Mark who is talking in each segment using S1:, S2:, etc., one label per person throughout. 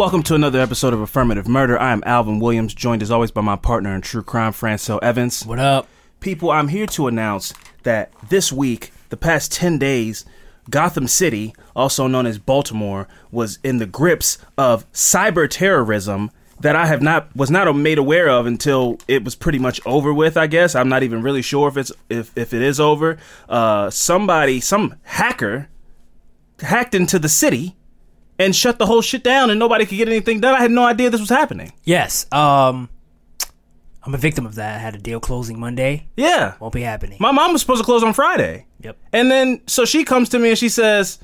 S1: Welcome to another episode of Affirmative Murder. I am Alvin Williams, joined as always by my partner in true crime, Francel Evans.
S2: What up?
S1: People, I'm here to announce that this week, the past 10 days, Gotham City, also known as Baltimore, was in the grips of cyber terrorism that I have not was not made aware of until it was pretty much over with. I guess I'm not even really sure if it's if if it is over. Uh, somebody, some hacker, hacked into the city and shut the whole shit down, and nobody could get anything done. I had no idea this was happening.
S2: Yes. Um, I'm a victim of that. I had a deal closing Monday.
S1: Yeah,
S2: Won't be happening.
S1: my mom was supposed to close on Friday.
S2: Yep.
S1: And then so she comes to me and she says,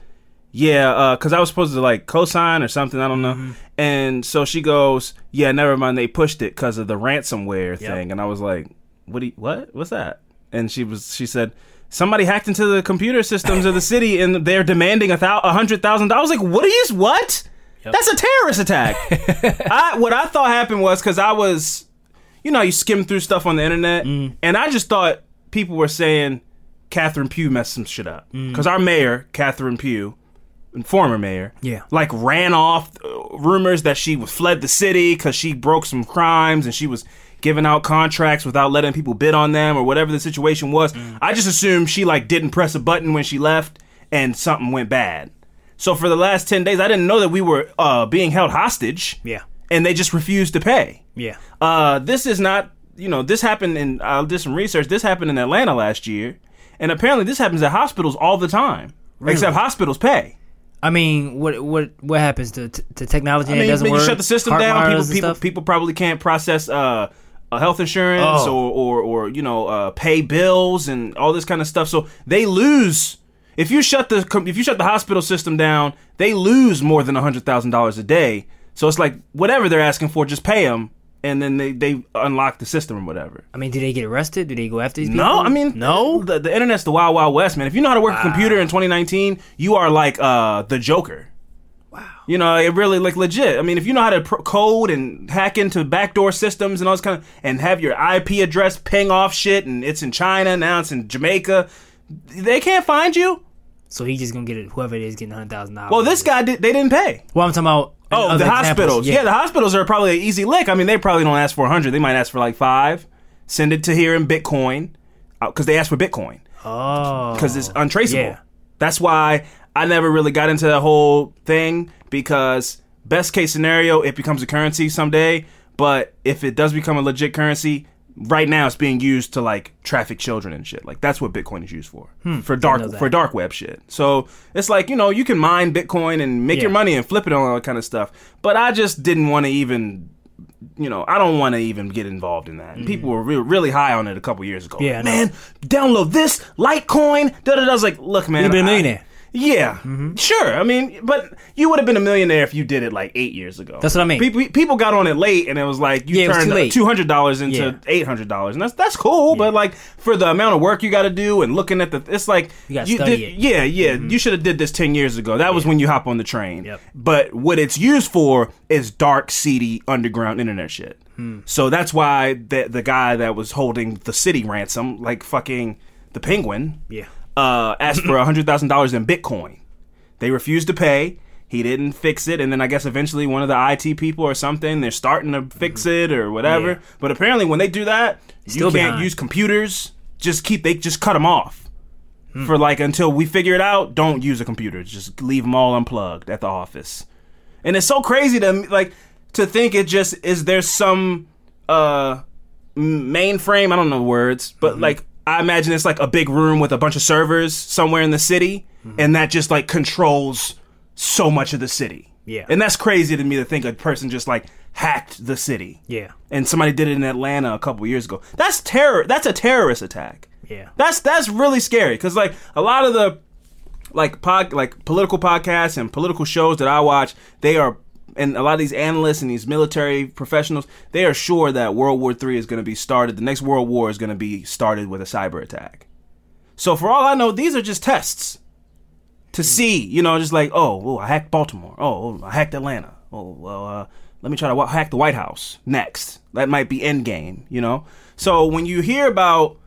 S1: "Yeah, because I was supposed to like co-sign or something. I don't know."
S2: Mm-hmm.
S1: And so she goes, "Yeah, never mind. They pushed it because of the ransomware
S2: Yep.
S1: thing." And I was like, "What? Do you, what? What's that?" And she was she said. Somebody hacked into the computer systems of the city and they're demanding a thou- hundred thousand dollars. Like, what are you? What? That's a terrorist attack. I what I thought happened was because I was, you know, you skim through stuff on the internet,
S2: Mm.
S1: and I just thought people were saying Catherine Pugh messed some shit up
S2: Mm.
S1: because our mayor, Catherine Pugh, and former mayor,
S2: Yeah.
S1: like ran off rumors that she was fled the city because she broke some crimes and she was giving out contracts without letting people bid on them or whatever the situation was.
S2: Mm.
S1: I just assumed she like didn't press a button when she left and something went bad. So for the last ten days, I didn't know that we were uh, being held hostage.
S2: Yeah.
S1: and they just refused to pay.
S2: Yeah.
S1: Uh, this is not, you know, this happened in, I did some research. This happened in Atlanta last year. And apparently this happens at hospitals all the time. Except hospitals pay.
S2: I mean, what what what happens to to technology?
S1: I mean,
S2: doesn't
S1: you
S2: work.
S1: shut the system down. People, people, people probably can't process uh, uh, health insurance
S2: Oh.
S1: or, or, or, you know, uh, pay bills and all this kind of stuff. So they lose. If you shut the if you shut the hospital system down, they lose more than hundred thousand dollars a day. So it's like whatever they're asking for, just pay them, and then they, they unlock the system or whatever.
S2: I mean, do they get arrested? Do they go after these people?
S1: No, I mean
S2: no.
S1: The, the internet's the wild wild west, man. If you know how to work a computer in 2019, you are like uh the Joker. Wow. You know, it really like legit. I mean, if you know how to pro- code and hack into backdoor systems and all this kind of, and have your IP address ping off shit, and it's in China now, it's in Jamaica, they can't find you.
S2: So he's just gonna get it. Whoever it is getting hundred thousand dollars.
S1: Well, this guy did. They didn't pay.
S2: Well, I'm talking about.
S1: Oh, the
S2: examples.
S1: hospitals. Yeah. the hospitals are probably an easy lick. I mean, they probably don't ask for 100. They might ask for like five. Send it to here in Bitcoin uh, because they ask for Bitcoin.
S2: Oh.
S1: because it's untraceable.
S2: yeah.
S1: That's why I never really got into that whole thing because best case scenario, it becomes a currency someday. But if it does become a legit currency, right now it's being used to like traffic children and shit. Like that's what Bitcoin is used for for dark for dark web shit. So it's like you know you can mine Bitcoin and make your money and flip it on all that kind of stuff. But I just didn't want to even. You know, I don't want to even get involved in that. And People were re- really high on it a couple years ago.
S2: Mm. Yeah,
S1: man, download this Litecoin. Da da da. I was like, look, man,
S2: You've been
S1: I- yeah, sure. I mean, but you would have been a millionaire if you did it like eight years ago.
S2: That's what I mean.
S1: People, people got on it late, and it was like you
S2: Yeah, it was too
S1: turned two hundred dollars into
S2: Yeah.
S1: eight hundred dollars, and that's that's cool. But like for the amount of work you got to do and looking at the, it's like
S2: You study
S1: did,
S2: it. Mm-hmm.
S1: Yeah, yeah. You should have did this ten years ago. That was when you hop on the train.
S2: Yep.
S1: But what it's used for is dark, seedy, underground internet shit.
S2: Hmm.
S1: So that's why the the guy that was holding the city ransom, like fucking the penguin,
S2: Yeah.
S1: Uh, asked for hundred thousand dollars in Bitcoin. They refused to pay. he didn't fix it, and then I guess eventually one of the IT people or something they're starting to fix it or whatever.
S2: Yeah.
S1: But apparently, when they do that, you
S2: Still
S1: can't
S2: behind.
S1: use computers. Just keep they just cut them off for like until we figure it out. Don't use a computer. Just leave them all unplugged at the office. And it's so crazy to like to think it just is there some uh mainframe. I don't know words, but like I imagine it's like a big room with a bunch of servers somewhere in the city, mm-hmm. and that just like controls so much of the city.
S2: Yeah.
S1: and that's crazy to me to think a person just like hacked the city.
S2: Yeah.
S1: and somebody did it in Atlanta a couple years ago. That's terror. That's a terrorist attack.
S2: Yeah.
S1: That's that's really scary because like a lot of the like pod like political podcasts and political shows that I watch, they are and a lot of these analysts and these military professionals, they are sure that World War III is going to be started. The next World War is going to be started with a cyber attack. So for all I know, these are just tests to see, you know, just like oh, oh I hacked Baltimore. Oh, oh, I hacked Atlanta. Oh, well, uh, let me try to hack the White House next. That might be end game, you know. So when you hear about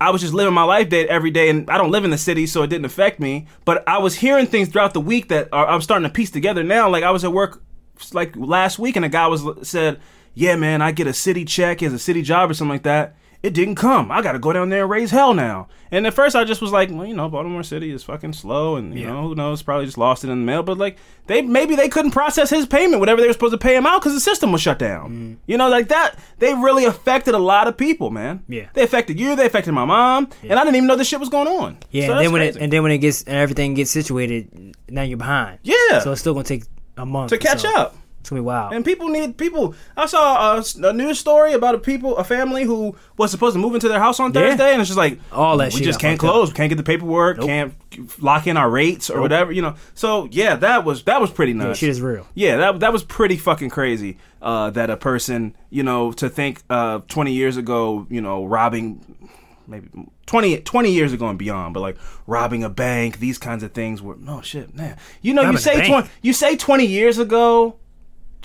S1: I was just living my life day every day, and I don't live in the city, so it didn't affect me. But I was hearing things throughout the week that are, I'm starting to piece together now. Like I was at work like last week, and a guy was said, "Yeah, man, I get a city check as a city job or something like that. It didn't come. I got to go down there and raise hell now." And at first, I just was like, "Well, you know, Baltimore City is fucking slow, and you
S2: Yeah.
S1: know, who knows? Probably just lost it in the mail." But like, they maybe they couldn't process his payment, whatever they were supposed to pay him out, because the system was shut down.
S2: Mm.
S1: You know, like that. They really affected a lot of people, man.
S2: Yeah.
S1: They affected you. They affected my mom, and I didn't even know this shit was going on.
S2: Yeah,
S1: So
S2: and then when it and then when it gets and everything gets situated, now you're behind.
S1: Yeah.
S2: So it's still gonna take a month
S1: to catch
S2: so.
S1: up.
S2: It's gonna be wild.
S1: And people need people. I saw a, a news story about a people, a family who was supposed to move into their house on
S2: Yeah.
S1: Thursday, and it's just like
S2: All that
S1: we just can't
S2: close. up.
S1: can't get the paperwork, can't lock in our rates or whatever, you know. So yeah, that was that was pretty
S2: yeah,
S1: nuts.
S2: shit is real.
S1: Yeah, that that was pretty fucking crazy. Uh, that a person, you know, to think uh, 20 years ago, you know, robbing maybe 20, 20 years ago and beyond, but like robbing a bank, these kinds of things were no shit, man. You know,
S2: Robbing
S1: you say 20, you say 20 years ago,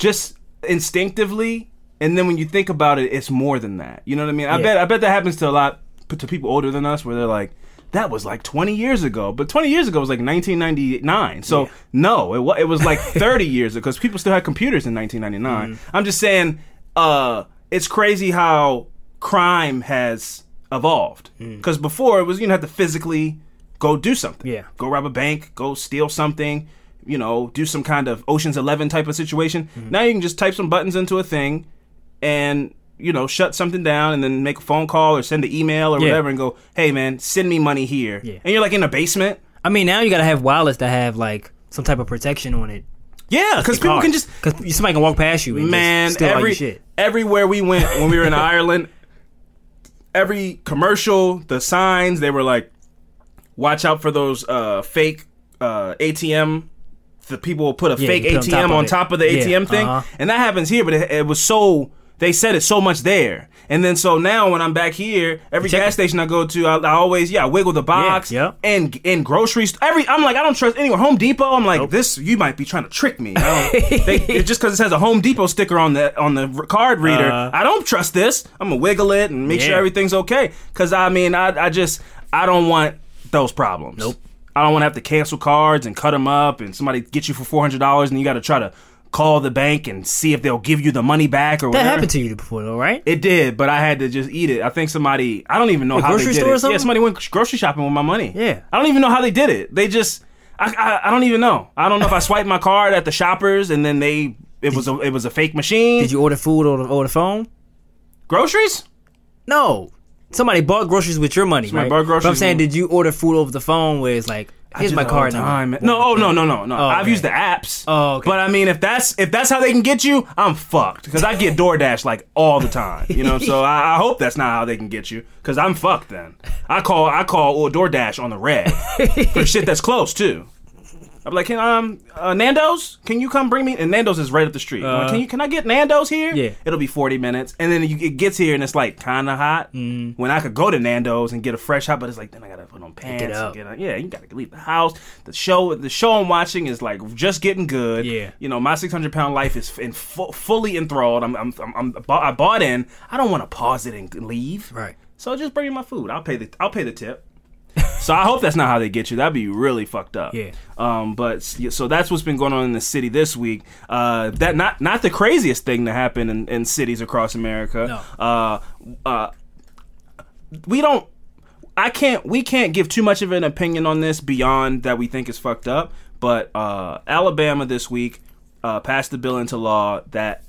S1: just instinctively, and then when you think about it, it's more than that. You know what I mean? I
S2: Yeah.
S1: bet I bet that happens to a lot to people older than us, where they're like. That was like 20 years ago, but 20 years ago was like 1999. So
S2: Yeah.
S1: no, it, it was like 30 years ago because people still had computers in 1999.
S2: Mm-hmm.
S1: I'm just saying, uh, it's crazy how crime has evolved.
S2: Mm.
S1: Because before it was you know have to physically go do something.
S2: Yeah.
S1: Go rob a bank, go steal something, you know, do some kind of Ocean's Eleven type of situation.
S2: Mm-hmm.
S1: Now you can just type some buttons into a thing, and you know shut something down, and then make a phone call or send an email or
S2: Yeah.
S1: whatever, and go, hey man, send me money here.
S2: Yeah.
S1: And you're like in a basement.
S2: I mean, now you gotta have wallets that have like some type of protection on it.
S1: Yeah, because people can just
S2: because somebody can walk past you and
S1: man
S2: just steal all your
S1: every
S2: shit.
S1: everywhere we went when we were in Ireland every commercial the signs they were like watch out for those uh fake uh ATM the people will put a
S2: Yeah,
S1: fake
S2: put on
S1: ATM
S2: top of
S1: on top of the
S2: Yeah,
S1: ATM thing
S2: uh-huh.
S1: and that happens here but it, it was so they said it so much there and then so now when I'm back here every
S2: Check
S1: gas
S2: it.
S1: station I go to I, I always yeah wiggle the box
S2: yeah.
S1: and in groceries every I'm like I don't trust anywhere Home Depot I'm like this you might be trying to trick me they, just because it has a Home Depot sticker on the on the card reader
S2: Uh.
S1: I don't trust this I'm gonna wiggle it and make sure everything's okay because I mean I, I just I don't want those problems
S2: Nope.
S1: I don't want to have to cancel cards and cut them up and somebody get you for four hundred dollars and you got to try to call the bank and see if they'll give you the money back or
S2: That
S1: whatever.
S2: happened to you before, though, right?
S1: It did, but I had to just eat it. I think somebody, I don't even know
S2: A
S1: how they
S2: grocery
S1: did
S2: store
S1: it.
S2: or something?
S1: Yeah, somebody went grocery shopping with my money.
S2: Yeah.
S1: I don't even know how they did it. They just, I, I, I don't even know. I don't know if I swiped my card at the shoppers and then they, it was a, it was a fake machine.
S2: Did you order food over, over the phone?
S1: groceries?
S2: No. Somebody bought groceries with your money,
S1: Somebody
S2: right?
S1: bought
S2: But I'm saying, did you order food over the phone where it's like, here's my card number?
S1: No, oh no, no, no, no.
S2: Oh,
S1: I've
S2: okay.
S1: used the apps.
S2: Oh, okay.
S1: But I mean, if that's if that's how they can get you, I'm fucked because I get DoorDash like all the time. You know, so I, I hope that's not how they can get you because I'm fucked. Then I call I call or DoorDash on the red for shit that's close too. I'm like, can um uh, Nando's? Can you come bring me? And Nando's is right up the street. I'm like,
S2: Uh,
S1: can you? Can I get Nando's here?
S2: Yeah.
S1: It'll be 40 minutes, and then you, it gets here and it's like kind of hot.
S2: Mm.
S1: When I could go to Nando's and get a fresh hot, but it's like then I gotta put on pants. and
S2: up.
S1: get a- yeah, you gotta leave the house. The show, the show I'm watching is like just getting good.
S2: Yeah.
S1: you know, my 600 pound life is in fu- fully enthralled. I'm, I'm, I'm, I'm I bought in. I don't want to pause it and leave.
S2: Right.
S1: So just bring me my food. I'll pay the, I'll pay the tip. So I hope that's not how they get you. That'd be really fucked up.
S2: Yeah.
S1: Um. But so that's what's been going on in the city this week. Uh. That not not the craziest thing to happen in, in cities across America.
S2: No.
S1: Uh. Uh. We don't. I can't. We can't give too much of an opinion on this beyond that we think is fucked up. But uh, Alabama this week uh, passed the bill into law that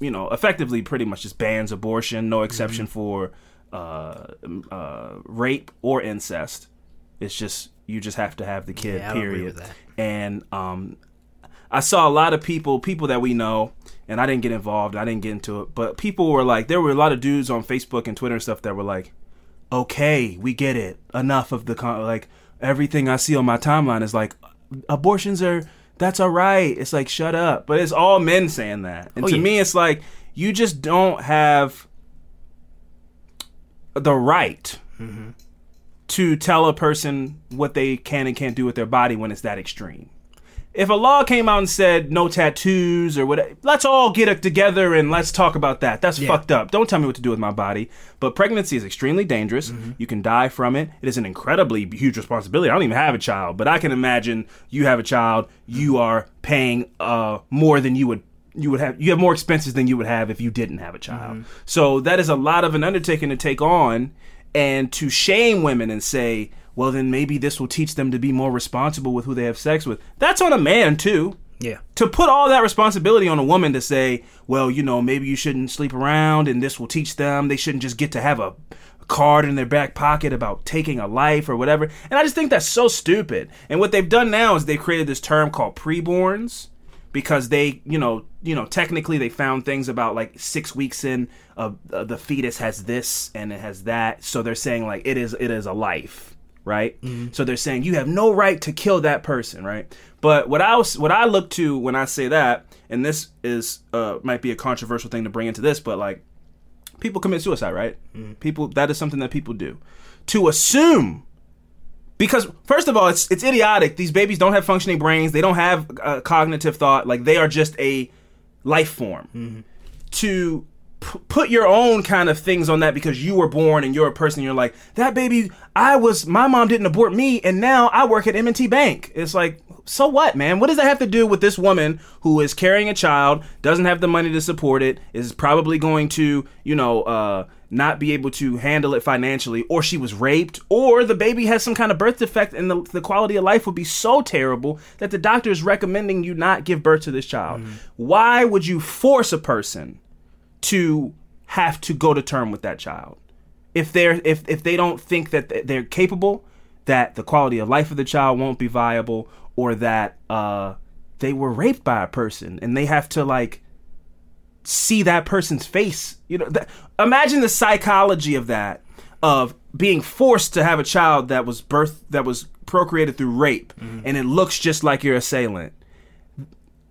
S1: you know effectively pretty much just bans abortion, no exception
S2: Mm-hmm.
S1: for uh, uh, rape or incest. It's just you just have to have the kid.
S2: Yeah, I don't agree
S1: period. And um, I saw a lot of people, people that we know, and I didn't get involved. I didn't get into it, but people were like, there were a lot of dudes on Facebook and Twitter and stuff that were like, okay, we get it. Enough of the con- like everything I see on my timeline is like abortions are that's all right. It's like shut up. But it's all men saying that. And
S2: Oh,
S1: to
S2: yeah.
S1: me it's like you just don't have the right to tell a person what they can and can't do with their body when it's that extreme. If a law came out and said no tattoos or what, let's all get it together and let's talk about that. That's
S2: Yeah.
S1: fucked up. Don't tell me what to do with my body. But pregnancy is extremely dangerous. You can die from it. It is an incredibly huge responsibility. I don't even have a child, but I can imagine you have a child. You are paying uh, more than you would you would have. You have more expenses than you would have if you didn't have a child. Mm-hmm. So that is a lot of an undertaking to take on, and to shame women and say, well, then maybe this will teach them to be more responsible with who they have sex with. That's on a man too
S2: Yeah.
S1: to put all that responsibility on a woman to say, well, you know, maybe you shouldn't sleep around and this will teach them they shouldn't just get to have a card in their back pocket about taking a life or whatever. And I just think that's so stupid. And what they've done now is they've created this term called preborns because they, you know, you know, technically they found things about like 6 weeks in uh, uh, the fetus has this and it has that. So they're saying like it is it is a life right? So they're saying you have no right to kill that person, right? But what I was, what I look to when I say that, and this is uh, might be a controversial thing to bring into this, but like people commit suicide, right? People that is something that people do. To assume because first of all, it's it's idiotic. These babies don't have functioning brains. They don't have uh, cognitive thought. Like they are just a life form. To p- put your own kind of things on that because you were born and you're a person. You're like that baby. I was. My mom didn't abort me, and now I work at M&T Bank. It's like. So what, man? What does that have to do with this woman who is carrying a child, doesn't have the money to support it, is probably going to, you know, uh, not be able to handle it financially, or she was raped, or the baby has some kind of birth defect and the, the quality of life would be so terrible that the doctor is recommending you not give birth to this child. Why would you force a person to have to go to term with that child? If they're if, if they don't think that they're capable, that the quality of life of the child won't be viable, or that uh, they were raped by a person and they have to like see that person's face. You know, that, imagine the psychology of that of being forced to have a child that was birth that was procreated through rape mm-hmm. and it looks just like your assailant.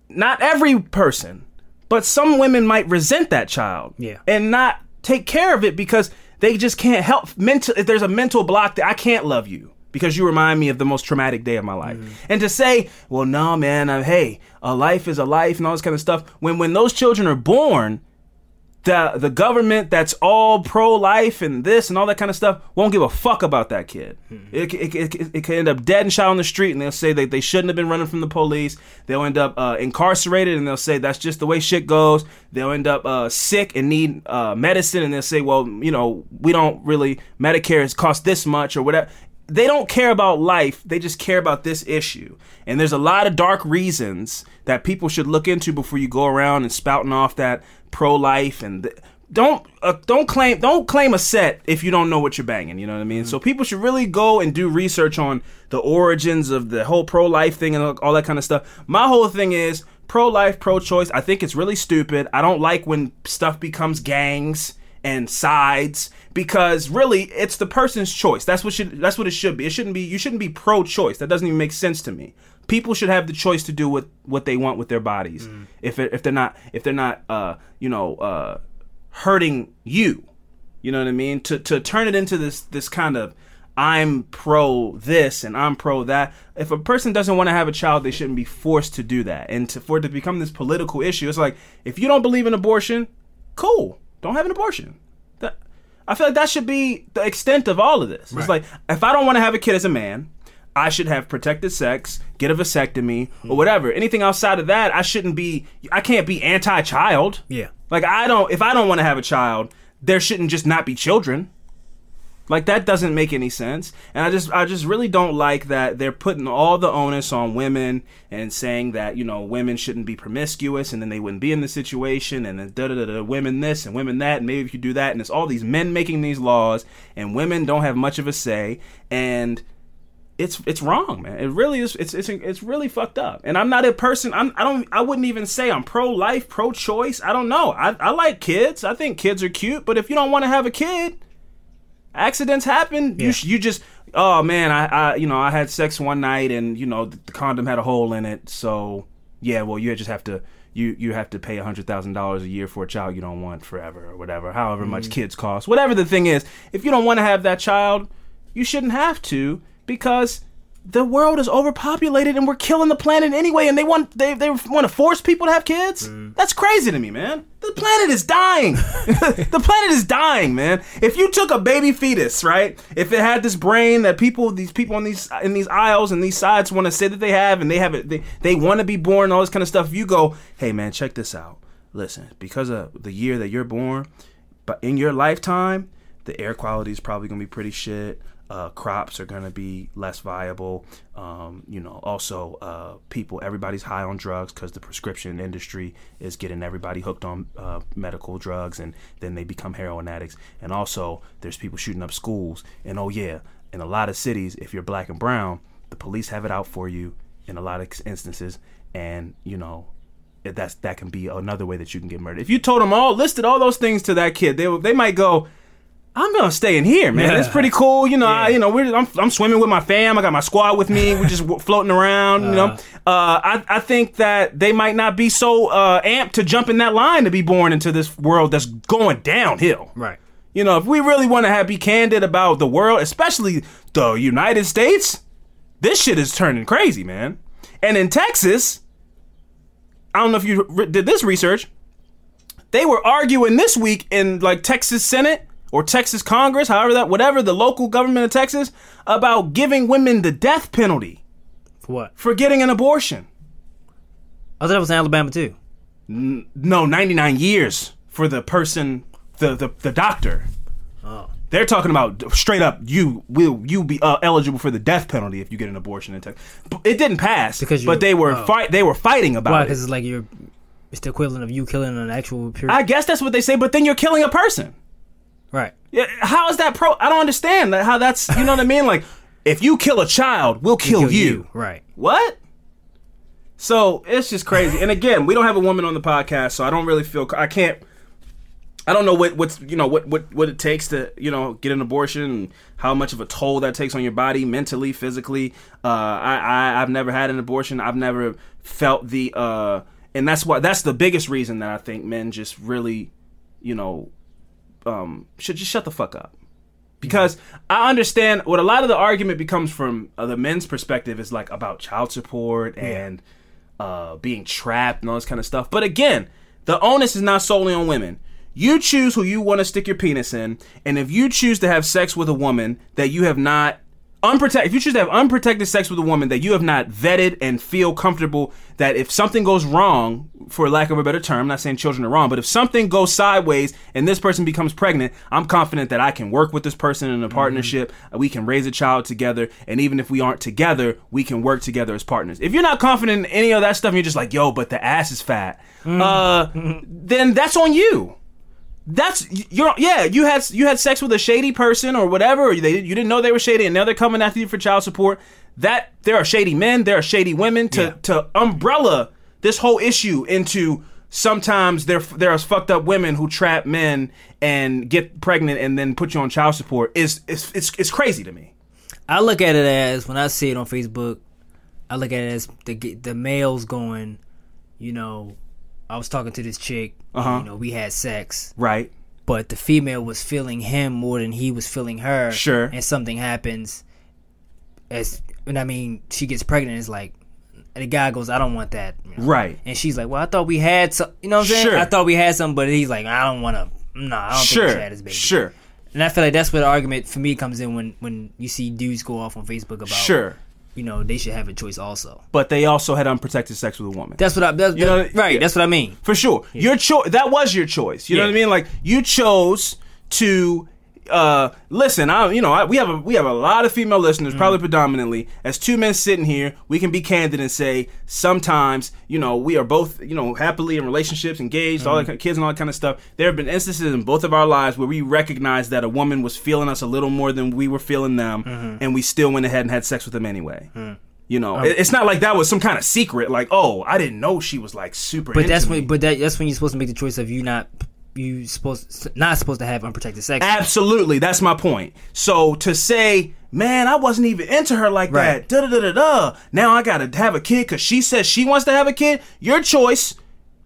S1: Not every person, but some women might resent that child
S2: Yeah.
S1: and not take care of it because they just can't help mental if there's a mental block that I can't love you because you remind me of the most traumatic day of my life. And to say, well, no, man, uh, hey, a life is a life and all this kind of stuff. When when those children are born, the the government that's all pro life and this and all that kind of stuff won't give a fuck about that kid. It, it, it, it, it could end up dead and shot on the street, and they'll say that they shouldn't have been running from the police. They'll end up uh, incarcerated, and they'll say that's just the way shit goes. They'll end up uh, sick and need uh, medicine, and they'll say, well, you know, we don't really Medicare has cost this much or whatever. They don't care about life. They just care about this issue. And there's a lot of dark reasons that people should look into before you go around and spouting off that pro-life and th- don't uh, don't claim don't claim a set if you don't know what you're banging. You know what I mean? So people should really go and do research on the origins of the whole pro-life thing and all that kind of stuff. My whole thing is pro-life, pro-choice. I think it's really stupid. I don't like when stuff becomes gangs and sides because really it's the person's choice. That's what should that's what it should be. It shouldn't be you shouldn't be pro-choice. That doesn't even make sense to me. People should have the choice to do what what they want with their bodies. If it, if they're not if they're not uh you know uh hurting you. You know what I mean? To to turn it into this this kind of I'm pro this and I'm pro that. If a person doesn't want to have a child, they shouldn't be forced to do that. And to, for it to become this political issue, it's like if you don't believe in abortion, cool, don't have an abortion. That I feel like that should be the extent of all of this. It's like if I don't want to have a kid as a man, I should have protected sex, get a vasectomy, or mm-hmm. whatever. Anything outside of that, I shouldn't be. I can't be anti-child.
S2: Yeah.
S1: Like I don't. If I don't want to have a child, there shouldn't just not be children. Like that doesn't make any sense. And I just I just really don't like that they're putting all the onus on women and saying that, you know, women shouldn't be promiscuous and then they wouldn't be in the situation and then da da da women this and women that and maybe if you do that and it's all these men making these laws and women don't have much of a say and it's it's wrong, man. It really is. It's it's it's really fucked up. And I'm not a person. I'm I don't. I wouldn't even say I'm pro life, pro choice. I don't know. I I like kids. I think kids are cute. But if you don't want to have a kid, accidents happen. You sh- you just oh man, I I you know I had sex one night and you know the, the condom had a hole in it. So yeah, well you just have to. You, you have to pay hundred thousand dollars a year for a child you don't want forever or whatever, however much mm-hmm. kids cost, whatever the thing is. If you don't want to have that child, you shouldn't have to because the world is overpopulated and we're killing the planet anyway and they want they, they want to force people to have kids? Mm. That's crazy to me man. The planet is dying. The planet is dying man. If you took a baby fetus right if it had this brain that people these people on these in these aisles and these sides want to say that they have and they have it they, they want to be born all this kind of stuff you go hey man check this out. Listen because of the year that you're born but in your lifetime the air quality is probably gonna be pretty shit. Uh, crops are gonna be less viable. Um, you know, also uh, people, everybody's high on drugs because the prescription industry is getting everybody hooked on uh, medical drugs, and then they become heroin addicts. And also, there's people shooting up schools. And oh yeah, in a lot of cities, if you're black and brown, the police have it out for you in a lot of instances. And you know, that's that can be another way that you can get murdered. If you told them all, listed all those things to that kid, they they might go. I'm gonna stay in here, man. It's pretty cool, you know. I, you know, we're, I'm, I'm swimming with my fam. I got my squad with me. We're just floating around, you know. Uh, I, I think that they might not be so uh, amped to jump in that line to be born into this world that's going downhill.
S2: Right.
S1: You know, if we really want to have be candid about the world, especially the United States, this shit is turning crazy, man. And in Texas, I don't know if you re- did this research. They were arguing this week in like Texas Senate or Texas Congress, however that whatever the local government of Texas about giving women the death penalty
S2: For what?
S1: for getting an abortion.
S2: I thought that was in Alabama too.
S1: No, 99 years for the person the the, the doctor.
S2: Oh.
S1: They're talking about straight up. You will you be uh, eligible for the death penalty if you get an abortion in Texas. It didn't pass
S2: Because
S1: but they were
S2: oh.
S1: fight. They were fighting
S2: Why?
S1: it
S2: Because it's like you're. It's the equivalent of you killing an actual. Period.
S1: I guess that's what they say. But then you're killing a person.
S2: Right.
S1: Yeah, how is that pro? I don't understand that- how that's. You know what I mean? Like, if you kill a child, we'll kill,
S2: Kill
S1: you.
S2: Right.
S1: What? So it's just crazy. And again, we don't have a woman on the podcast, so I don't really feel. I can't. I don't know what what's you know what what what it takes to you know get an abortion and how much of a toll that takes on your body mentally physically. Uh, I, I I've never had an abortion. I've never felt the uh, and that's why that's the biggest reason that I think men just really, you know, um, should just shut the fuck up because I understand what a lot of the argument becomes from uh, the men's perspective is like about child support and uh, being trapped and all this kind of stuff. But again, the onus is not solely on women. You choose who you want to stick your penis in, and if you choose to have sex with a woman that you have not unprotected, if you choose to have unprotected sex with a woman that you have not vetted and feel comfortable that if something goes wrong, for lack of a better term, I'm not saying children are wrong, but if something goes sideways and this person becomes pregnant, I'm confident that I can work with this person in a partnership. We can raise a child together, and even if we aren't together, we can work together as partners. If you're not confident in any of that stuff, and you're just like, yo, but the ass is fat, uh, then that's on you that's you're yeah you had you had sex with a shady person or whatever or they you didn't know they were shady and now they're coming after you for child support. That there are shady men there are shady women to
S2: Yeah.
S1: to umbrella this whole issue into sometimes there there are fucked up women who trap men and get pregnant and then put you on child support. Is it's it's, it's crazy to me.
S2: I look at it as when I see it on Facebook, I look at it as the the males going, you know, I was talking to this chick,
S1: Uh-huh.
S2: you know, we had sex,
S1: right
S2: but the female was feeling him more than he was feeling her.
S1: Sure.
S2: And something happens, as and I mean, she gets pregnant. It's like the guy goes, I don't want that. you know.
S1: right
S2: And she's like, Well, I thought we had some. You know what I'm saying?
S1: Sure.
S2: I thought we had some, but he's like, I don't want to. No, I don't think we should
S1: sure
S2: have this baby.
S1: sure
S2: And I feel like that's where the argument for me comes in when when you see dudes go off on Facebook about
S1: Sure.
S2: You know they should have a choice also.
S1: But they also had unprotected sex with a woman.
S2: That's what I that's,
S1: You know,
S2: that- right.
S1: yeah.
S2: That's what I mean.
S1: For sure. Your choice that was your choice. You know what I mean? Like you chose to uh listen, I you know, I, we have a we have a lot of female listeners,
S2: Mm-hmm.
S1: probably predominantly. As two men sitting here, we can be candid and say sometimes, you know, we are both, you know, happily in relationships, engaged, all that
S2: Mm-hmm.
S1: kids and all that kind of stuff. There have been instances in both of our lives where we recognized that a woman was feeling us a little more than we were feeling them,
S2: Mm-hmm.
S1: and we still went ahead and had sex with them anyway.
S2: Mm.
S1: You know, it- it's not like that was some kind of secret. Like, oh, I didn't know she was like super.
S2: But that's
S1: me.
S2: when but that, that's when you're supposed to make the choice of you not you supposed not supposed to have unprotected sex.
S1: Absolutely, that's my point. So to say, man, I wasn't even into her like
S2: Right.
S1: that. Da da da da. Now I gotta have a kid because she says she wants to have a kid. Your choice.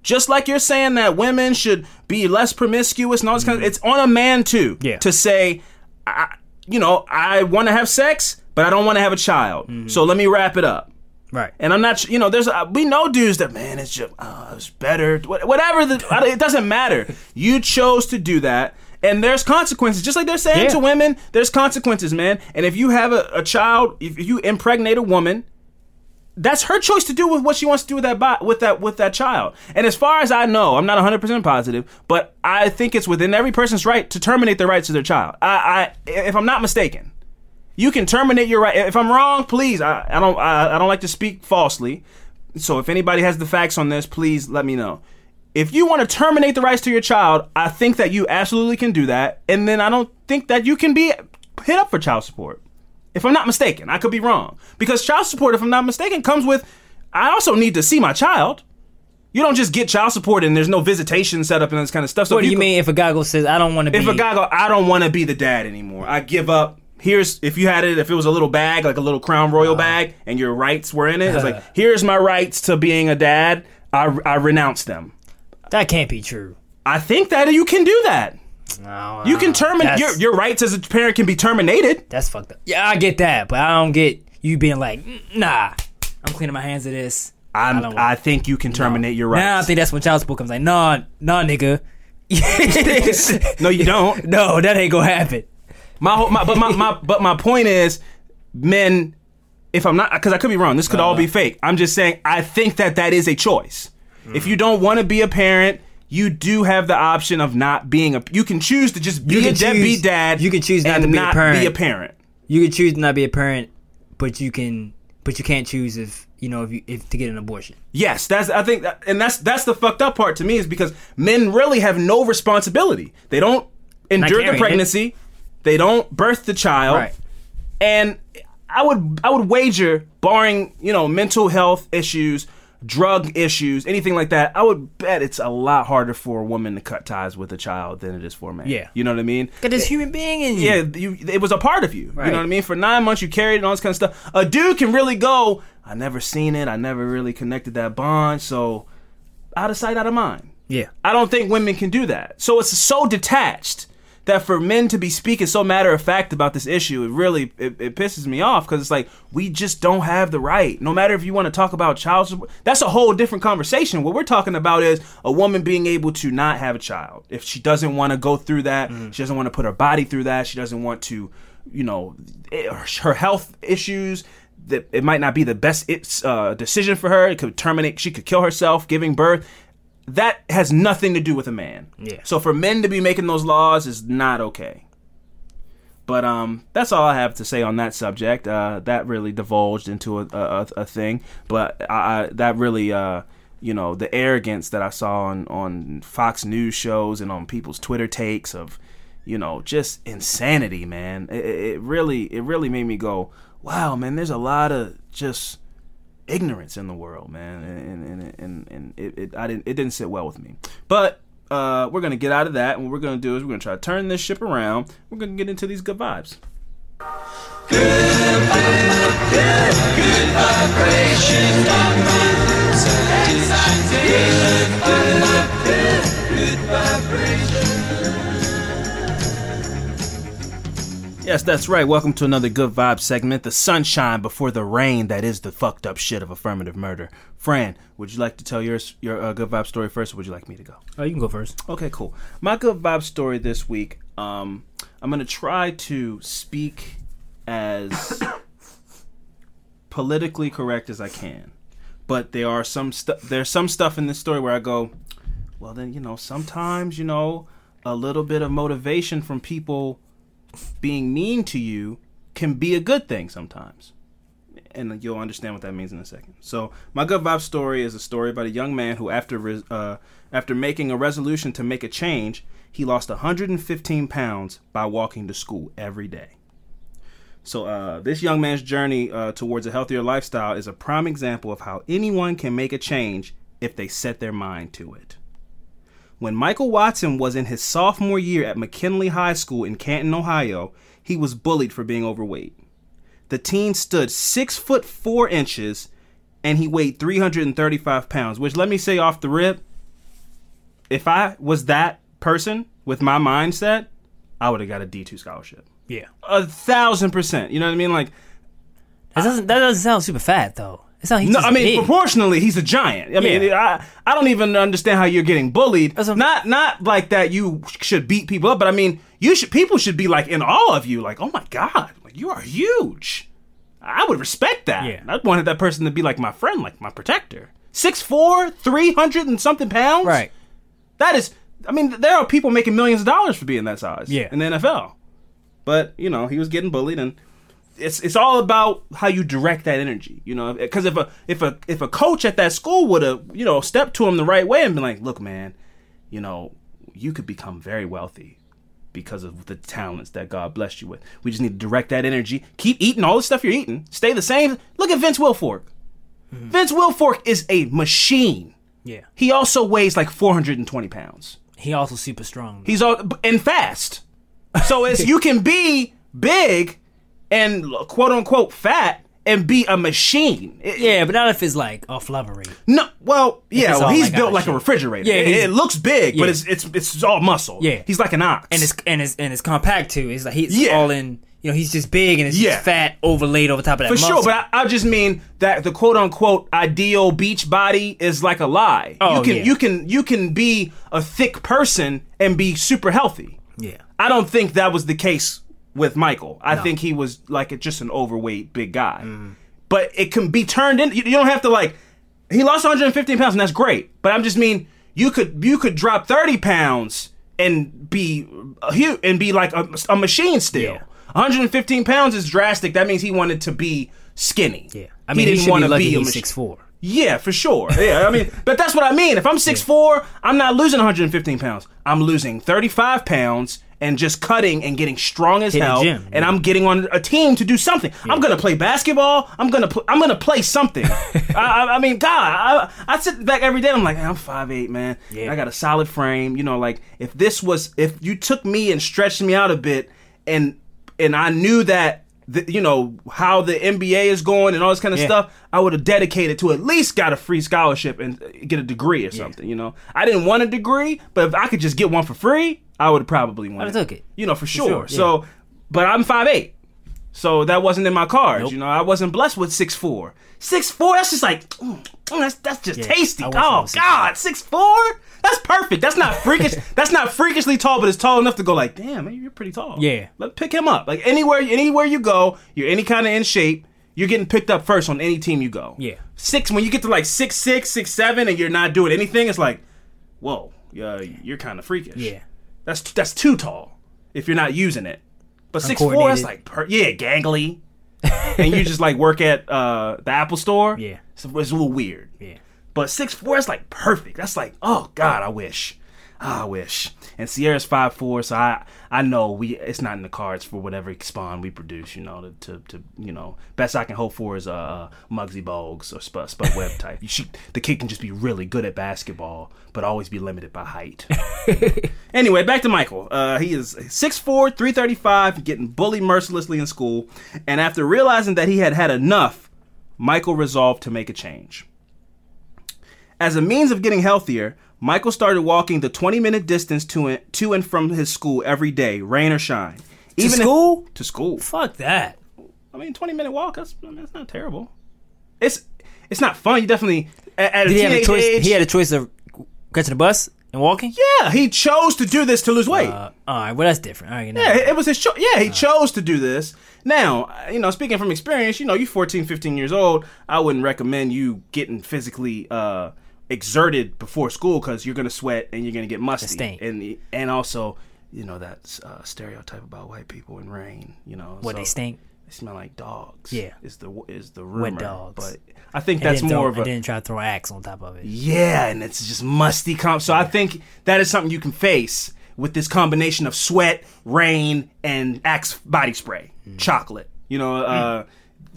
S1: Just like you're saying that women should be less promiscuous and all this kind of, mm-hmm. it's on a man too.
S2: Yeah.
S1: To say, I, you know, I want to have sex, but I don't want to have a child. Mm-hmm. So let me wrap it up.
S2: Right.
S1: And I'm not, you know, there's uh, we know dudes that man, it's just uh, it's better, whatever. The, it doesn't matter. You chose to do that, and there's consequences. Just like they're saying
S2: Yeah.
S1: to women, there's consequences, man. And if you have a, a child, if you impregnate a woman, that's her choice to do with what she wants to do with that bo- with that with that child. And as far as I know, I'm not 100 percent positive, but I think it's within every person's right to terminate the rights of their child. I, I if I'm not mistaken, you can terminate your right. If I'm wrong, please. I, I don't. I, I don't like to speak falsely. So if anybody has the facts on this, please let me know. If you want to terminate the rights to your child, I think that you absolutely can do that. And then I don't think that you can be hit up for child support. If I'm not mistaken, I could be wrong. Because child support, if I'm not mistaken, comes with. I also need to see my child. You don't just get child support and there's no visitation set up and this kind of stuff. So
S2: What do you
S1: go-
S2: mean if a guy goes says I don't want to be
S1: if a guy go, I don't want to be the dad anymore. I give up. Here's if you had it, if it was a little bag, like a little Crown Royal bag, and your rights were in it. It's like here's my rights to being a dad. I I renounce them.
S2: that can't be true.
S1: I think that you can do that.
S2: No,
S1: You can terminate your your rights as a parent can be terminated.
S2: That's fucked up. Yeah, I get that, but I don't get you being like, "Mm, nah, I'm cleaning my hands of this.
S1: I'm,
S2: don't
S1: I, think you can terminate your rights.
S2: Now I think that's when child support comes like, nah, nah, nigga.
S1: no, you don't.
S2: no, that ain't gonna happen.
S1: My, whole, my but my, my but my point is, men. If I'm not, because I could be wrong. This could all be uh-huh. fake. I'm just saying. I think that that is a choice. If you don't want to be a parent, you do have the option of not being a. You can choose to just be
S2: You
S1: a
S2: can
S1: deadbeat
S2: choose-
S1: dad.
S2: you can choose not
S1: and
S2: to be a
S1: not
S2: parent.
S1: be a parent.
S2: You can choose to not be a parent, but you can, but you can't choose if you know if you if to get an abortion.
S1: Yes, that's I think, that, and that's that's the fucked up part to me is because men really have no responsibility. They don't endure the
S2: carrying it.
S1: pregnancy. They don't birth the child.
S2: Right.
S1: And I would I would wager, barring you know mental health issues, drug issues, anything like that, I would bet it's a lot harder for a woman to cut ties with a child than it is for a man.
S2: Yeah.
S1: you know what I mean.
S2: Got this human being in you.
S1: Yeah, you, it was a part of you. You know what I mean? For nine months, you carried it and all this kind of stuff. A dude can really go, I never seen it. I never really connected that bond. So, out of sight, out of mind.
S2: yeah.
S1: I don't think women can do that. So, it's so detached that for men to be speaking so matter of fact about this issue, it really it, it pisses me off because it's like we just don't have the right. No matter if you want to talk about child support, that's a whole different conversation. What we're talking about is a woman being able to not have a child if she doesn't want to go through that. She doesn't want to put her body through that. She doesn't want to, you know, it, her health issues. That it might not be the best it's uh, decision for her. It could terminate. She could kill herself giving birth that has nothing to do with a man.
S2: Yeah.
S1: So for men to be making those laws is not okay. But um, that's all I have to say on that subject. Uh, that really divulged into a, a, a thing, but I, I that really uh, you know, the arrogance that I saw on on Fox News shows and on people's Twitter takes of, you know, just insanity, man. It, it it really it really made me go, wow, man. There's a lot of just ignorance in the world, man, and and and, and it, it I didn't it didn't sit well with me. But uh, we're gonna get out of that, and what we're gonna do is we're gonna try to turn this ship around. We're gonna get into these good vibes. Yeah, Yes, that's right. Welcome to another Good Vibe segment, the sunshine before the rain that is the fucked up shit of affirmative murder. Fran, would you like to tell your your uh, Good Vibe story first, or would you like me to go?
S2: Oh, you can go first.
S1: Okay, cool. My Good Vibe story this week, um, I'm going to try to speak as politically correct as I can. But there are some stuff there's some stuff in this story where I go, well then, you know, sometimes, you know, a little bit of motivation from people being mean to you can be a good thing sometimes. And you'll understand what that means in a second. So, my good vibe story is a story about a young man who, after uh, after making a resolution to make a change, he lost 115 pounds by walking to school every day. So, uh, this young man's journey uh, towards a healthier lifestyle is a prime example of how anyone can make a change if they set their mind to it. When Michael Watson was in his sophomore year at McKinley High School in Canton, Ohio, he was bullied for being overweight. The teen stood six foot four inches and he weighed 335 pounds, which let me say off the rip, if I was that person with my mindset, I would have got a D2 scholarship.
S2: Yeah.
S1: A thousand percent. You know what I mean? Like,
S2: That doesn't that doesn't sound super fat though. It sounds he's
S1: no, I mean
S2: big.
S1: proportionally, he's a giant. I mean,
S2: Yeah.
S1: I I don't even understand how you're getting bullied. Not not like that. You should beat people up, but I mean, you should. People should be like in awe of you. Like, oh my god, like you are huge. I would respect that.
S2: Yeah.
S1: I wanted that person to be like my friend, like my protector. 6'4", 300 and something pounds.
S2: Right.
S1: That is. I mean, there are people making millions of dollars for being that size.
S2: Yeah.
S1: In the NFL, but you know he was getting bullied and it's it's all about how you direct that energy, you know. Because if a if a if a coach at that school would have you know stepped to him the right way and been like, "Look, man, you know, you could become very wealthy because of the talents that God blessed you with. We just need to direct that energy. Keep eating all the stuff you're eating. Stay the same. Look at Vince Wilfork. Mm-hmm. Vince Wilfork is a machine.
S2: Yeah.
S1: He also weighs like 420 pounds.
S2: He also super strong.
S1: He's all and fast. So it's you can be big and quote unquote fat and be a machine. It-
S2: yeah, but not if it's like off flubbery.
S1: No, well, yeah, well, he's
S2: like
S1: built like a refrigerator.
S2: Yeah,
S1: it, it looks big, but it's it's it's all muscle.
S2: Yeah.
S1: he's like an ox.
S2: And it's and it's and it's compact too. It's like he's
S1: Yeah.
S2: all in you know, he's just big and it's
S1: Yeah.
S2: just fat overlaid over top of that
S1: for
S2: muscle.
S1: sure, but I, I just mean that the quote unquote ideal beach body is like a lie.
S2: Oh,
S1: you can
S2: yeah.
S1: you can you can be a thick person and be super healthy.
S2: yeah.
S1: I don't think that was the case with Michael. I think he was like just an overweight big guy.
S2: Mm-hmm.
S1: But it can be turned in. You, you don't have to like. He lost 115 pounds, and that's great. But I'm just mean you could you could drop 30 pounds and be a hu and be like a, a machine still.
S2: Yeah.
S1: 115 pounds is drastic. That means he wanted to be skinny.
S2: Yeah. I mean, he, didn't
S1: wanna
S2: be,
S1: a
S2: six four.
S1: yeah, for sure. Yeah, I mean, but that's what I mean. If I'm 6'4", I'm not losing 115 pounds. I'm losing 35 pounds and just cutting and getting strong as hell.
S2: gym,
S1: and
S2: yeah.
S1: I'm getting on a team to do something. I'm gonna play basketball. I'm gonna pl- I'm gonna play something. I, I, mean, God, I, I sit back every day. And I'm like, I'm 5'8", man.
S2: Yeah.
S1: I got a solid frame. You know, like if this was if you took me and stretched me out a bit and and I knew that. The, you know how the NBA is going and all this kind of
S2: Yeah.
S1: stuff. I would have dedicated to at least got a free scholarship and uh, get a degree or something. You know, I didn't want a degree, but if I could just get one for free, I would probably wanted.
S2: I'd took it.
S1: You know, for sure.
S2: sure, yeah.
S1: So, but I'm 5'8", so that wasn't in my cards.
S2: Nope.
S1: You know, I wasn't blessed with 6'4". 6'4", That's just like mm, mm, that's that's just
S2: Yeah,
S1: tasty.
S2: I wish I
S1: Oh God, 6'4"? That's perfect. That's not freakish. that's not freakishly tall, but it's tall enough to go like, damn, man, you're pretty tall.
S2: Yeah.
S1: Let pick him up. Like anywhere, anywhere you go, you're any kind of in shape. You're getting picked up first on any team you go.
S2: Yeah.
S1: Six when you get to like six six six seven and you're not doing anything, it's like, whoa, yeah, you're kind of freakish.
S2: Yeah.
S1: That's that's too tall if you're not using it. But six four, that's like per- yeah, gangly. and you just like work at uh, the Apple Store.
S2: Yeah.
S1: it's, it's a little weird.
S2: Yeah.
S1: But six four is like perfect. That's like, oh God, I wish. Ah, I wish. And Sierra's five four, so I I know we it's not in the cards for whatever spawn we produce. You know, to to, to you know, best I can hope for is uh, Muggsy Bogues or Spud, Spud Webb type. She, the kid can just be really good at basketball, but always be limited by height. anyway, back to Michael. Uh, he is 6'4", 335, getting bullied mercilessly in school, and after realizing that he had had enough, Michael resolved to make a change. As a means of getting healthier, Michael started walking the 20 minute distance to, and- to and from his school every day, rain or shine.
S2: Even To
S1: if-
S2: school?
S1: to school.
S2: Fuck that.
S1: I mean, twenty minute walk. That's I mean, that's not terrible. It's it's not fun. You definitely at, at a
S2: Did he have a choice?
S1: age.
S2: He had a choice of catching a bus and walking.
S1: yeah, he chose to do this to lose weight.
S2: Uh, all right, well that's different. All right,
S1: Yeah, it, it was his choice. Yeah, he chose to do this. Now, uh, you know, speaking from experience, you know, you're 14, 15 years old, I wouldn't recommend you getting physically uh, exerted before school because you're to sweat and you're to get musty. And and also, you know, that uh, stereotype about white people in rain, you know.
S2: what
S1: so
S2: they stink.
S1: They smell like dogs.
S2: Yeah.
S1: Is the is the rumor.
S2: dogs.
S1: But I think that's more
S2: throw,
S1: of a
S2: and then try to throw axe on top of it.
S1: yeah, and it's just musty comp. So I think that is something you can face with this combination of sweat, rain, and Axe body spray,
S2: Mm.
S1: chocolate. You know, uh,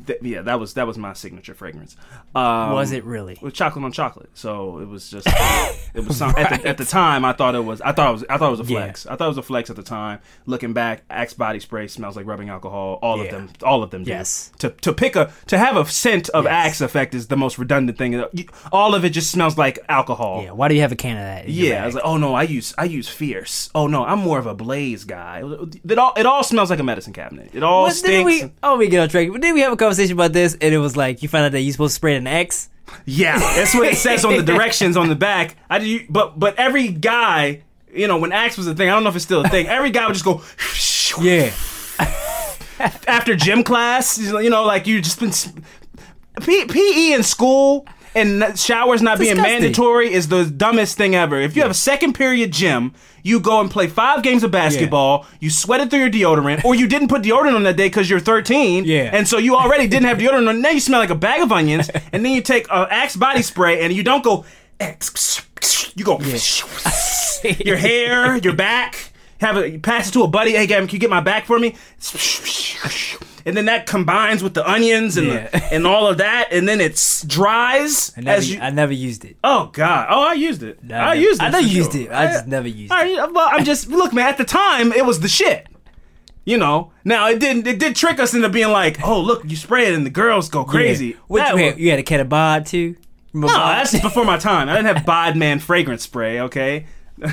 S1: th- yeah, that was that was my signature fragrance. Um,
S2: Was it really?
S1: It was chocolate on chocolate, so it was just it was some, at, the, at the time. I thought it was I thought it was I thought it was a
S2: Yeah.
S1: flex. I thought it was a flex at the time. Looking back, Axe body spray smells like rubbing alcohol. All of them, all of them. Do.
S2: Yes.
S1: To to pick a to have a scent of
S2: Yes.
S1: Axe effect is the most redundant thing. All of it just smells like alcohol.
S2: Yeah. Why do you have a can of that?
S1: Yeah, I was like, oh no, I use I use fierce. Oh no, I'm more of a blaze guy. It all it all smells like a medicine cabinet. It all
S2: didn't
S1: stinks.
S2: we? Oh, we get on track. Did we have a conversation about this? And it was like you found out that you're supposed to spray an X.
S1: Yeah, that's what it says on the directions on the back. I do, but but every guy, you know, when Axe was a thing, I don't know if it's still a thing. Every guy would just go.
S2: Yeah.
S1: after gym class, you know, like you just been P- PE in school and showers not being mandatory is the dumbest thing ever. If you have a second period gym, you go and play five games of basketball, you sweated through your deodorant, or you didn't put deodorant on that day because you're 13,
S2: Yeah.
S1: and so you already didn't have deodorant on. Now you smell like a bag of onions, and then you take uh, Axe body spray and you don't go X. you go your hair, your back. Have a pass it to a buddy. Hey, Gavin, can you get my back for me? And then that combines with the onions and
S2: Yeah.
S1: the, and all of that, and then it dries
S2: I never,
S1: as you.
S2: I never used it.
S1: oh God! Oh, I used it.
S2: No,
S1: I
S2: never-
S1: used it.
S2: I you used
S1: sure.
S2: it. I just never used
S1: right, well, I'm just look, man. At the time, it was the shit. You know. Now it didn't. It did trick us into being like, oh, look, you spray it, and the girls go crazy.
S2: Yeah.
S1: That
S2: you had? You had a can of bod too. Remember
S1: no,
S2: bod?
S1: that's before my time. I didn't have Bod Man fragrance spray. Okay,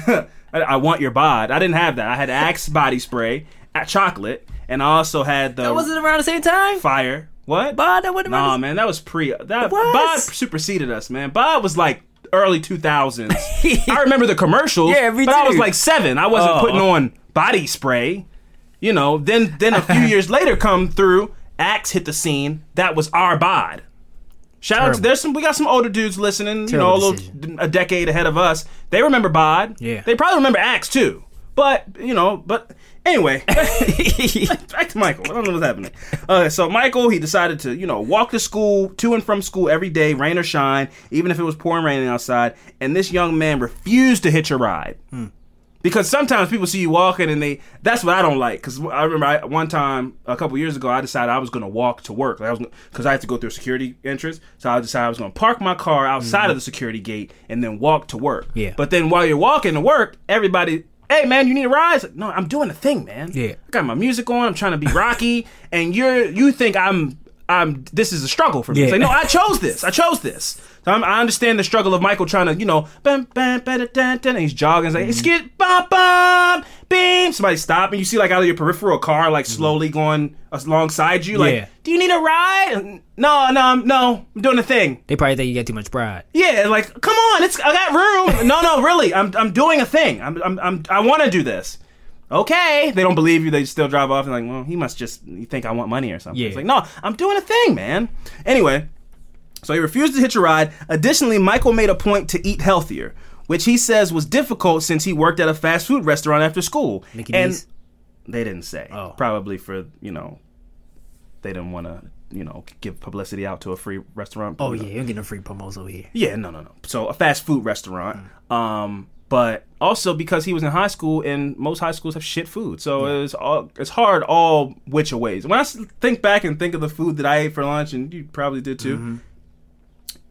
S1: I, I want your bod. I didn't have that. I had Axe body spray, at chocolate, and I also had the
S2: That wasn't around the same time.
S1: fire. What?
S2: Bod. That wasn't
S1: Nah, man, that was pre. That? Bod superseded us, man. Bod was like early 2000s. I remember the commercials.
S2: Yeah,
S1: but I was like seven. I wasn't
S2: Oh.
S1: putting on body spray. You know. Then then a few years later, come through. Axe hit the scene. That was our bod. Shout out to there's some we got some older dudes listening, you know, a little a decade ahead of us. They remember Bod.
S2: Yeah.
S1: They probably remember Axe too. But, you know, but anyway, back to Michael. I don't know what's happening. Uh, so Michael, he decided to, you know, walk to school, to and from school every day, rain or shine, even if it was pouring raining outside. And this young man refused to hitch a ride. Because sometimes people see you walking and they, that's what I don't like. Because I remember I, one time, a couple years ago, I decided I was going to walk to work. Like I was Because I had to go through a security entrance. So I decided I was going to park my car outside mm-hmm. of the security gate and then walk to work.
S2: Yeah.
S1: But then while you're walking to work, everybody, hey man, you need a ride? Like, no, I'm doing a thing, man.
S2: Yeah.
S1: I got my music on. I'm trying to be rocky, and you're you think I'm I'm this is a struggle for me.
S2: Yeah.
S1: like, no, I chose this. I chose this. So I'm, I understand the struggle of Michael trying to you know bam bam bam dun, dun, and he's jogging. It's like excuse bam bam beam. Somebody stop and you see like out of your peripheral car like mm-hmm. slowly going alongside you. Like,
S2: Yeah.
S1: do you need a ride? No, no, I'm, no. I'm doing a thing.
S2: They probably think you got too much pride.
S1: Yeah, like, come on, it's I got room. no, no, really, I'm I'm doing a thing. I'm I'm, I'm I want to do this. Okay, they don't believe you. They still drive off and like, well, he must just think I want money or something.
S2: Yeah.
S1: It's like, no, I'm doing a thing, man. Anyway, so he refused to hitch a ride. Additionally, Michael made a point to eat healthier, which he says was difficult since he worked at a fast food restaurant after school.
S2: Mickey
S1: and
S2: D's?
S1: they didn't say.
S2: Oh.
S1: Probably for you know, they didn't want to you know give publicity out to a free restaurant.
S2: Oh yeah, you're getting get no free promos over here.
S1: Yeah, no, no, no. So a fast food restaurant.
S2: Mm.
S1: Um, but also because he was in high school, and most high schools have shit food, so it was all it's hard all which ways. When I think back and think of the food that I ate for lunch, and you probably did too.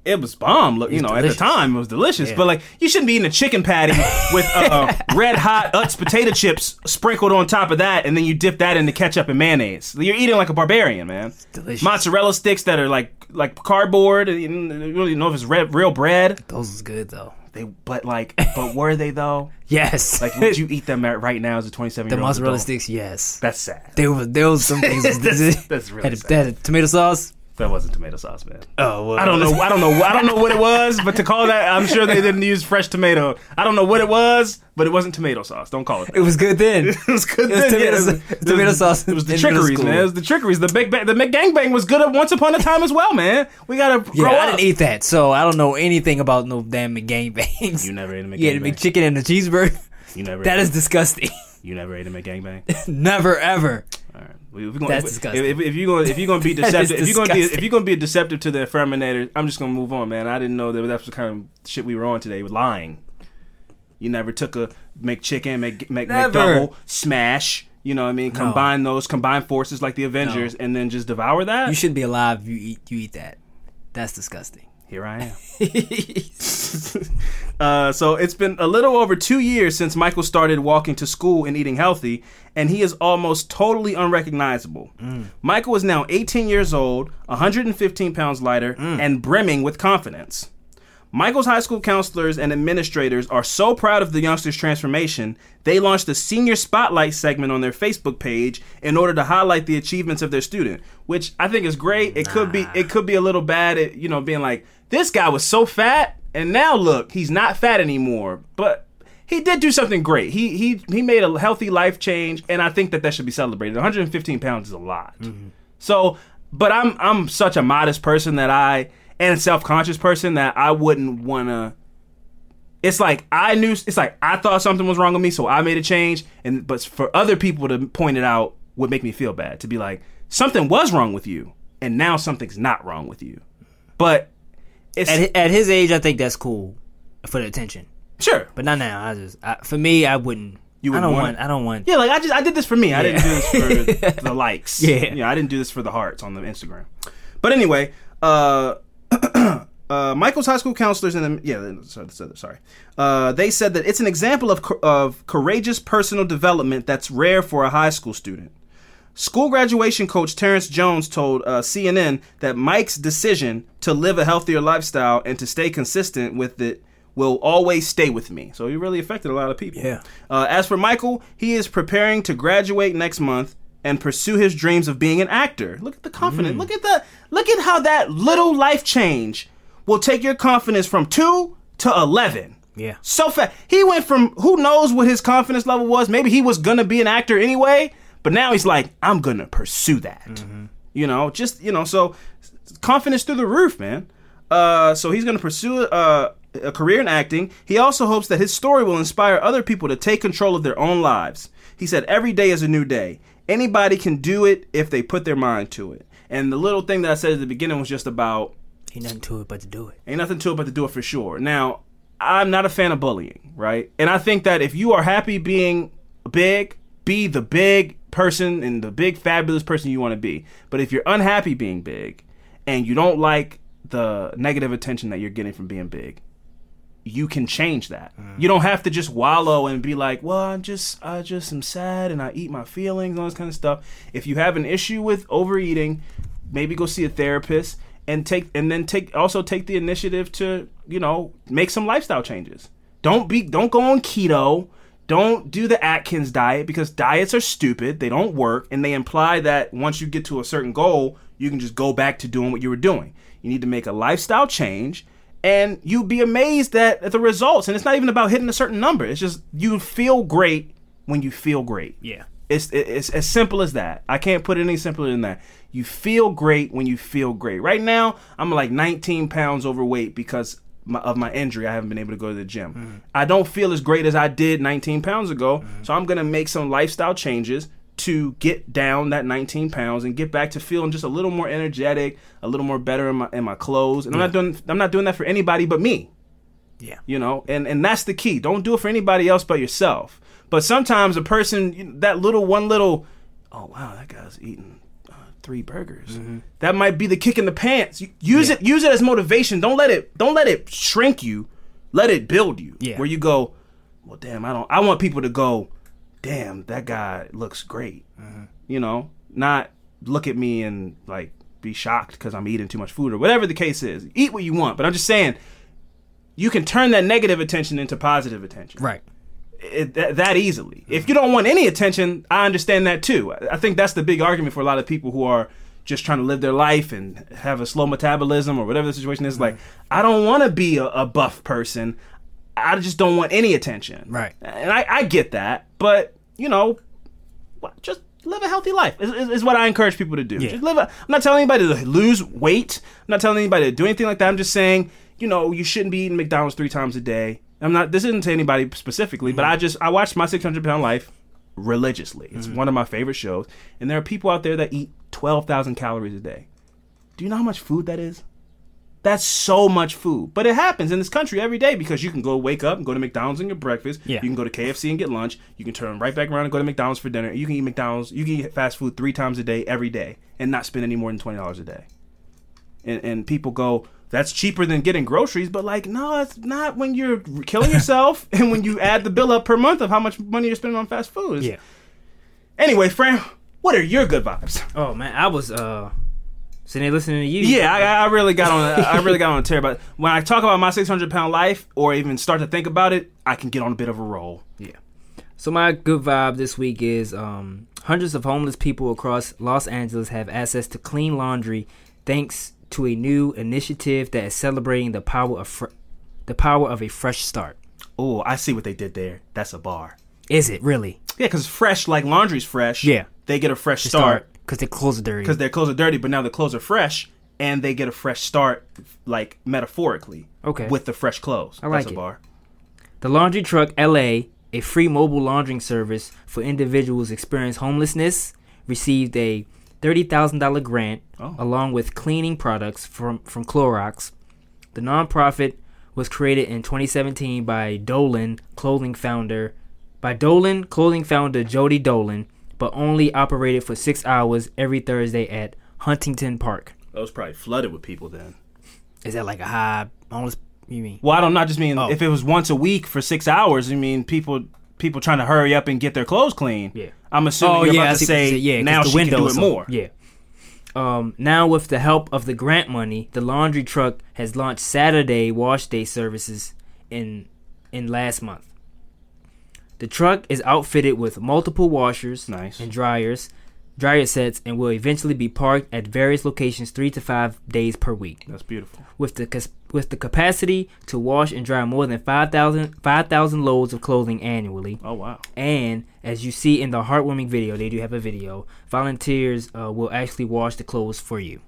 S1: It was bomb. Look, you know, at the time it was delicious.
S2: Yeah.
S1: But like, you shouldn't be eating a chicken patty with uh, red hot Utz potato chips sprinkled on top of that, and then you dip that into ketchup and mayonnaise. You're eating like a barbarian, man.
S2: delicious.
S1: Mozzarella sticks that are like like cardboard. and You don't even know if it's red, real bread.
S2: Those was good though.
S1: They, but like, but were they though?
S2: Yes.
S1: Like, would you eat them at- right now as a 27
S2: the
S1: year old?
S2: The mozzarella sticks? Yes.
S1: That's sad.
S2: There was there was some things.
S1: That's- that's really
S2: had,
S1: sad.
S2: they had tomato sauce.
S1: That wasn't tomato sauce, man.
S2: Oh, well,
S1: I don't know. I don't know. I don't know what it was, but to call that, I'm sure they didn't use fresh tomato. I don't know what it was, but it wasn't tomato sauce. Don't call it. That.
S2: It was good then.
S1: It was good.
S2: It was
S1: then,
S2: tomato
S1: yeah, it was-
S2: sa- tomato sauce
S1: It was the trickeries, man. It was the trickeries. The big bang, the McGangbang was good at once upon a time as well, man. We gotta
S2: Yeah,
S1: grow
S2: I didn't eat that, so I don't know anything about no damn McGangbangs.
S1: You never ate a McGangbang.
S2: Had a McChicken and a cheeseburger.
S1: You never.
S2: That is disgusting.
S1: You never ate a McGangbang.
S2: Never ever.
S1: Right. If, we gonna,
S2: That's
S1: if,
S2: disgusting.
S1: If, if you're gonna if you're gonna be deceptive, if you're gonna be if you're gonna be deceptive to the affirminator, I'm just gonna move on, man. I didn't know that that's the kind of shit we were on today. With lying. You never took a McChicken, Mc, Mc,
S2: Never.
S1: McDouble, smash. You know what I mean? Combine those, combine forces like the Avengers, and then just devour that.
S2: You shouldn't be alive. if You eat. You eat that. That's disgusting.
S1: Here I am. uh, so it's been a little over two years since Michael started walking to school and eating healthy, and he is almost totally unrecognizable. Michael is now 18 years old, 115 pounds lighter, and brimming with confidence. Michael's high school counselors and administrators are so proud of the youngster's transformation, they launched a senior spotlight segment on their Facebook page in order to highlight the achievements of their student, which I think is great. It could be it could be a little bad at, you know, being like, this guy was so fat and now look, he's not fat anymore. But he did do something great. He he he made a healthy life change and I think that that should be celebrated. 115 pounds is a lot. Mm-hmm. So, but I'm I'm such a modest person that I and a self-conscious person that I wouldn't want to it's like I knew it's like I thought something was wrong with me so I made a change and but for other people to point it out would make me feel bad to be like something was wrong with you and now something's not wrong with you. But it's
S2: At, at his age, I think that's cool for the attention.
S1: sure.
S2: But not now. I just I, for me, I wouldn't.
S1: You
S2: I don't
S1: want?
S2: I don't want.
S1: Yeah, like I just I did this for me. I didn't do this for the likes.
S2: Yeah.
S1: yeah, I didn't do this for the hearts on the Instagram. But anyway, uh, uh, Michael's high school counselors and the, yeah, sorry, sorry. Uh, they said that it's an example of co- of courageous personal development that's rare for a high school student. School graduation coach Terrence Jones told uh, CNN that Mike's decision to live a healthier lifestyle and to stay consistent with it will always stay with me. So he really affected a lot of people.
S2: Yeah.
S1: Uh, as for Michael, he is preparing to graduate next month and pursue his dreams of being an actor. Look at the confidence. Look at the look at how that little life change will take your confidence from two to eleven.
S2: Yeah.
S1: So fast. He went from who knows what his confidence level was. Maybe he was gonna be an actor anyway, but now he's like, I'm gonna pursue that. You know, just you know, so confidence through the roof, man. Uh, so he's gonna pursue uh, a career in acting. He also hopes that his story will inspire other people to take control of their own lives. He said, "Every day is a new day. Anybody can do it if they put their mind to it." And the little thing that I said at the beginning was just about
S2: Ain't nothing to it but to do it.
S1: Ain't nothing to it but to do it for sure. Now, I'm not a fan of bullying, right? And I think that if you are happy being big, be the big person and the big fabulous person you want to be. But if you're unhappy being big and you don't like the negative attention that you're getting from being big, you can change that. Mm. You don't have to just wallow and be like, "Well, I just I just am sad and I eat my feelings and all this kind of stuff." If you have an issue with overeating, maybe go see a therapist and take and then take also take the initiative to, you know, make some lifestyle changes. Don't be don't go on keto. Don't do the Atkins diet because diets are stupid. They don't work and they imply that once you get to a certain goal, you can just go back to doing what you were doing. You need to make a lifestyle change and you'd be amazed at, at the results. And it's not even about hitting a certain number. It's just you feel great when you feel great.
S2: Yeah.
S1: It's it's as simple as that. I can't put it any simpler than that. You feel great when you feel great. Right now, I'm like 19 pounds overweight because my, of my injury. I haven't been able to go to the gym. Mm. I don't feel as great as I did 19 pounds ago. Mm. So I'm gonna make some lifestyle changes to get down that 19 pounds and get back to feeling just a little more energetic, a little more better in my in my clothes. And I'm not doing I'm not doing that for anybody but me.
S2: Yeah.
S1: you know and and that's the key. Don't do it for anybody else but yourself. But sometimes a person that little one little oh wow that guy's eating uh, three burgers. That might be the kick in the pants. Use
S2: Yeah.
S1: it use it as motivation. Don't let it don't let it shrink you. Let it build you.
S2: Yeah.
S1: where you go well damn i don't i want people to go damn that guy looks great mm-hmm. you know not look at me and like be shocked because i'm eating too much food or whatever the case is eat what you want but i'm just saying you can turn that negative attention into positive attention.
S2: Right.
S1: It, that, that easily. If you don't want any attention, I understand that too. I think that's the big argument for a lot of people who are just trying to live their life and have a slow metabolism or whatever the situation is. Like, mm-hmm. I don't want to be a, a buff person. I just don't want any attention.
S2: Right.
S1: And I, I get that, but you know, just live a healthy life is, is, is what I encourage people to do.
S2: Yeah.
S1: Just live. A, I'm not telling anybody to lose weight. I'm not telling anybody to do anything like that. I'm just saying, you know, you shouldn't be eating McDonald's three times a day. I'm not. This isn't to anybody specifically, but I just I watched my 600 pound life religiously. It's mm-hmm. one of my favorite shows, and there are people out there that eat 12,000 calories a day. Do you know how much food that is? That's so much food. But it happens in this country every day because you can go wake up and go to McDonald's and get breakfast.
S2: Yeah.
S1: You can go to KFC and get lunch. You can turn right back around and go to McDonald's for dinner. You can eat McDonald's. You can eat fast food three times a day every day and not spend any more than twenty dollars a day. And and people go, that's cheaper than getting groceries, but like, no, it's not when you're killing yourself and when you add the bill up per month of how much money you're spending on fast food. It's-
S2: Yeah.
S1: Anyway, Fran, what are your good vibes?
S2: Oh man, I was uh sitting there listening to you.
S1: Yeah, I, I really got on. I really got on a tear. But when I talk about my 600 pound life, or even start to think about it, I can get on a bit of a roll.
S2: Yeah. So my good vibe this week is um, hundreds of homeless people across Los Angeles have access to clean laundry thanks to a new initiative that is celebrating the power of fr- the power of a fresh start.
S1: Oh, I see what they did there. That's a bar.
S2: Is it really?
S1: Yeah, because fresh, like laundry's fresh.
S2: Yeah.
S1: they get a fresh start
S2: because their clothes are dirty.
S1: because their clothes are dirty, but now the clothes are fresh, and they get a fresh start, like metaphorically.
S2: Okay.
S1: with the fresh clothes.
S2: I like
S1: That's a
S2: it.
S1: bar.
S2: The Laundry Truck LA, a free mobile laundering service for individuals experiencing homelessness, received a $30,000 grant
S1: Oh.
S2: along with cleaning products from, from Clorox. The nonprofit was created in 2017 by Dolan clothing founder by Dolan clothing founder Jody Dolan, but only operated for 6 hours every Thursday at Huntington Park.
S1: That was probably flooded with people then.
S2: Is that like a high homeless you mean?
S1: Well, I don't not just mean
S2: Oh.
S1: if it was once a week for six hours. I mean people people trying to hurry up and get their clothes clean.
S2: Yeah.
S1: I'm assuming you're
S2: Oh, I
S1: about to say
S2: you said. yeah, 'cause
S1: now
S2: the
S1: she can do it
S2: are-
S1: more.
S2: Yeah. Um, now with the help of the grant money, the laundry truck has launched Saturday wash day services in in last month. The truck is outfitted with multiple washers
S1: Nice.
S2: and dryers, dryer sets, and will eventually be parked at various locations three to five days per week
S1: That's beautiful.
S2: with the with the capacity to wash and dry more than 5,000 5,000 loads of clothing annually.
S1: Oh wow.
S2: And as you see in the heartwarming video, they do have a video. Volunteers uh, will actually wash the clothes for you.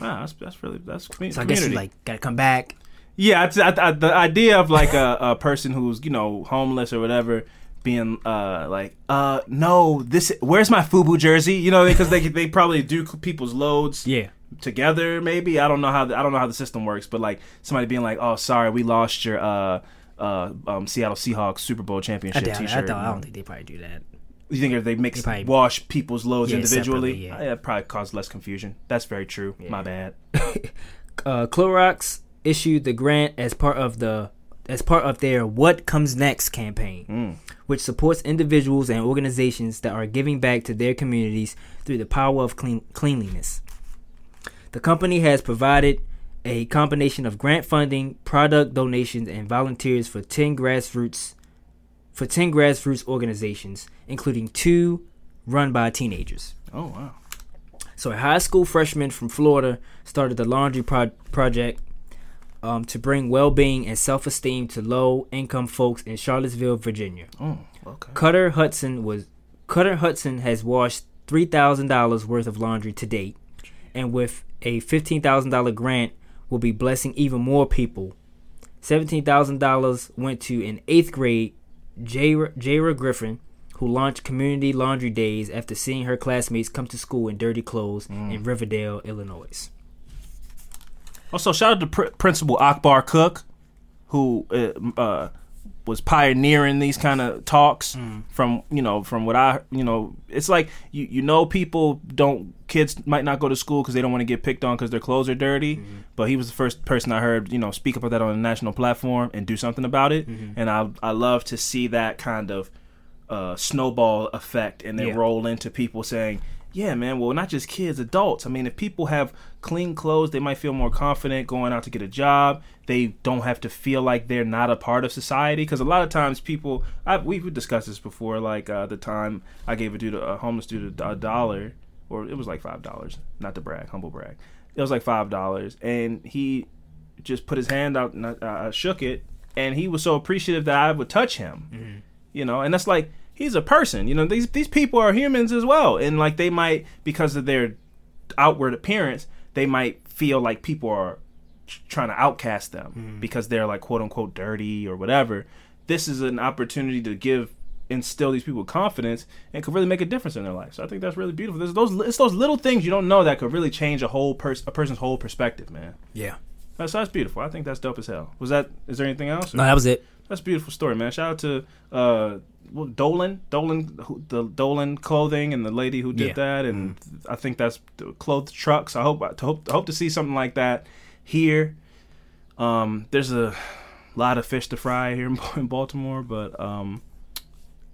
S1: Wow, that's that's really that's commu-
S2: So I guess you like gotta come back.
S1: Yeah, I, I, I, the idea of like a, a person who's you know homeless or whatever being uh like uh no this where's my FUBU jersey you know because they they probably do people's loads
S2: Yeah,
S1: together maybe I don't know how the, I don't know how the system works but like somebody being like oh sorry we lost your uh uh um, Seattle Seahawks Super Bowl championship I
S2: doubt. it. I,
S1: T-shirt.
S2: thought, I don't think they probably do that.
S1: you think if they mix
S2: probably-
S1: wash people's loads
S2: Yeah,
S1: individually,
S2: yeah.
S1: yeah. it probably cause less confusion. That's very true. My bad.
S2: Uh, Clorox issued the grant as part of the as part of their "What Comes Next" campaign, mm. which supports individuals and organizations that are giving back to their communities through the power of clean, cleanliness. The company has provided a combination of grant funding, product donations, and volunteers for ten grassroots for ten grassroots organizations, including two run by teenagers.
S1: Oh wow.
S2: So a high school freshman from Florida started the laundry pro- project um, to bring well-being and self-esteem to low-income folks in Charlottesville, Virginia.
S1: Oh okay.
S2: Cutter Hudson was Cutter Hudson has washed three thousand dollars worth of laundry to date, and with a fifteen thousand dollar grant, will be blessing even more people. Seventeen thousand dollars went to an eighth grade Jara, Jara Griffin, who launched community laundry days after seeing her classmates come to school in dirty clothes in Riverdale, Illinois.
S1: Also, shout out to Pr- Principal Akbar Cook, who uh, uh, was pioneering these kind of talks. From you know, from what I you know, it's like you you know people don't kids might not go to school because they don't want to get picked on because their clothes are dirty. But he was the first person I heard you know speak about that on a national platform and do something about it. And I I love to see that kind of uh, snowball effect and then
S2: Yeah.
S1: roll into people saying. Yeah, man. Well, not just kids, adults. I mean, if people have clean clothes, they might feel more confident going out to get a job. They don't have to feel like they're not a part of society. Because a lot of times, people, I, we've discussed this before. Like uh, the time I gave a dude, a homeless dude, a dollar, or it was like five dollars. Not to brag, humble brag. It was like five dollars, and he just put his hand out and I, uh, shook it, and he was so appreciative that I would touch him. Mm-hmm. You know, and that's like he's a person. You know, these these people are humans as well, and like they might because of their outward appearance, they might feel like people are trying to outcast them mm. because they're like quote unquote dirty or whatever. This is an opportunity to give instill these people confidence and could really make a difference in their life. So I think that's really beautiful. There's those it's those little things you don't know that could really change a whole person a person's whole perspective, man.
S2: Yeah.
S1: That's that's beautiful. I think that's dope as hell. Was that is there anything else?
S2: Or? No, that was it.
S1: That's a beautiful story, man. Shout out to uh Dolan, Dolan, the Dolan clothing, and the lady who did yeah. that, and mm-hmm. I think that's clothes trucks. I hope I hope hope to see something like that here. Um, there's a lot of fish to fry here in Baltimore, but um,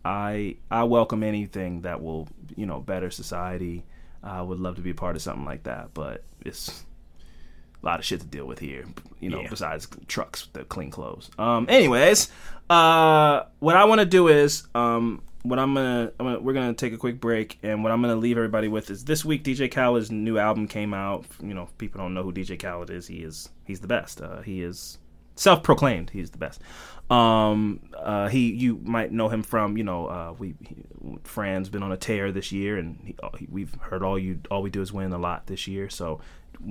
S1: I I welcome anything that will you know better society. I would love to be a part of something like that, but it's a lot of shit to deal with here, you know, yeah. besides trucks that clean clothes. Um, anyways, uh, what I want to do is, um, what I'm gonna, I'm gonna, we're gonna take a quick break, and what I'm gonna leave everybody with is this week DJ Khaled's new album came out. You know, people don't know who DJ Khaled is. He is, he's the best. Uh, he is self-proclaimed. He's the best. Um, uh, he, you might know him from, you know, uh, we, he, Fran's been on a tear this year, and he, uh, he, we've heard all you, all we do is win a lot this year. So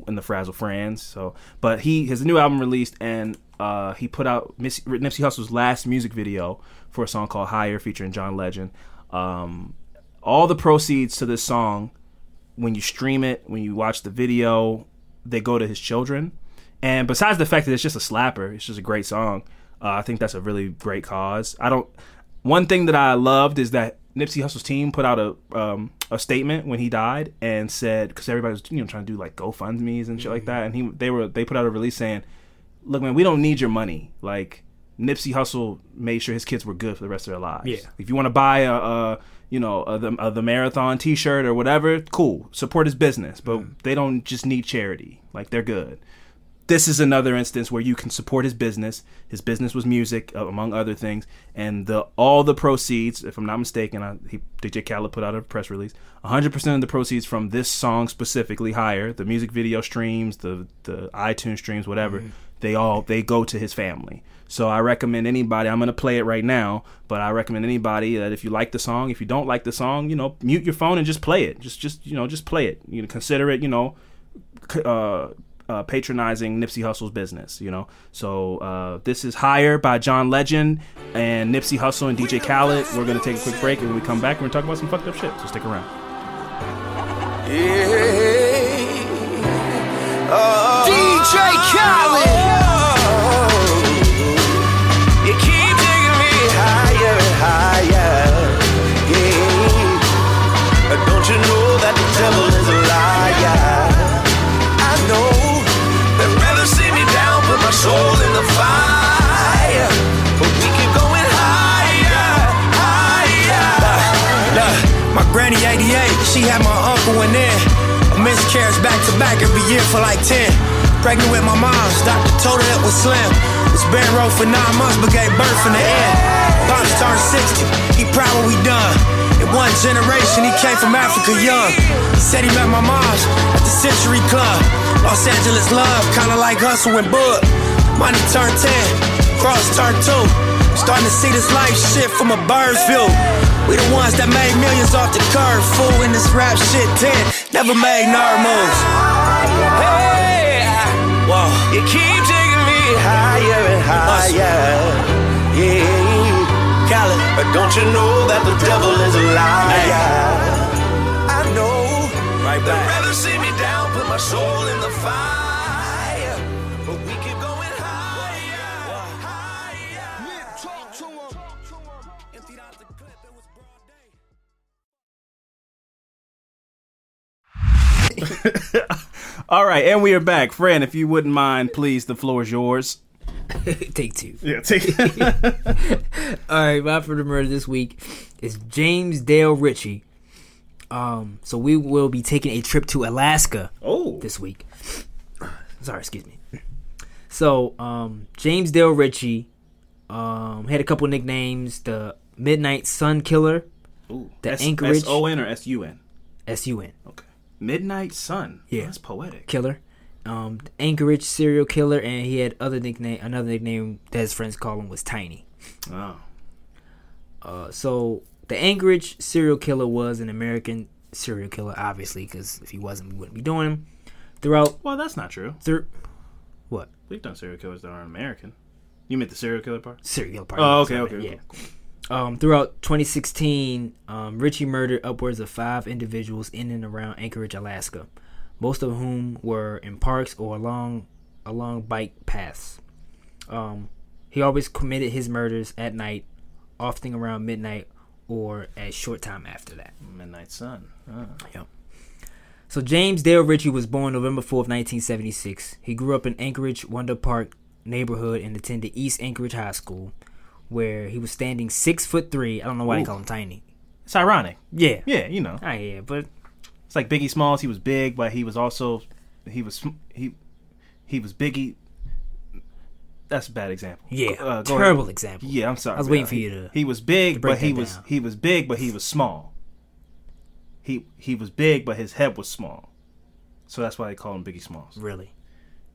S1: in the Frazzle Frans. So, but he his new album released, and uh, he put out Miss, Nipsey Hussle's last music video for a song called Higher, featuring John Legend. Um, all the proceeds to this song, when you stream it, when you watch the video, they go to his children. And besides the fact that it's just a slapper, it's just a great song. Uh, I think that's a really great cause. I don't. One thing that I loved is that Nipsey Hussle's team put out a um, a statement when he died and said because everybody was you know trying to do like GoFundmes and shit mm-hmm. like that, and he they were they put out a release saying, "Look, man, we don't need your money. Like Nipsey Hussle made sure his kids were good for the rest of their lives.
S2: Yeah.
S1: If you want to buy a, a you know a, the, a, the marathon T-shirt or whatever, cool. Support his business, but mm. they don't just need charity. Like they're good this is another instance where you can support his business. His business was music, uh, among other things, and the all the proceeds, if I'm not mistaken, I, he, DJ Khaled put out a press release. 100% of the proceeds from this song specifically, higher the music video streams, the the iTunes streams, whatever, mm-hmm. they all they go to his family. So I recommend anybody. I'm gonna play it right now, but I recommend anybody that if you like the song, if you don't like the song, you know, mute your phone and just play it. Just just you know, just play it. You know, consider it. You know. Uh, uh, patronizing Nipsey Hussle's business, you know. So uh, this is Higher by John Legend and Nipsey Hussle and DJ Khaled. We're gonna take a quick break, and when we come back, we're gonna talk about some fucked up shit. So stick around. Yeah. Oh. DJ Khaled. 1988, she had my uncle and then a miscarriage back to back every year for like 10. Pregnant with my mom, doctor told her it was slim. Was bedrow for nine months but gave birth in the end. Pops turned 60, he proud what we done. In one generation, he came from Africa young. He said he met my mom's at the Century Club. Los Angeles love, kinda like hustle and bud. Money turned 10, cross turned 2. Starting to see this life shift from a bird's view. We the ones that made millions off the curve, fool. In this rap shit, 10, never made nerd moves. Hey, whoa. You keep taking me higher and higher. Yeah, Khaled. But don't you know that the devil is a liar? I know. Right back. They'd rather see me down, put my soul in the fire. All right, and we are back. Fran, if you wouldn't mind, please, the floor is yours.
S2: take two.
S1: Yeah, take. It.
S2: All right, my for the murder this week is James Dale Ritchie Um, so we will be taking a trip to Alaska
S1: Oh,
S2: this week. Sorry, excuse me. So, um, James Dale Ritchie um, had a couple nicknames: the Midnight Sun Killer,
S1: Ooh.
S2: The
S1: S-
S2: Anchorage-
S1: S-O-N or S-U-N?
S2: S-U-N
S1: Okay. Midnight Sun.
S2: Yeah.
S1: That's poetic.
S2: killer, um, Anchorage serial killer, and he had other nickname. Another nickname that his friends call him was Tiny.
S1: Oh.
S2: Uh, so the Anchorage serial killer was an American serial killer, obviously, because if he wasn't, we wouldn't be doing him. Throughout,
S1: Well, that's not true.
S2: thir- what
S1: We've done serial killers that aren't American. You meant the serial killer part?
S2: serial killer part?
S1: Oh, okay, okay.
S2: yeah.
S1: cool.
S2: Um, throughout 2016, um, Ritchie murdered upwards of five individuals in and around Anchorage, Alaska, most of whom were in parks or along along bike paths. Um, he always committed his murders at night, often around midnight or a short time after that.
S1: Midnight Sun. Oh.
S2: So James Dale Ritchie was born November 4th, 1976. He grew up in Anchorage Wonder Park neighborhood and attended East Anchorage High School, where he was standing six foot three. I don't know why they call him tiny.
S1: It's ironic.
S2: Yeah.
S1: Yeah, you know.
S2: Ah, yeah, but
S1: It's like Biggie Smalls. He was big, but he was also he was he he was Biggie. That's a bad example.
S2: yeah,
S1: Uh,
S2: terrible
S1: ahead.
S2: example.
S1: Yeah, I'm sorry.
S2: I was waiting for
S1: he-
S2: you to-
S1: He was big, but he was
S2: down.
S1: he was big, but he was small. He he was big, but his head was small. So that's why they call him Biggie Smalls.
S2: Really,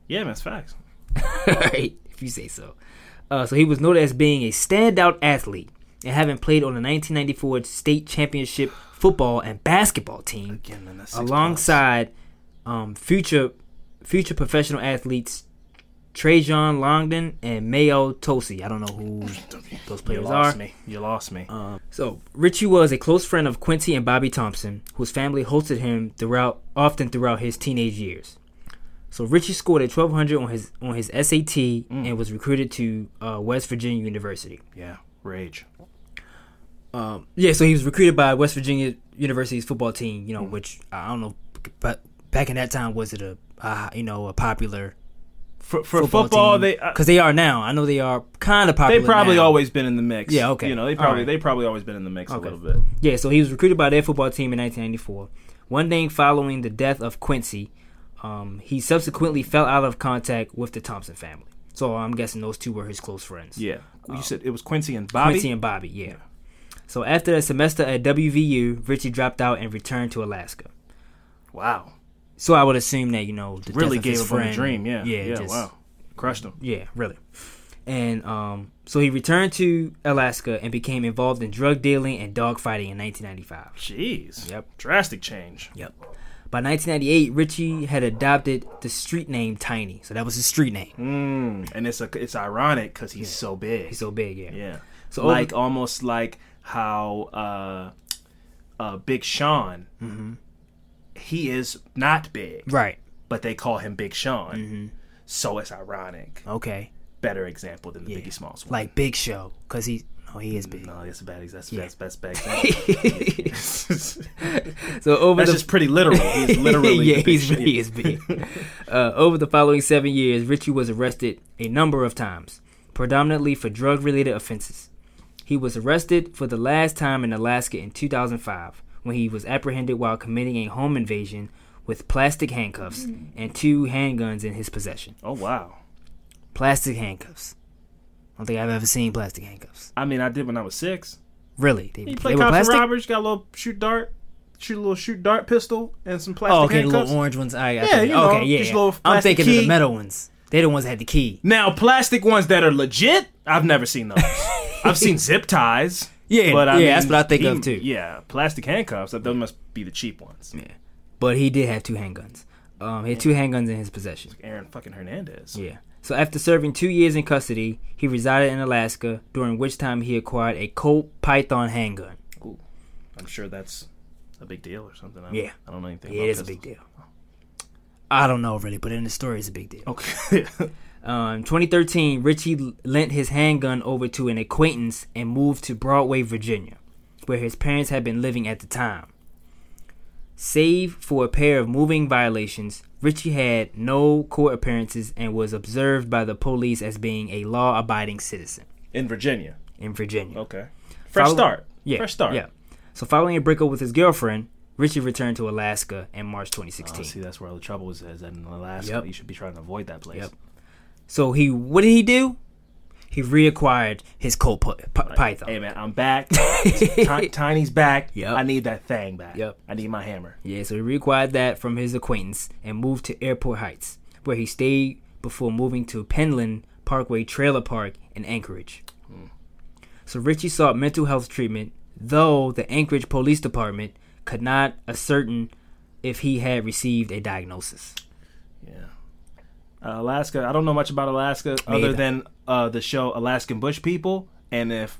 S1: Yeah, man, it's facts.
S2: Right, if you say so. Uh, so he was noted as being a standout athlete and having played on the 1994 state championship football and basketball team.
S1: Again, man, that's six
S2: alongside um, future future professional athletes Trajan Langdon and Mao Tosi. I don't know who those
S1: You
S2: players
S1: lost
S2: are.
S1: me. You lost me.
S2: Um, so Ritchie was a close friend of Quincy and Bobby Thompson, whose family hosted him throughout often throughout his teenage years. So Ritchie scored a 1200 on his on his SAT and was recruited to uh, West Virginia University.
S1: yeah, rage.
S2: Um, yeah, so he was recruited by West Virginia University's football team. You know, which I don't know, but back in that time, was it a uh, you know a popular
S1: For for football, they uh,
S2: because they are now. I know they are kind of popular.
S1: they probably
S2: now.
S1: always been in the mix.
S2: Yeah, okay.
S1: You know, they probably
S2: right.
S1: they probably always been in the mix
S2: Okay.
S1: a little bit.
S2: Yeah, so he was recruited by their football team in 1994. One day following the death of Quincy, um, he subsequently fell out of contact with the Thompson family. So I'm guessing those two were his close friends.
S1: Yeah, you said it was Quincy and Bobby.
S2: Quincy and Bobby, yeah. So after a semester at WVU, Ritchie dropped out and returned to Alaska.
S1: wow,
S2: So I would assume that you know the
S1: really
S2: death of his
S1: gave the
S2: friend-
S1: dream. Yeah,
S2: yeah,
S1: yeah.
S2: just-
S1: wow, crushed him.
S2: yeah, really. And um, so he returned to Alaska and became involved in drug dealing and dogfighting in 1995.
S1: Jeez.
S2: Yep.
S1: Drastic change.
S2: Yep. By 1998, Ritchie had adopted the street name Tiny, so that was his street name.
S1: Mm, and it's a it's ironic because he's so big.
S2: He's so big, yeah.
S1: yeah.
S2: So
S1: like
S2: over-
S1: almost like how uh, uh, Big Sean.
S2: Mm-hmm.
S1: He is not big,
S2: Right.
S1: but they call him Big Sean.
S2: Mm-hmm.
S1: So it's ironic.
S2: Okay.
S1: Better example than the
S2: Yeah.
S1: Biggie Smalls one.
S2: Like Big Show, cause he no he is big.
S1: no, that's a bad. That's
S2: Yeah.
S1: that's that's bad. example.
S2: So over
S1: that's
S2: the
S1: just pretty literal. He's literally
S2: yeah, he's
S1: shit.
S2: he is big. uh, over the following seven years, Ritchie was arrested a number of times, predominantly for drug-related offenses. He was arrested for the last time in Alaska in 2005 when he was apprehended while committing a home invasion with plastic handcuffs and two handguns in his possession.
S1: Oh wow.
S2: Plastic handcuffs. I don't think I've ever seen plastic handcuffs.
S1: I mean, I did when I was six.
S2: Really? They,
S1: You
S2: they
S1: play
S2: were
S1: cops and
S2: plastic?
S1: robbers. Got a little shoot dart, shoot a little shoot dart pistol, and some plastic
S2: Oh, okay, the
S1: handcuffs.
S2: little orange ones. I, I
S1: Yeah,
S2: think-
S1: you know,
S2: okay, yeah.
S1: just little
S2: I'm thinking of the metal ones. They're the ones that had the key.
S1: Now, plastic ones that are legit, I've never seen those. I've seen zip ties.
S2: Yeah,
S1: but I
S2: yeah,
S1: mean,
S2: that's what I think
S1: he-
S2: of too.
S1: Yeah, plastic handcuffs. Those must be the cheap ones.
S2: Yeah. But he did have two handguns. Um, he had two handguns in his possession.
S1: Aaron fucking Hernandez.
S2: Yeah. So after serving two years in custody, he resided in Alaska, during which time he acquired a Colt Python handgun.
S1: Ooh, I'm sure that's a big deal or something. I don't,
S2: Yeah.
S1: I don't know anything.
S2: Yeah,
S1: about
S2: it is a big deal. I don't know really, but in the story, it's a big deal.
S1: Okay.
S2: Um, 2013, Ritchie lent his handgun over to an acquaintance and moved to Broadway, Virginia, where his parents had been living at the time. Save for a pair of moving violations, Ritchie had no court appearances and was observed by the police as being a law abiding citizen
S1: In Virginia.
S2: in Virginia.
S1: Okay. Fresh
S2: Follow-
S1: start.
S2: Yeah.
S1: Fresh start.
S2: Yeah. So following a breakup with his girlfriend, Ritchie returned to Alaska in March
S1: Oh,
S2: 2016.
S1: see, that's where all the trouble is. Is in Alaska.
S2: Yep.
S1: You should be trying to avoid that place.
S2: Yep. So he, what did he do? He reacquired his Colt pi- pi- python.
S1: Hey man, I'm back. Ti- Tiny's back.
S2: Yep.
S1: I need that thing back.
S2: Yep.
S1: I need my hammer.
S2: Yeah, so he reacquired that from his acquaintance and moved to Airport Heights, where he stayed before moving to Penland Parkway Trailer Park in Anchorage. Hmm. So Ritchie sought mental health treatment, though the Anchorage Police Department could not ascertain if he had received a diagnosis.
S1: Yeah. Uh, Alaska. I don't know much about Alaska other
S2: either.
S1: than uh, the show Alaskan Bush People, and if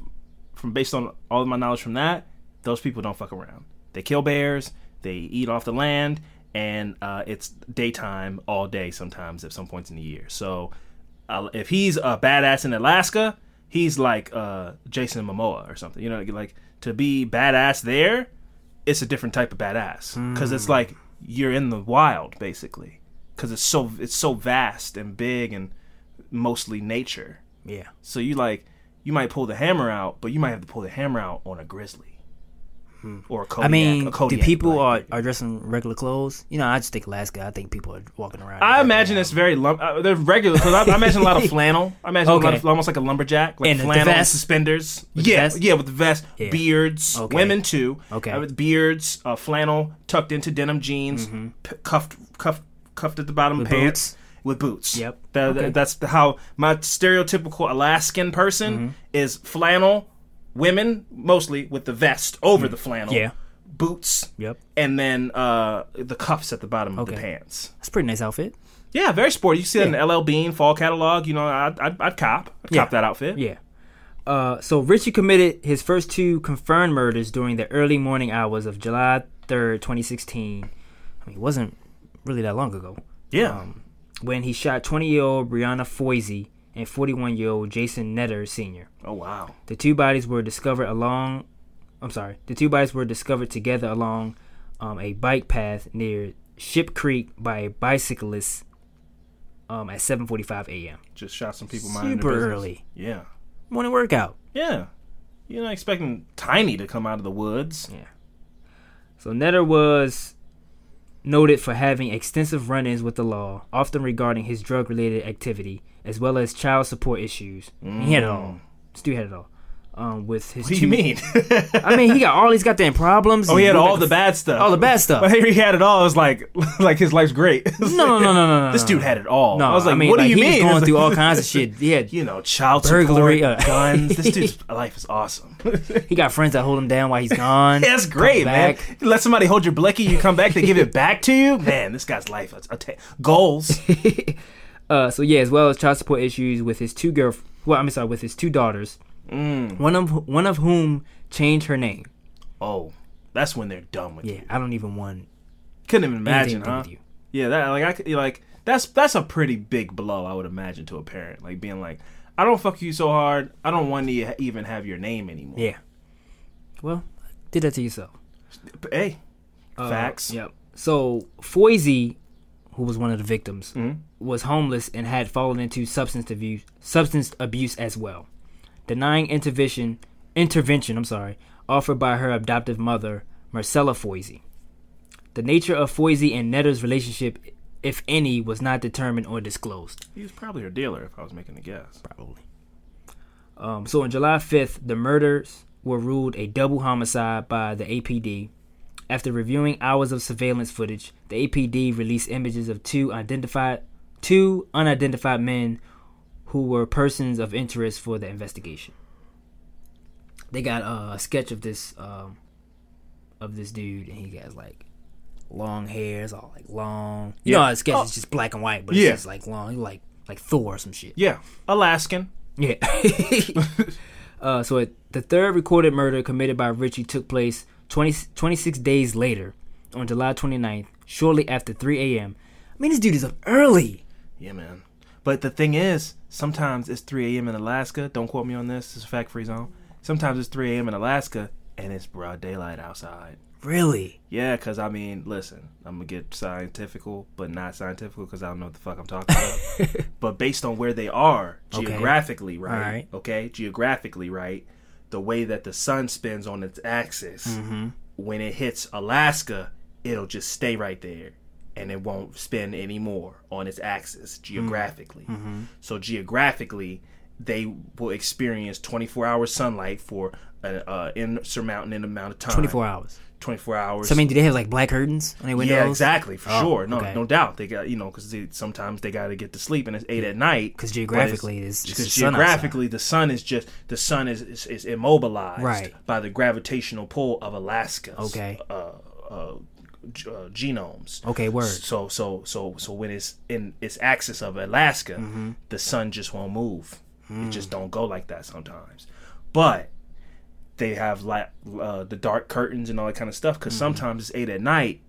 S1: from based on all of my knowledge from that, those people don't fuck around. They kill bears. They eat off the land, and uh, it's daytime all day sometimes at some points in the year. So if he's a badass in Alaska, he's like uh, Jason Momoa or something. You know, like to be badass there, it's a different type of badass because it's like you're in the wild basically because it's so it's so vast and big and mostly nature.
S2: Yeah.
S1: So you like you might pull the hammer out, but you might have to pull the hammer out on a grizzly or a Kodiak.
S2: I mean,
S1: a
S2: do people
S1: black.
S2: are, are dressing regular clothes? You know, I just think Alaska. I think people are walking around.
S1: I imagine it's very lum- uh, they're regular because I, I imagine a lot of flannel. I imagine a lot
S2: Okay.
S1: of, almost like a lumberjack, like
S2: And
S1: flannel and suspenders.
S2: With
S1: yeah, yeah, with the vest,
S2: Yeah.
S1: beards,
S2: Okay.
S1: women too.
S2: Okay.
S1: uh, with beards, uh, flannel tucked into denim jeans, p- cuffed, cuffed, cuffed at the bottom
S2: With
S1: pants.
S2: boots?
S1: With boots.
S2: Yep.
S1: That-
S2: Okay.
S1: That's how my stereotypical Alaskan person
S2: Mm-hmm.
S1: is flannel, women mostly with the vest over the flannel.
S2: Mm. Yeah.
S1: Boots.
S2: Yep.
S1: And then uh, the cuffs at the bottom of the pants.
S2: That's a pretty nice outfit.
S1: Yeah, very sporty. You see that in the LL Bean fall catalog. You know, I'd, I'd, I'd cop. I'd
S2: Yeah.
S1: cop that outfit.
S2: Yeah. Uh, so Ritchie committed his first two confirmed murders during the early morning hours of July 3rd, 2016. I mean, it wasn't really that long ago.
S1: Yeah.
S2: Um, when he shot 20 year old Brianna Foisy and 41 year old Jason Netter Sr.
S1: oh, wow.
S2: The two bodies were discovered along. I'm sorry. The two bodies were discovered together along um, a bike path near Ship Creek by a bicyclist um, at 7:45 a.m.
S1: Just shot some people minding
S2: Super
S1: their
S2: early.
S1: Yeah.
S2: Morning workout.
S1: Yeah. You're not expecting Tiny to come out of the woods. Yeah.
S2: So Netter was noted for having extensive run-ins with the law, often regarding his drug-related activity, as well as child support issues. He had it all. Mm. This dude had it all. Um, with his
S1: What do
S2: two,
S1: you mean?
S2: I mean, he got all these goddamn problems.
S1: oh, he had all
S2: like
S1: the bad stuff.
S2: all the bad stuff.
S1: But here he had it all. It was like, like his life's great.
S2: No, no, no, no, no, no.
S1: This dude had it all.
S2: No,
S1: I was like,
S2: mean,
S1: what
S2: like,
S1: do you
S2: he
S1: mean?
S2: was going through all kinds of shit. He had,
S1: You know, child
S2: Burglary,
S1: support,
S2: uh,
S1: guns. This dude's life is awesome.
S2: he got friends that hold him down while he's gone.
S1: That's great, man. You let somebody hold your blicky, you come back, they give it back to you. Man, this guy's life is goals.
S2: Uh, so yeah, as well as child support issues with his two girl. Well, I'm sorry, with his two daughters.
S1: Mm.
S2: One of one of whom changed her name.
S1: Oh, that's when they're done with you.
S2: Yeah,
S1: you.
S2: I don't even want
S1: Couldn't even imagine, huh?
S2: with you.
S1: Yeah, that like I could like that's that's a pretty big blow. I would imagine to a parent, like being like, I don't fuck you so hard. I don't want to even have your name anymore.
S2: Yeah. Well, did that to yourself.
S1: Hey,
S2: Uh,
S1: facts.
S2: Yep. So Foisy, who was one of the victims,
S1: Mhm.
S2: was homeless and had fallen into substance abuse, substance abuse as well. Denying intervention, intervention, I'm sorry, offered by her adoptive mother, Marcella Foisy. The nature of Foisy and Netter's relationship, if any, was not determined or disclosed.
S1: He was probably her dealer, if I was making a guess.
S2: Probably. Um, so on July 5th, the murders were ruled a double homicide by the APD. After reviewing hours of surveillance footage, the APD released images of two identified, two unidentified men who were persons of interest for the investigation. They got uh, a sketch of this um, of this dude, and he has like long hairs, all like long. You
S1: Yeah.
S2: know, the sketch
S1: Oh.
S2: is just black and white, but
S1: Yeah.
S2: it's just like long, He like like Thor or some shit.
S1: Yeah, Alaskan.
S2: Yeah. uh, so it, the third recorded murder committed by Ritchie took place 20, 26 days later on July 29th, shortly after 3 a.m. I mean, this dude is up early.
S1: Yeah, man. But the thing is, sometimes it's 3 a.m. in Alaska. Don't quote me on this. It's a fact free zone. Sometimes it's 3 a.m. in Alaska and it's broad daylight outside.
S2: Really?
S1: Yeah, because I mean, listen, I'm going to get scientifical, but not scientifical because I don't know what the fuck I'm talking about. but based on where they are
S2: Okay.
S1: geographically, right? Okay, geographically, right? The way that the sun spins on its axis,
S2: Mm-hmm.
S1: when it hits Alaska, it'll just stay right there and it won't spin anymore on its axis geographically. So geographically, they will experience 24 hour sunlight for an uh, insurmounting amount of time.
S2: 24 hours.
S1: 24 hours.
S2: So I mean, do they have like black curtains on their windows?
S1: yeah, exactly, for
S2: Oh,
S1: sure. No,
S2: okay.
S1: no doubt. They got you know because sometimes they got to get to sleep and it's eight at night.
S2: 'Cause geographically it's-
S1: because geographically the sun is just the sun is is, is immobilized
S2: Right.
S1: by the gravitational pull of Alaska's
S2: Okay.
S1: uh, uh, uh, genomes.
S2: Okay, word.
S1: So so so so when it's in its axis of Alaska,
S2: Mm-hmm.
S1: the sun just won't move. It
S2: Mm.
S1: just don't go like that sometimes. But they have like uh, the dark curtains and all that kind of stuff because
S2: Mm-hmm.
S1: sometimes it's eight at night,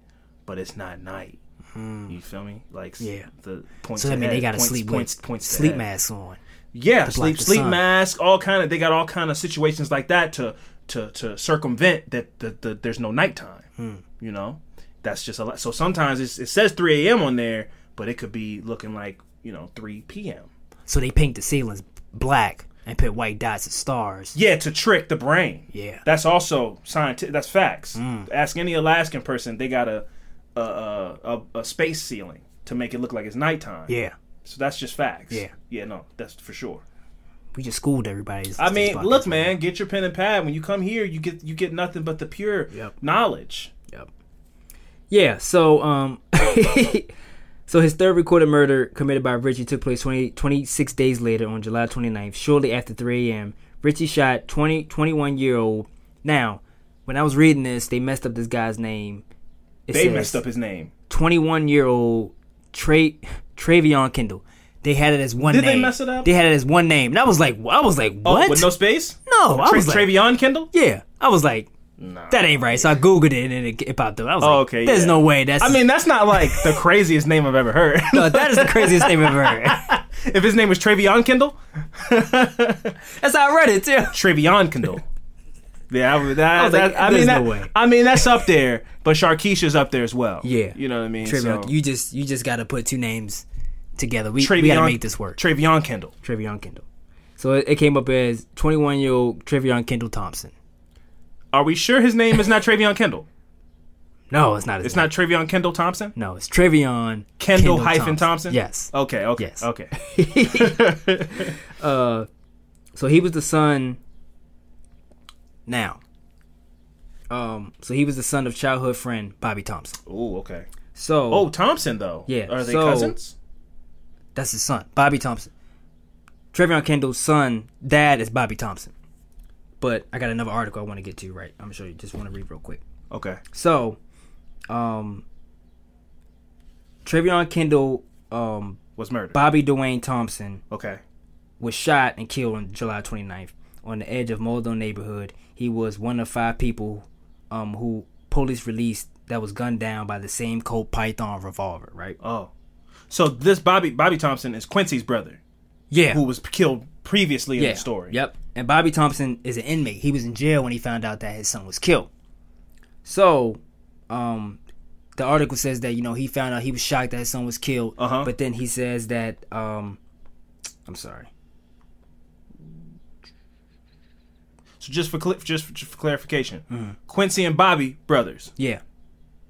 S1: but it's not night. You feel me? Like
S2: Mm. Yeah.
S1: the points.
S2: So means
S1: ahead,
S2: they got to sleep
S1: points,
S2: with
S1: points
S2: sleep masks on.
S1: Yeah, sleep sleep
S2: sun.
S1: mask, all kind of. They got all kind of situations like that to to to circumvent that the, the there's no nighttime.
S2: Hmm.
S1: You know, that's just a lot. So sometimes it's, it says 3 a.m. on there, but it could be looking like you know 3 p.m.
S2: So they paint the ceilings black and put white dots as stars.
S1: Yeah, to trick the brain.
S2: Yeah.
S1: that's also scientific. That's facts.
S2: Mm.
S1: Ask any Alaskan person, they got a a, a a a space ceiling to make it look like it's nighttime.
S2: Yeah.
S1: So that's just facts.
S2: Yeah.
S1: Yeah, no, that's for sure.
S2: We just schooled everybody.
S1: I mean, look, man, get your pen and pad. When you come here, you get you get nothing but the pure
S2: Yep.
S1: knowledge.
S2: Yeah. So, um, so his third recorded murder committed by Ritchie took place 20, 26 days later on July 29th, shortly after 3 a.m. Ritchie shot 20, 21 year old. Now, when I was reading this, they messed up this guy's name. It
S1: They messed up his name.
S2: 21 year old Tra- Travion Kendall. They had it as one
S1: Did they
S2: name.
S1: mess it up?
S2: They had it as one name. And I was like, I was like,
S1: Oh,
S2: what?
S1: with no space?
S2: No, I
S1: Tra-
S2: was like-
S1: Travion Kendall.
S2: yeah. I was like,
S1: Nah.
S2: that ain't right. So I googled it and it, it popped up. I was
S1: Oh,
S2: like,
S1: okay,
S2: There's
S1: yeah.
S2: no way. That's
S1: I mean, that's not like the craziest name I've ever heard.
S2: No, that is the craziest name I've ever heard.
S1: if his name was Travion Kendall,
S2: That's how I read it too.
S1: Travion Kendall. Yeah, I, that,
S2: I was like,
S1: that- I mean, that,
S2: no way.
S1: I mean, that's up there, but Sharkeisha's up there as well.
S2: Yeah.
S1: you know what I mean.
S2: Travion,
S1: So,
S2: you just you just got to put two names together. We, we got to make this work.
S1: Travion Kendall.
S2: Travion Kendall. So it, it came up as 21 year old Travion Kendall Thompson.
S1: Are we sure his name is not Travion Kendall?
S2: No, it's not. His
S1: It's
S2: name.
S1: not Travion Kendall Thompson.
S2: No, it's Travion
S1: Kendall hyphen Thompson?
S2: Yes.
S1: Okay. Okay.
S2: Yes.
S1: Okay.
S2: So he was the son. Now. Um. So he was the son of childhood friend Bobby Thompson.
S1: Oh. Okay.
S2: So
S1: Oh, Thompson though.
S2: Yeah,
S1: Are they
S2: so-
S1: cousins?
S2: That's his son, Bobby Thompson. Trevion Kendall's son, dad is Bobby Thompson. But I got another article I want to get to, right? I'm sure you just want to read real quick.
S1: Okay.
S2: So, um, Trevion Kendall, um,
S1: Was murdered.
S2: Bobby Dwayne Thompson
S1: Okay.
S2: was shot and killed on July 29th on the edge of Muldoon neighborhood. He was one of five people, um, who police released that was gunned down by the same Colt Python revolver, right?
S1: Oh. So this Bobby Bobby Thompson is Quincy's brother,
S2: Yeah.
S1: who was killed previously in the story.
S2: Yep. And Bobby Thompson is an inmate. He was in jail when he found out that his son was killed. So, um, the article says that you know he found out he was shocked that his son was killed.
S1: Uh-huh.
S2: But then he says that um, I'm sorry.
S1: So just for cl- just for, just for clarification,
S2: Mm-hmm.
S1: Quincy and Bobby brothers.
S2: Yeah.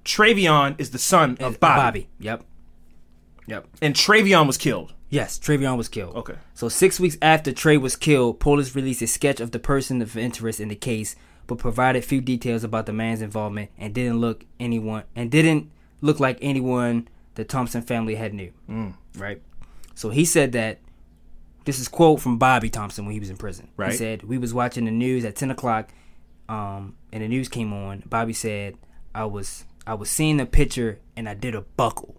S1: Travion is the son of Bobby,
S2: Yep. Yep.
S1: and Travion was killed.
S2: Yes, Travion was killed.
S1: Okay.
S2: So six weeks after Trey was killed, police released a sketch of the person of interest in the case, but provided few details about the man's involvement and didn't look anyone and didn't look like anyone the Thompson family had knew.
S1: Mm.
S2: Right. So he said that this is quote from Bobby Thompson when he was in prison.
S1: Right.
S2: He said we was watching the news at ten o'clock, um, and the news came on. Bobby said I was I was seeing the picture and I did a buckle.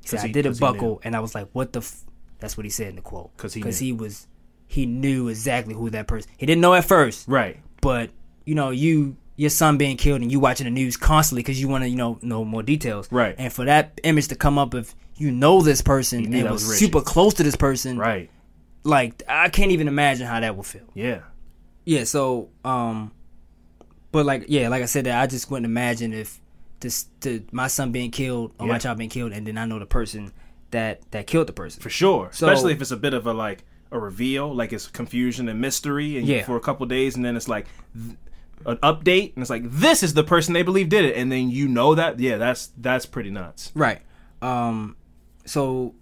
S2: He said
S1: 'Cause
S2: I did a buckle and I was like, what the. F-? That's what he said in the quote.
S1: 'Cause
S2: Because
S1: knew.
S2: he was he knew exactly who that person. He didn't know at first,
S1: Right.
S2: but you know you your son being killed and you watching the news constantly because you want to you know know more details.
S1: Right.
S2: And for that image to come up if you know this person and was,
S1: was
S2: super close to this person,
S1: Right.
S2: like I can't even imagine how that would feel.
S1: Yeah.
S2: Yeah. So um, but like yeah, like I said, that I just wouldn't imagine if this to my son being killed or
S1: Yeah.
S2: my child being killed and then I know the person that that killed the person.
S1: For sure.
S2: So-
S1: Especially if it's a bit of a like a reveal, like it's confusion and mystery, and
S2: Yeah.
S1: for a couple days, and then it's like th- an update, and it's like this is the person they believe did it, and then you know that, yeah, that's that's pretty nuts.
S2: Right. Um. So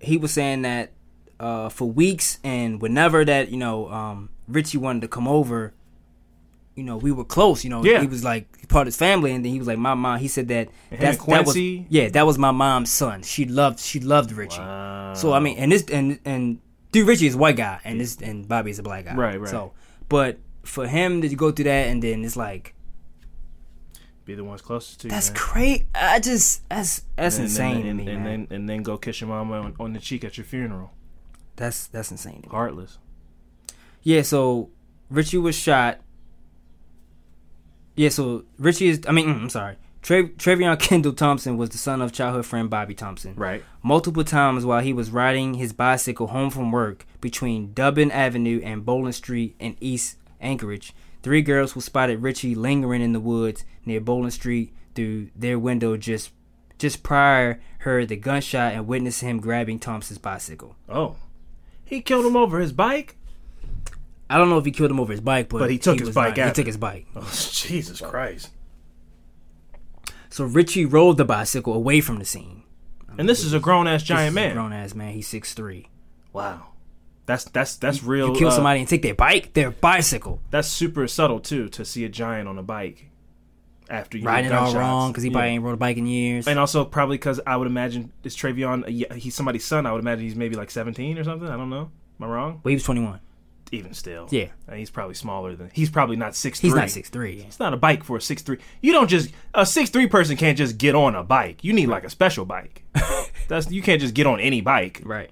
S2: he was saying that uh, for weeks and whenever that you know um, Ritchie wanted to come over, you know we were close. You know
S1: Yeah.
S2: he was like part of his family, and then he was like my mom. He said that that's that was yeah that was my mom's son. She loved she loved Ritchie.
S1: Wow.
S2: So I mean, and this and and dude Ritchie is a white guy, and this and Bobby is a black guy.
S1: Right, right.
S2: So, but for him to go through that, and then it's like
S1: be the ones closest to you.
S2: that's great. I just that's that's
S1: and
S2: insane
S1: then,
S2: to me,
S1: and,
S2: man.
S1: then and then go kiss your mama on, on the cheek at your funeral.
S2: that's that's insane. To me.
S1: Heartless.
S2: Yeah, so Ritchie was shot. Yeah, so Ritchie is. I mean, mm, I'm sorry. Tre- Trevion Kendall Thompson was the son of childhood friend Bobby Thompson.
S1: Right.
S2: Multiple times while he was riding his bicycle home from work between Dublin Avenue and Bowling Street in East Anchorage, three girls who spotted Ritchie lingering in the woods near Bowling Street through their window just just prior heard the gunshot and witnessed him grabbing Thompson's bicycle.
S1: Oh. He killed him over his bike?
S2: I don't know if he killed him over his bike, but,
S1: But he took his bike
S2: not- He took his bike.
S1: Oh, Jesus Christ.
S2: So Ritchie rode the bicycle away from the scene.
S1: And this is a grown ass giant man.
S2: grown ass man. He's six three.
S1: Wow. That's that's that's real.
S2: You kill
S1: uh,
S2: somebody and take their bike, their bicycle,
S1: That's super subtle too to see a giant on a bike after you
S2: riding it all wrong because he
S1: Yeah.
S2: probably ain't rode a bike in years.
S1: And also probably because I would imagine is Travion. uh, He's somebody's son. I would imagine he's maybe like seventeen or something. I don't know. Am I wrong?
S2: but he was twenty one.
S1: Even still,
S2: Yeah.
S1: He's probably smaller than. He's probably not six.
S2: He's not six three.
S1: It's not a bike for a six three. You don't just a six three person can't just get on a bike. You need like a special bike. That's you can't just get on any bike.
S2: Right.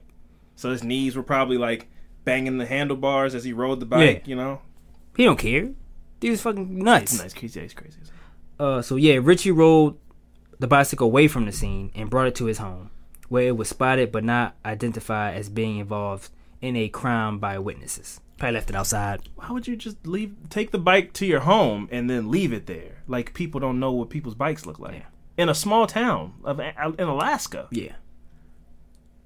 S1: So his knees were probably like banging the handlebars as he rode the bike.
S2: Yeah.
S1: You know,
S2: He don't care. Dude's fucking nuts.
S1: nice, crazy, he's crazy.
S2: Uh, so yeah, Ritchie rode the bicycle away from the scene and brought it to his home, where it was spotted but not identified as being involved in a crime by witnesses. Probably left it outside.
S1: Why would you just leave, take the bike to your home and then leave it there? Like people don't know what people's bikes look like in a small town of in Alaska.
S2: Yeah.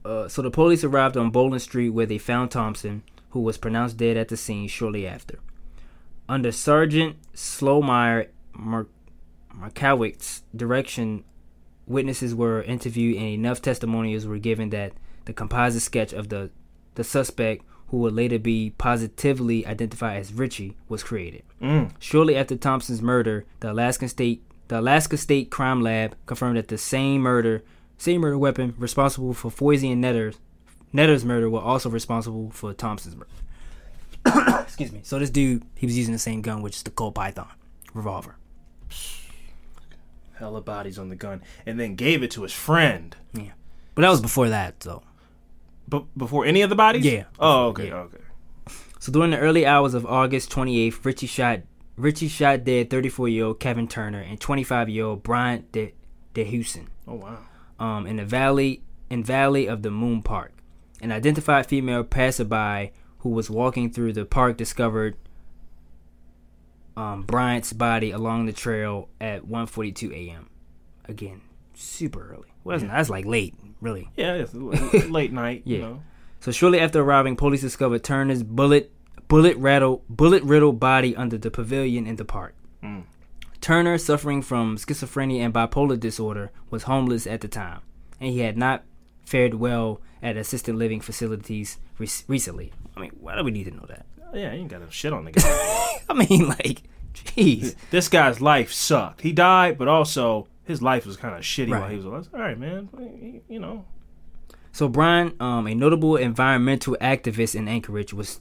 S2: Uh, so the police arrived on Bowling Street where they found Thompson, who was pronounced dead at the scene shortly after. Under Sergeant Slowmeyer Markowitz's direction, witnesses were interviewed and enough testimonials were given that the composite sketch of the, the suspect, who would later be positively identified as Ritchie, was created. Mm. Shortly after Thompson's murder, the Alaskan State the Alaska State Crime Lab confirmed that the same murder same murder weapon responsible for Foisy and Netter's Netter's murder were also responsible for Thompson's murder. Excuse me. So this dude, he was using the same gun, which is the Colt Python revolver.
S1: Hella bodies on the gun, and then gave it to his friend.
S2: Yeah, but that was before that. So,
S1: But before any of the bodies?
S2: Yeah.
S1: Oh, okay,
S2: Yeah.
S1: okay.
S2: so during the early hours of August 28th, Ritchie shot Ritchie shot dead 34 year old Kevin Turner and 25 year old Bryant De DeHusen.
S1: Oh wow.
S2: um, in the valley in Valley of the Moon Park. An identified female passerby who was walking through the park discovered um, Bryant's body along the trail at 1:42 a.m. Again, super early. Wasn't that's like late, really.
S1: Yeah, it's late night. You
S2: Yeah.
S1: know.
S2: So shortly after arriving, police discovered Turner's bullet bullet rattle bullet riddled body under the pavilion in the park. Hmm. Turner, suffering from schizophrenia and bipolar disorder, was homeless at the time, and he had not fared well at assisted living facilities re- recently. I mean, why do we need to know that?
S1: Oh, yeah, you ain't got to shit on the guy.
S2: I mean, like, jeez.
S1: this guy's life sucked. He died, but also his life was kind of shitty while he was alive. All right, man. You know.
S2: So Brian, um, a notable environmental activist in Anchorage, was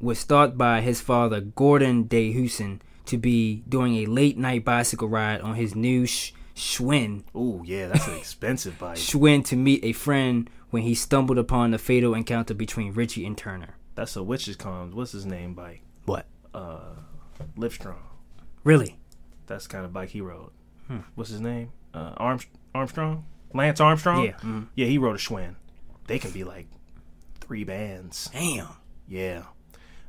S2: was thought by his father Gordon Day Houston to be doing a late night bicycle ride on his new sh- Schwinn
S1: Oh yeah, that's an expensive bike.
S2: Schwinn to meet a friend when he stumbled upon the fatal encounter between Ritchie and Turner.
S1: That's a witch's con. What's his name bike?
S2: What?
S1: Uh, Livestrong.
S2: Really?
S1: That's the kind of bike he rode. What's his name? Uh, Arm- Armstrong? Lance Armstrong?
S2: Yeah, mhm.
S1: Yeah, he wrote a Schwinn. They can be like three bands.
S2: Damn.
S1: Yeah.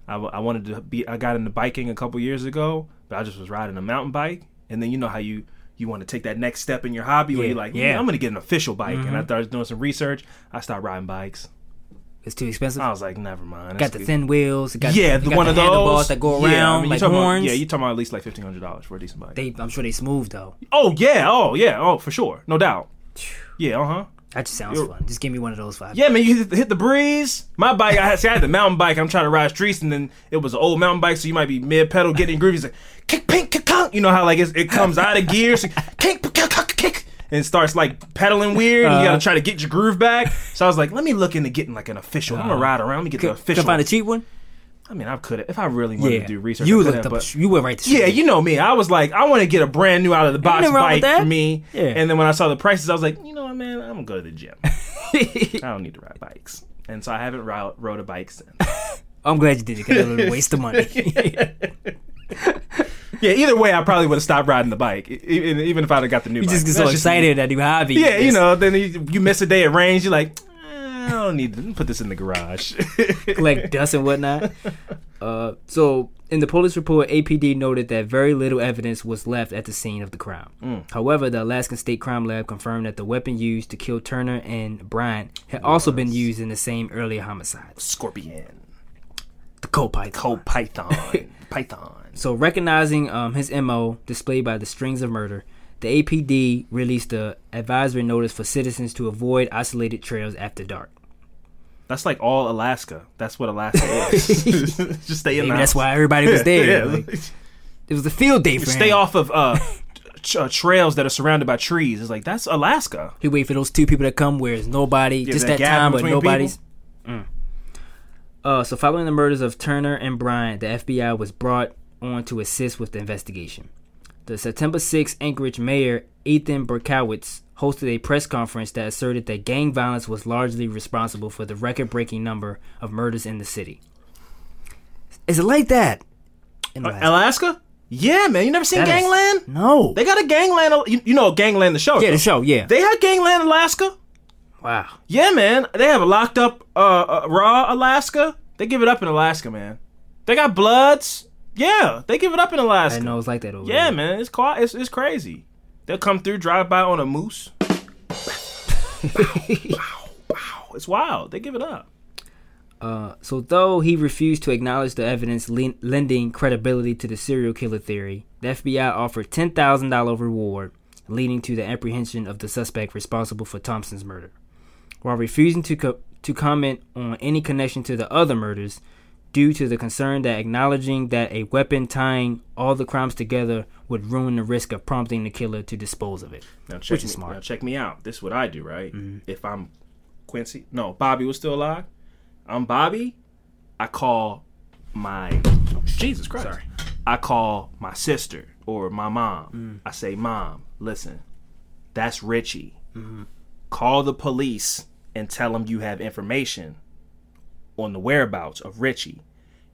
S1: I, w- I wanted to be, I got into biking a couple years ago, but I just was riding a mountain bike. And then you know how you, you want to take that next step in your hobby where you're like,
S2: yeah.
S1: yeah, I'm going to get an official bike. And I started doing some research. I started riding bikes.
S2: It's too expensive.
S1: I was like, never mind.
S2: got the
S1: good.
S2: thin wheels. Got,
S1: yeah, the
S2: got
S1: one
S2: the
S1: of those
S2: that go
S1: Yeah,
S2: around
S1: I mean,
S2: like
S1: talking about- yeah, you're talking about at least like fifteen hundred dollars for a decent bike.
S2: they, I'm sure they smooth though.
S1: oh yeah, oh yeah, oh for sure, no doubt. Yeah, uh huh.
S2: That just sounds
S1: Yo.
S2: fun. Just give me one of those five.
S1: Yeah, man, you hit, hit the breeze. My bike, I had, see, I had the mountain bike. I'm trying to ride streets, and then it was an old mountain bike, so you might be mid pedal, getting groovy. It's like kick, pink, kick, conk. You know how like it comes out of gear, so kick, kick, kick, kick, and starts like pedaling weird. and you
S2: Uh-huh.
S1: gotta try to get your groove back. So I was like, let me look into getting like an official. I'm gonna ride around. Let me get the official.
S2: could find a cheap one.
S1: I mean, I could if I really wanted
S2: Yeah.
S1: to do research.
S2: You
S1: could
S2: looked up.
S1: but-
S2: you went right to.
S1: yeah, you know me. I was like, I want to get a brand new out of the box bike for me.
S2: Yeah.
S1: And then when I saw the prices, I was like, you know what, man, I'm gonna go to the gym. I don't need to ride bikes, and so I haven't ride, rode a bike since.
S2: I'm glad you did it because it was a waste of money.
S1: yeah, either way, I probably would have stopped riding the bike, even even if I'd have got the new.
S2: you
S1: bike.
S2: just get
S1: That's
S2: so excited that new hobby.
S1: Yeah, you know, then you, you miss a day at range, you're like, eh, I don't need to put this in the garage.
S2: collect dust and whatnot. Uh, so in the police report, APD noted that very little evidence was left at the scene of the crime.
S1: Mm.
S2: However, the Alaskan State Crime Lab confirmed that the weapon used to kill Turner and Bryant had also been used in the same earlier homicide.
S1: Scorpion,
S2: The Colt python.
S1: Colt python, python.
S2: So recognizing um, his MO displayed by the strings of murder, the APD released a advisory notice for citizens to avoid isolated trails after dark.
S1: That's like all Alaska. That's what Alaska is. Just stay in
S2: Maybe
S1: the
S2: that's
S1: house.
S2: why everybody was there.
S1: Yeah,
S2: Like, it was a field day for
S1: stay
S2: him.
S1: off of uh, uh, trails that are surrounded by trees. It's like that's Alaska.
S2: He wait for those two people to come where it's nobody, just
S1: that
S2: that time, but nobody's. Mm. Uh, so following the murders of Turner and Bryant, the FBI was brought on to assist with the investigation. The September 6 Anchorage mayor Ethan Berkowitz hosted a press conference that asserted that gang violence was largely responsible for the record-breaking number of murders in the city. Is it like that? In Alaska?
S1: Alaska? Yeah, man. You never seen
S2: That is-
S1: Gangland?
S2: no.
S1: They got a Gangland. You, you know Gangland, the show.
S2: yeah, the show. Yeah.
S1: They have Gangland, Alaska.
S2: wow.
S1: Yeah, man. They have a locked up uh, uh, raw Alaska. They give it up in Alaska, man. They got Bloods. Yeah, they give it up in
S2: I
S1: Alaska.
S2: didn't know it was like that over
S1: Yeah,
S2: there.
S1: man. It's. It's, it's crazy. They'll come through, drive by on a moose. wow, wow. It's wild. They give it up.
S2: Uh, so, though he refused to acknowledge the evidence le- lending credibility to the serial killer theory, the FBI offered $10,000 reward, leading to the apprehension of the suspect responsible for Thompson's murder. While refusing to co- to comment on any connection to the other murders, due to the concern that acknowledging that a weapon tying all the crimes together would ruin the risk of prompting the killer to dispose of it.
S1: Now check
S2: Which
S1: me,
S2: is smart.
S1: Now check me out. This is what I do, right?
S2: Mm-hmm.
S1: If I'm Quincy, no, Bobby was still alive. I'm Bobby. I call my Jesus Christ.
S2: Sorry.
S1: I call my sister or my mom.
S2: Mm.
S1: I say, Mom, listen, that's Ritchie.
S2: Mm-hmm.
S1: Call the police and tell them you have information on the whereabouts of Ritchie.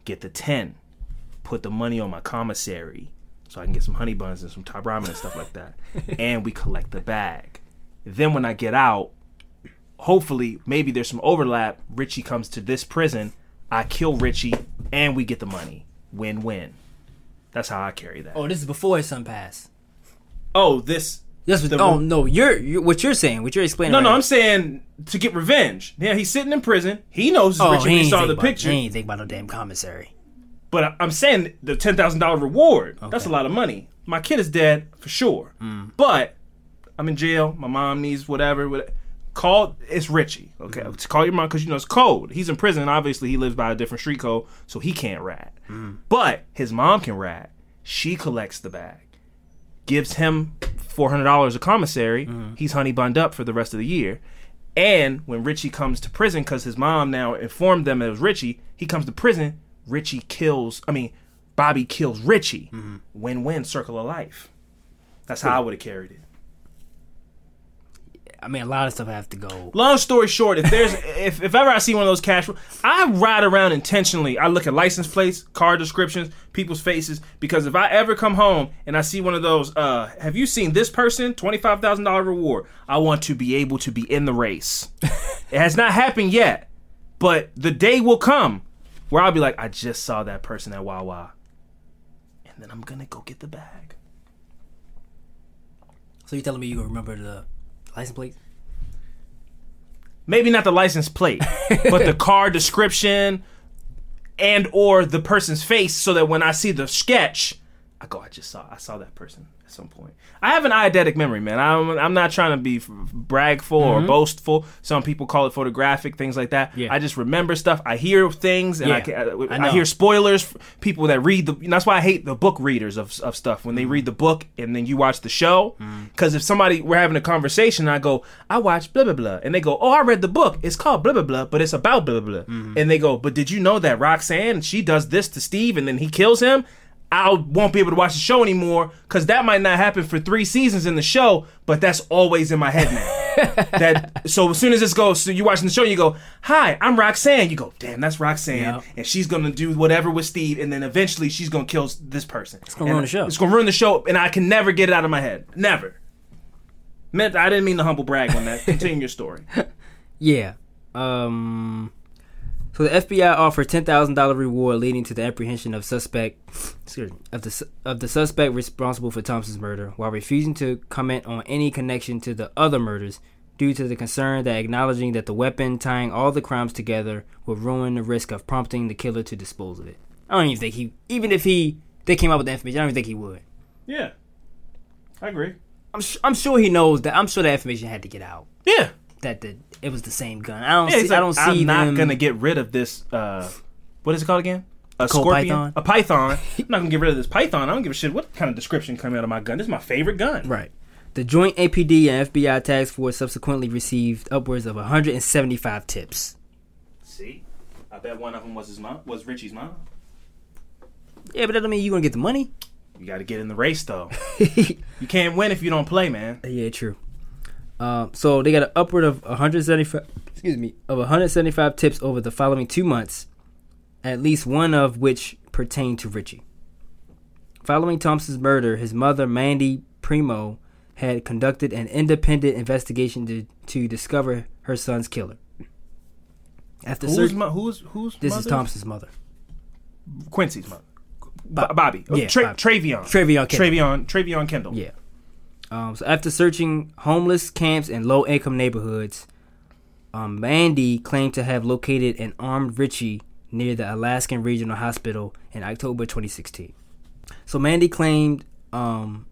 S1: Get the ten. Put the money on my commissary so I can get some honey buns and some Thai ramen and stuff like that. and we collect the bag. Then when I get out, hopefully maybe there's some overlap. Ritchie comes to this prison. I kill Ritchie and we get the money. Win win. That's how I carry that.
S2: Oh, this is before his son passed.
S1: Oh, this.
S2: That's what,
S1: The-
S2: oh no, you're, you're what you're saying. What you're explaining.
S1: No,
S2: right
S1: no,
S2: now.
S1: I'm saying to get revenge. Yeah, he's sitting in prison. He knows it's
S2: Oh,
S1: Ritchie when
S2: he
S1: he saw the
S2: about,
S1: picture.
S2: He ain't think about no damn commissary.
S1: But I- I'm saying the ten thousand dollar reward. That's a lot of money. My kid is dead for sure.
S2: Mm.
S1: But I'm in jail. My mom needs whatever. what- Call it's Ritchie. Okay,
S2: Mm.
S1: call your mom because you know it's code. He's in prison. Obviously, he lives by a different street code, so he can't rat.
S2: Mm.
S1: But his mom can rat. She collects the bag, gives him four hundred dollars a commissary.
S2: Mm.
S1: He's honey bunned up for the rest of the year. And when Ritchie comes to prison, because his mom now informed them it was Ritchie, he comes to prison. Ritchie kills. I mean, Bobby kills Ritchie.
S2: Mm-hmm.
S1: Win-win circle of life. That's how I would have carried it.
S2: I mean, a lot of stuff I have to go.
S1: Long story short, if there's if, if ever I see one of those cash, I ride around intentionally. I look at license plates, car descriptions, people's faces, because if I ever come home and I see one of those, uh, have you seen this person? Twenty five thousand dollar reward. I want to be able to be in the race. it has not happened yet, but the day will come where I'll be like, I just saw that person at Wawa, and then I'm gonna go get the bag.
S2: So you're telling me you remember the license plate?
S1: maybe not the license plate, but the car description and or the person's face so that when I see the sketch, I go, I just saw I saw that person at some point. I have an eidetic memory, man. I'm I'm not trying to be bragful or boastful. Some people call it photographic, things like that.
S2: Mm-hmm. Yeah.
S1: I just remember stuff. I hear things, and I,
S2: Yeah,
S1: can, I,
S2: I
S1: I, hear spoilers. People that read the that's why I hate the book readers of, of stuff when
S2: Mm.
S1: they read the book and then you watch the show. Because if somebody we're having a conversation, I go, I watched blah blah blah, and they go, Oh, I read the book. It's called blah blah blah, but it's about blah blah blah.
S2: Mm-hmm.
S1: And they go, But did you know that Roxanne she does this to Steve and then he kills him? I won't be able to watch the show anymore because that might not happen for three seasons in the show, but that's always in my head now. that so as soon as this goes, so you're watching the show, you go, "Hi, I'm Roxanne." You go, "Damn, that's Roxanne,"
S2: Yeah.
S1: and she's gonna do whatever with Steve, and then eventually she's gonna kill this person. It's
S2: gonna ruin the show.
S1: It's gonna ruin the show, and I can never get it out of my head. Never. Meant I didn't mean to humble brag on that. Continue your story.
S2: Yeah. Um. So the FBI offered ten thousand dollar reward, leading to the apprehension of suspect, excuse me, of the of the suspect responsible for Thompson's murder, while refusing to comment on any connection to the other murders, due to the concern that acknowledging that the weapon tying all the crimes together would ruin the risk of prompting the killer to dispose of it. I don't even think he, even if he, they came up with the information, I don't even think he would.
S1: Yeah, I agree.
S2: I'm, sh- I'm sure he knows that. I'm sure that information had to get out.
S1: Yeah,
S2: That the it was the same gun. I don't
S1: yeah.
S2: see.
S1: he's
S2: I don't see.
S1: I'm not
S2: them-
S1: gonna get rid of this. Uh, what is it called again? A
S2: Cold
S1: scorpion,
S2: python?
S1: a python. I'm not gonna get rid of this python. I don't give a shit what kind of description coming out of my gun. This is my favorite gun.
S2: Right. The joint APD and FBI task force subsequently received upwards of 175 tips.
S1: See, I bet one of them was his mom. Was Ritchie's mom.
S2: Yeah, but that don't mean you're gonna get the money.
S1: You got to get in the race though. you can't win if you don't play, man.
S2: yeah, true. Um, so they got an upward of 175. Excuse me, of 175 tips over the following two months, at least one of which pertained to Ritchie. Following Thompson's murder, his mother Mandy Primo had conducted an independent investigation to, to discover her son's killer. After
S1: Who's
S2: search,
S1: mo- who's who's
S2: this is? Thompson's mother.
S1: Quincy's mother. Bo- Bobby. Oh,
S2: Yeah,
S1: Tra-
S2: Bobby.
S1: Travion.
S2: Travion Kendall.
S1: Travion. Travion Kendall.
S2: Yeah. Um, so after searching homeless camps and low income neighborhoods, um, Mandy claimed to have located an armed Ritchie near the Alaskan Regional Hospital in October 2016. So Mandy claimed um,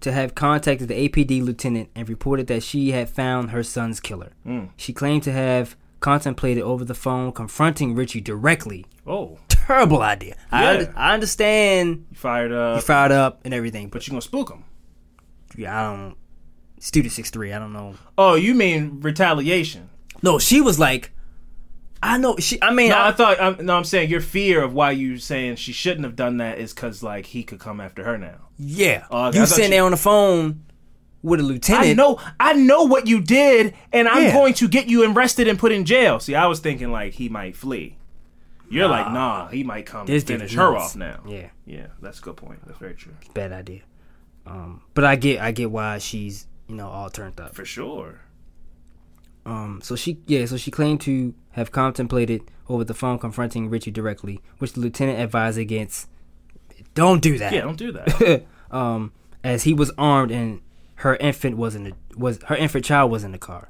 S2: to have contacted the APD lieutenant and reported that she had found her son's killer. She claimed to have contemplated over the phone confronting Ritchie directly.
S1: Oh,
S2: Terrible idea. I,
S1: Yeah.
S2: under- I understand
S1: you fired up.
S2: you fired up and everything, but
S1: but you gonna spook him?
S2: Yeah, I don't. Student six three. I don't know.
S1: Oh, you mean retaliation?
S2: No, she was like, I know. She. I mean,
S1: No,
S2: I,
S1: I thought. I'm, no, I'm saying your fear of why you saying she shouldn't have done that is because like he could come after her now.
S2: yeah.
S1: Oh, okay,
S2: you sitting
S1: you-
S2: there on the phone with a lieutenant.
S1: I know, I know what you did, and I'm
S2: Yeah.
S1: going to get you arrested and put in jail. See, I was thinking like he might flee. You're like, nah, he might come finish her off now.
S2: Yeah,
S1: yeah, that's a good point. That's very true
S2: bad idea. Um, but I get, I get why she's, you know, all turned up.
S1: for sure.
S2: Um, so she, yeah, so she claimed to have contemplated over the phone confronting Ritchie directly, which the lieutenant advised against. Don't do that.
S1: Yeah, don't do that.
S2: um, as he was armed and her infant was in the was her infant child was in the car.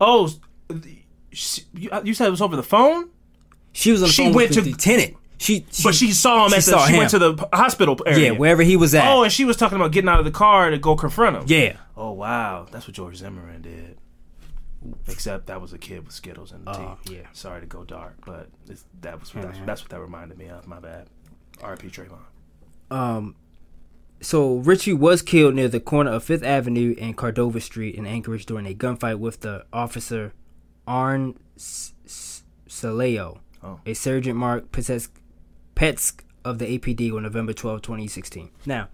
S1: oh, you, you said it was over the phone,
S2: She was on the
S1: She
S2: phone
S1: went
S2: with the
S1: to-
S2: lieutenant. She, she,
S1: but she saw him
S2: she
S1: at the. she
S2: him.
S1: went to the hospital area.
S2: yeah, wherever he was at.
S1: Oh, and she was talking about getting out of the car to go confront him.
S2: yeah.
S1: Oh wow, that's what George Zimmerman did. Except that was a kid with Skittles in the
S2: Oh,
S1: teeth.
S2: yeah.
S1: Sorry to go dark, but it's, that was that's, that's what that reminded me of. My bad. R.P. Trayvon.
S2: Um, so Ritchie was killed near the corner of Fifth Avenue and Cordova Street in Anchorage during a gunfight with the officer Arn Salao,
S1: Oh.
S2: a Sergeant Mark Petsk, Petsk of the APD on November 12, 2016. Now,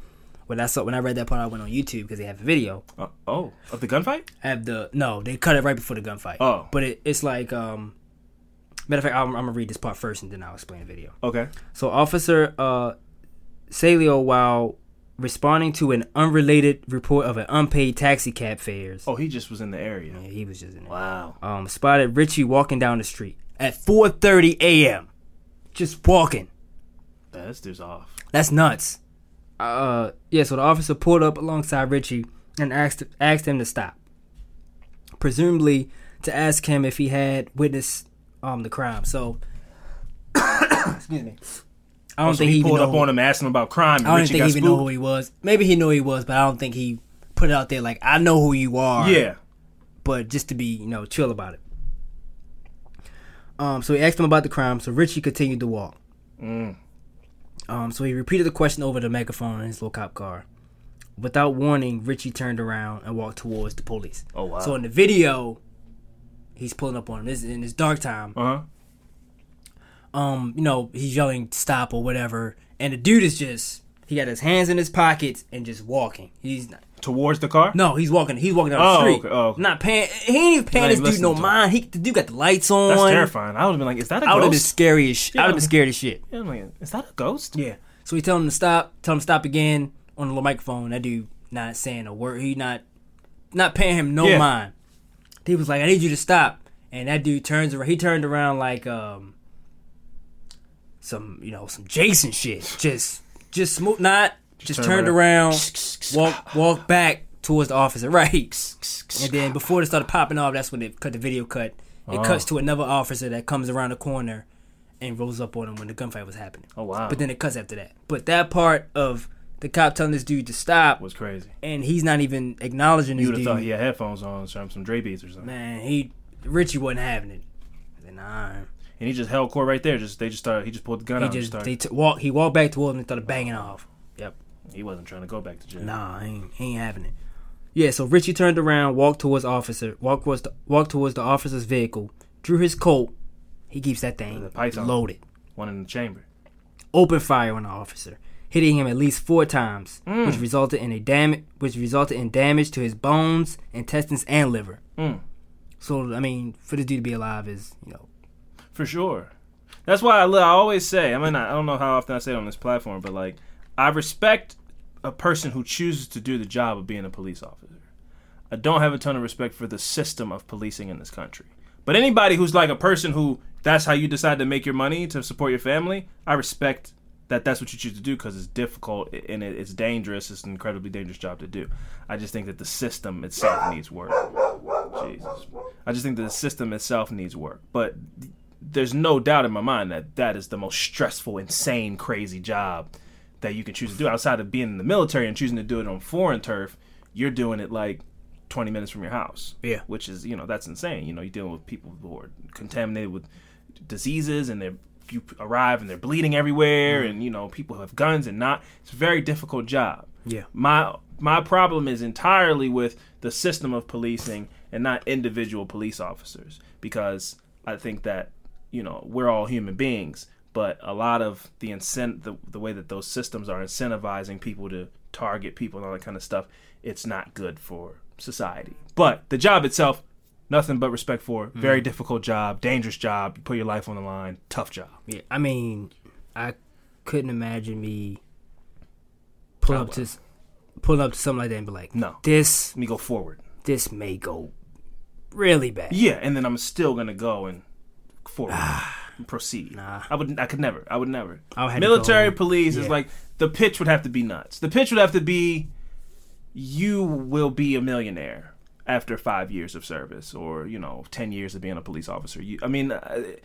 S2: when I saw when I read that part, I went on YouTube because they have a video.
S1: Uh, oh, of the gunfight?
S2: I have the no, they cut it right before the gunfight.
S1: Oh.
S2: but it, it's like um. Matter of fact, I'm, I'm gonna read this part first and then I'll explain the video.
S1: Okay.
S2: So Officer uh, Salao, while responding to an unrelated report of an unpaid taxi cab fares,
S1: Oh, he just was in the area.
S2: yeah, he was just in.
S1: Wow.
S2: Um, spotted Ritchie walking down the street at 4:30 a.m. Just walking.
S1: That's just off.
S2: That's nuts. Uh, yeah. So the officer pulled up alongside Ritchie and asked asked him to stop. presumably to ask him if he had witnessed um the crime. So, excuse me. I don't
S1: So
S2: think
S1: he,
S2: he, even
S1: pulled up
S2: know-
S1: on him, asking him about crime.
S2: I don't
S1: Ritchie
S2: think he even know
S1: spooked.
S2: who he was. Maybe he knew who he was, but I don't think he put it out there like I know who you are.
S1: Yeah,
S2: but just to be you know chill about it. Um, so he asked him about the crime. So Ritchie continued to walk.
S1: Mm.
S2: Um, so he repeated the question over the megaphone in his little cop car. Without warning, Ritchie turned around and walked towards the police.
S1: Oh, wow.
S2: So in the video, he's pulling up on him. This is in his dark time.
S1: uh huh.
S2: Um, you know, he's yelling stop or whatever, and the dude is just he got his hands in his pockets and just walking. He's not,
S1: Towards the car.
S2: no, he's walking. He's walking down
S1: Oh,
S2: the street.
S1: okay, oh, okay.
S2: Not paying. He ain't even paying this dude no mind. He the dude got the lights on.
S1: That's terrifying. I would have been like, "Is that a
S2: I would have been
S1: ghost?"
S2: scary as sh- I would have been
S1: Yeah.
S2: scared as shit.
S1: Yeah, I'm like, "Is that a ghost?"
S2: Yeah. So he tell him to stop. Tell him to stop again on the little microphone. That dude not saying a word. He not not paying him no
S1: Yeah.
S2: mind. He was like, "I need you to stop." And that dude turns around. He turned around like um some you know some Jason shit. Just just smooth. Not just
S1: turn
S2: turned
S1: around.
S2: around. walk walk back towards the officer. Right. And then before it started popping off, that's when it cut the video cut. It
S1: Oh.
S2: cuts to another officer that comes around the corner and rolls up on him when the gunfight was happening.
S1: Oh wow.
S2: But then it cuts after that. But that part of the cop telling this dude to stop,
S1: was crazy.
S2: and he's not even acknowledging this
S1: You would have thought he had headphones on, some some Dre beats or something.
S2: Man, he Ritchie wasn't having it. Then nah,
S1: And he just held court right there. Just they just started. He just pulled the gun
S2: he
S1: out. and
S2: just
S1: started.
S2: they t- walk. He walked back towards him and started banging off. Yep.
S1: He wasn't trying to go back to jail.
S2: Nah, he ain't, ain't having it. Yeah, so Ritchie turned around, walked towards officer, walked towards the walked towards the officer's vehicle, drew his Colt. He keeps that thing
S1: The python.
S2: loaded.
S1: One in the chamber.
S2: Opened fire on the officer, hitting him at least four times,
S1: Mm.
S2: which resulted in a damage, which resulted in damage to his bones, intestines, and liver.
S1: Mm.
S2: So I mean, for this dude to be alive is you know
S1: For sure. That's why I, I always say. I mean, I I don't know how often I say it on this platform, but like, I respect a person who chooses to do the job of being a police officer. I don't have a ton of respect for the system of policing in this country. But anybody who's like a person who that's how you decide to make your money to support your family, I respect that that's what you choose to do because it's difficult and it's dangerous. It's an incredibly dangerous job to do. I just think that the system itself needs work. Jesus. I just think that the system itself needs work. But there's no doubt in my mind that that is the most stressful, insane, crazy job that you can choose to do outside of being in the military and choosing to do it on foreign turf. You're doing it like 20 minutes from your house.
S2: Yeah.
S1: Which is, you know, that's insane. You know, you're dealing with people who are contaminated with diseases and they're you arrive and they're bleeding everywhere mm-hmm. and you know people who have guns and not it's a very difficult job
S2: Yeah.
S1: my my problem is entirely with the system of policing and not individual police officers because I think that you know we're all human beings, but a lot of the incent the, the way that those systems are incentivizing people to target people and all that kind of stuff, it's not good for society. But the job itself, nothing but respect for. Mm-hmm. Very difficult job, dangerous job. You put your life on the line. Tough job.
S2: Yeah, I mean, I couldn't imagine me pull
S1: Oh,
S2: up
S1: well.
S2: to pull up to something like that and be like,
S1: No.
S2: this
S1: Let me go forward.
S2: this may go really bad."
S1: Yeah, and then I'm still gonna go and forward and proceed.
S2: Nah.
S1: I would. I could never. I would never.
S2: I
S1: Military police is like the pitch would have to be nuts. The pitch would have to be, you will be a millionaire after five years of service, or you know, ten years of being a police officer. You, I mean, I-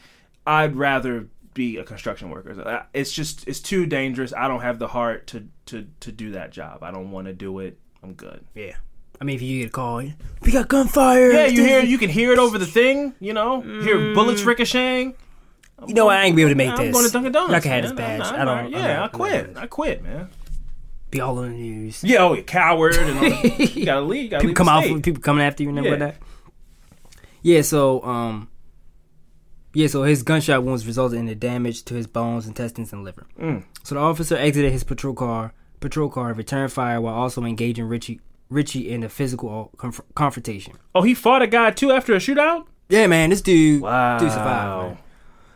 S1: I'd rather be a construction worker. Uh, It's just it's too dangerous. I don't have the heart to to to do that job. I don't want to do it. I'm good.
S2: Yeah. I mean, if you get a call, we got gunfire.
S1: Yeah, you hear you can hear it over the thing, you know, hear bullets
S2: Mm.
S1: Ricocheting.
S2: You know, what? I ain't gonna be able to make
S1: I'm
S2: this.
S1: going to Dunkin' Donuts.
S2: Y'all can have this badge.
S1: I'm
S2: I
S1: I'm
S2: don't.
S1: not- yeah, I quit. I quit, man.
S2: Be all in the news.
S1: Yeah, oh, you coward. And all that. you gotta leave. You gotta
S2: people
S1: leave
S2: come out, people coming after you and everything
S1: Yeah.
S2: like that. Yeah. So, um, yeah. So his gunshot wounds resulted in the damage to his bones, intestines, and liver.
S1: Mm.
S2: So the officer exited his patrol car, patrol car, returned fire while also engaging Ritchie, Ritchie in a physical conf- confrontation.
S1: Oh, he fought a guy too after a shootout.
S2: Yeah, man, this dude,
S1: Wow.
S2: dude survived. Man.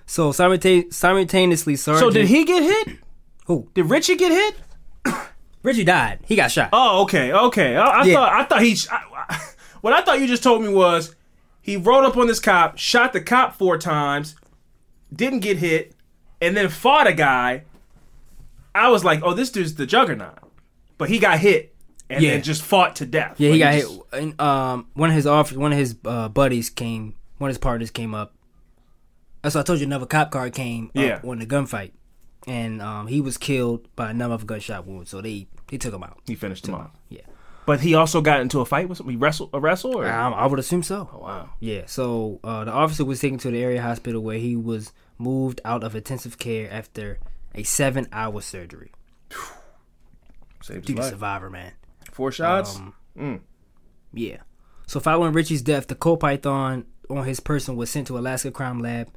S2: So simulta- simultaneously, Sergeant.
S1: So did he get hit?
S2: Who?
S1: Did Ritchie get hit?
S2: Ritchie died. He got shot.
S1: Oh, okay, okay. I, I
S2: Yeah.
S1: thought I thought he. I, I- what I thought you just told me was he rode up on this cop, shot the cop four times, didn't get hit, and then fought a guy. I was like, oh, this dude's the juggernaut, but he got hit and
S2: Yeah.
S1: then just fought to death.
S2: Yeah, he got
S1: just-
S2: hit. And, um, one of his officers, one of his uh, buddies came. One of his partners came up. That's why I told you another cop car came.
S1: Yeah.
S2: Up on the gunfight, and um, he was killed by another gunshot wound. So they they took him out.
S1: He finished him
S2: Took
S1: off.
S2: Yeah,
S1: But he also got into a fight with somebody. He wrestled a wrestle or
S2: I, I would assume so.
S1: oh, wow.
S2: Yeah. So uh, the officer was taken to the area hospital where he was moved out of intensive care after a seven-hour surgery.
S1: Saved his
S2: Dude, survivor, man.
S1: Four shots.
S2: Um, Yeah. So following Ritchie's death, the Colt python on his person was sent to Alaska Crime Lab,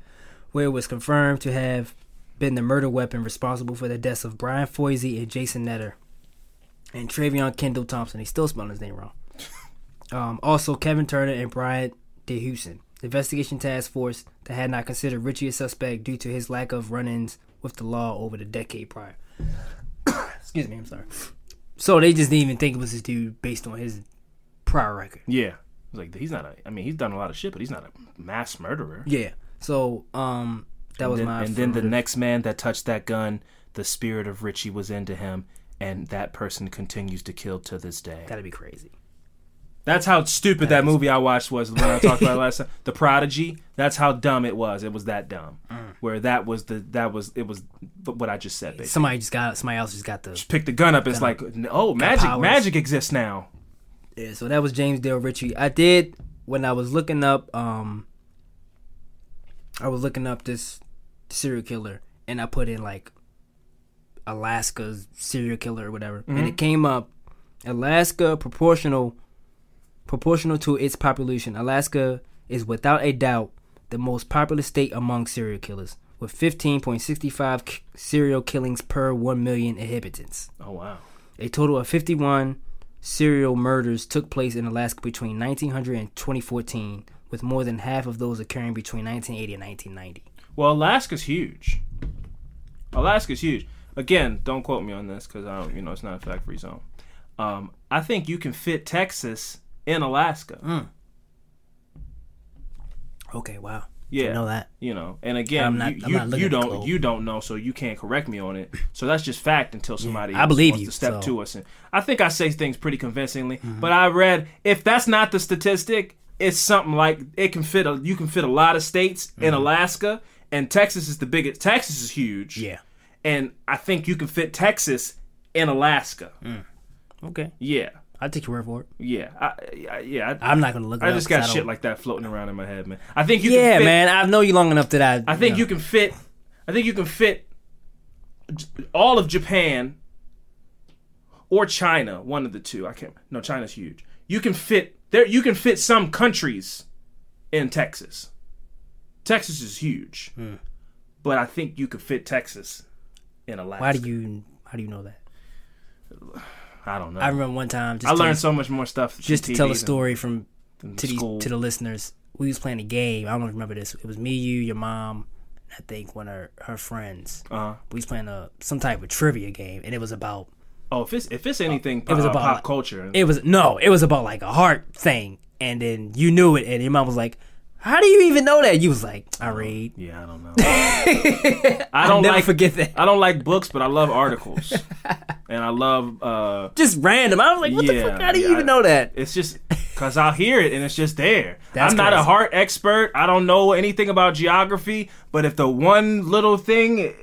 S2: where it was confirmed to have been the murder weapon responsible for the deaths of Brian Foisy and Jason Netter, and Travion Kendall Thompson. He still spelled his name wrong. Um, also, Kevin Turner and Brian DeHusen. The investigation task force that had not considered Ritchie a suspect due to his lack of run-ins with the law over the decade prior. Excuse me, I'm sorry. So they just didn't even think it was this dude based on his prior record.
S1: Yeah. It's like he's not a. I mean, he's done a lot of shit, but he's not a mass murderer.
S2: Yeah. So um, that was
S1: then,
S2: my.
S1: and then the next man that touched that gun, the spirit of Ritchie was into him, and that person continues to kill to this day.
S2: That'd be crazy.
S1: That's how stupid that movie I watched was when I talked about it last time. The Prodigy. That's how dumb it was. It was that dumb.
S2: Mm.
S1: Where that was the that was it was what I just said. Basically.
S2: Somebody just got. Somebody else just got the.
S1: Pick the gun up. It's like oh magic
S2: powers.
S1: magic exists now.
S2: Yeah. So that was James Dale Ritchie. I did when I was looking up. Um. I was looking up this serial killer, and I put in like Alaska's serial killer or whatever, and mm-hmm. it came up Alaska proportional proportional to its population. Alaska is without a doubt the most populous state among serial killers, with 15.65 k- serial killings per 1 million inhabitants.
S1: Oh wow.
S2: A total of 51 serial murders took place in Alaska between 1900 and 2014, with more than half of those occurring between 1980 and 1990.
S1: Well, Alaska's huge. Alaska's huge. Again, don't quote me on this because I don't. You know, it's not a fact-free zone. Um, I think you can fit Texas in Alaska.
S2: Okay, wow.
S1: Yeah.
S2: Didn't know that.
S1: You know, and again,
S2: I'm not-
S1: you, you, you don't you don't know, so you can't correct me on it. So that's just fact until somebody
S2: I believe you,
S1: to step
S2: so- Mm-hmm.
S1: to us. And I think I say things pretty convincingly. But I read if that's not the statistic, it's something like it can fit. A, you can fit a lot of states in Alaska, and Texas is the biggest. Texas is huge.
S2: Mm-hmm. Yeah.
S1: and I think you can fit Texas in Alaska.
S2: Okay.
S1: Yeah,
S2: I'll take your word for it.
S1: yeah, I, I, yeah. I,
S2: I'm not going to look it
S1: I just got
S2: I
S1: shit like that floating around in my head, man. I think you.
S2: Yeah,
S1: can fit,
S2: man. I know you long enough that I.
S1: I think
S2: know.
S1: you can fit. I think you can fit all of Japan or China, one of the two. I can't. No, China's huge. You can fit there. You can fit some countries in Texas. Texas is huge,
S2: Hmm.
S1: but I think you could fit Texas in Alaska.
S2: Why do you? How do you know that?
S1: I don't know.
S2: I
S1: I,
S2: remember one time. Just
S1: learned
S2: to,
S1: so much more stuff.
S2: just to tell a story from to these to the listeners. We was playing a game. I don't remember this. It was me, you, your mom, I think one of her, her friends.
S1: Uh-huh.
S2: We was playing a some type of trivia game, and it was about
S1: Oh, if it's if it's anything,
S2: it was
S1: uh,
S2: about
S1: pop
S2: like-
S1: culture.
S2: It was no, it was about like a heart thing, and then you knew it, and your mom was like, "How do you even know that?" You was like, "I read."
S1: yeah, I don't know. I don't like
S2: forget that.
S1: I don't like books, but I love articles, and I love. uh
S2: Just random. I was like, "What the
S1: Yeah,
S2: fuck? How do you
S1: yeah,
S2: even
S1: I-
S2: know that?"
S1: It's just because I'll hear it and it's just there.
S2: That's
S1: I'm not a heart expert. I don't know anything about geography, but if the one little thing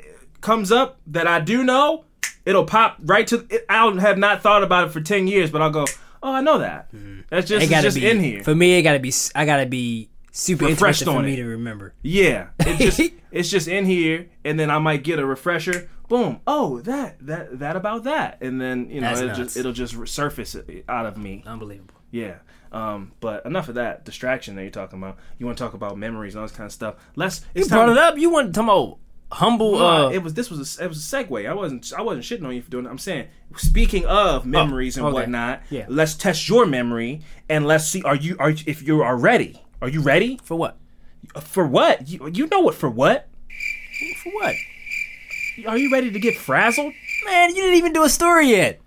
S1: comes up that I do know, it'll pop right to. It, I have not thought about it for ten years, but I'll go, "Oh, I know that." That's just,
S2: It gotta
S1: just
S2: be
S1: in here.
S2: for me. It gotta be. I gotta be super
S1: Refreshed
S2: interested for
S1: on
S2: me
S1: it.
S2: to remember.
S1: Yeah, it just it's just in here, and then I might get a refresher. Boom! Oh, that that that about that, and then you know
S2: That's
S1: it'll
S2: nuts.
S1: just it'll just surface it out of me.
S2: Unbelievable.
S1: Yeah. Um, but enough of that distraction that you're talking about. You want to talk about memories and all this kind of stuff. Let's.
S2: You brought it up. You want to talk about humble?
S1: No,
S2: Uh,
S1: it was this was a, it was a segue. I wasn't I wasn't shitting on you for doing it. I'm saying speaking of memories and
S2: Oh, okay.
S1: whatnot.
S2: Yeah.
S1: Let's test your memory and let's see. Are you are if you are ready? Are you ready
S2: for what?
S1: for what? You, you know what for what?
S2: For what?
S1: Are you ready to get frazzled?
S2: Man, you didn't even do a story yet.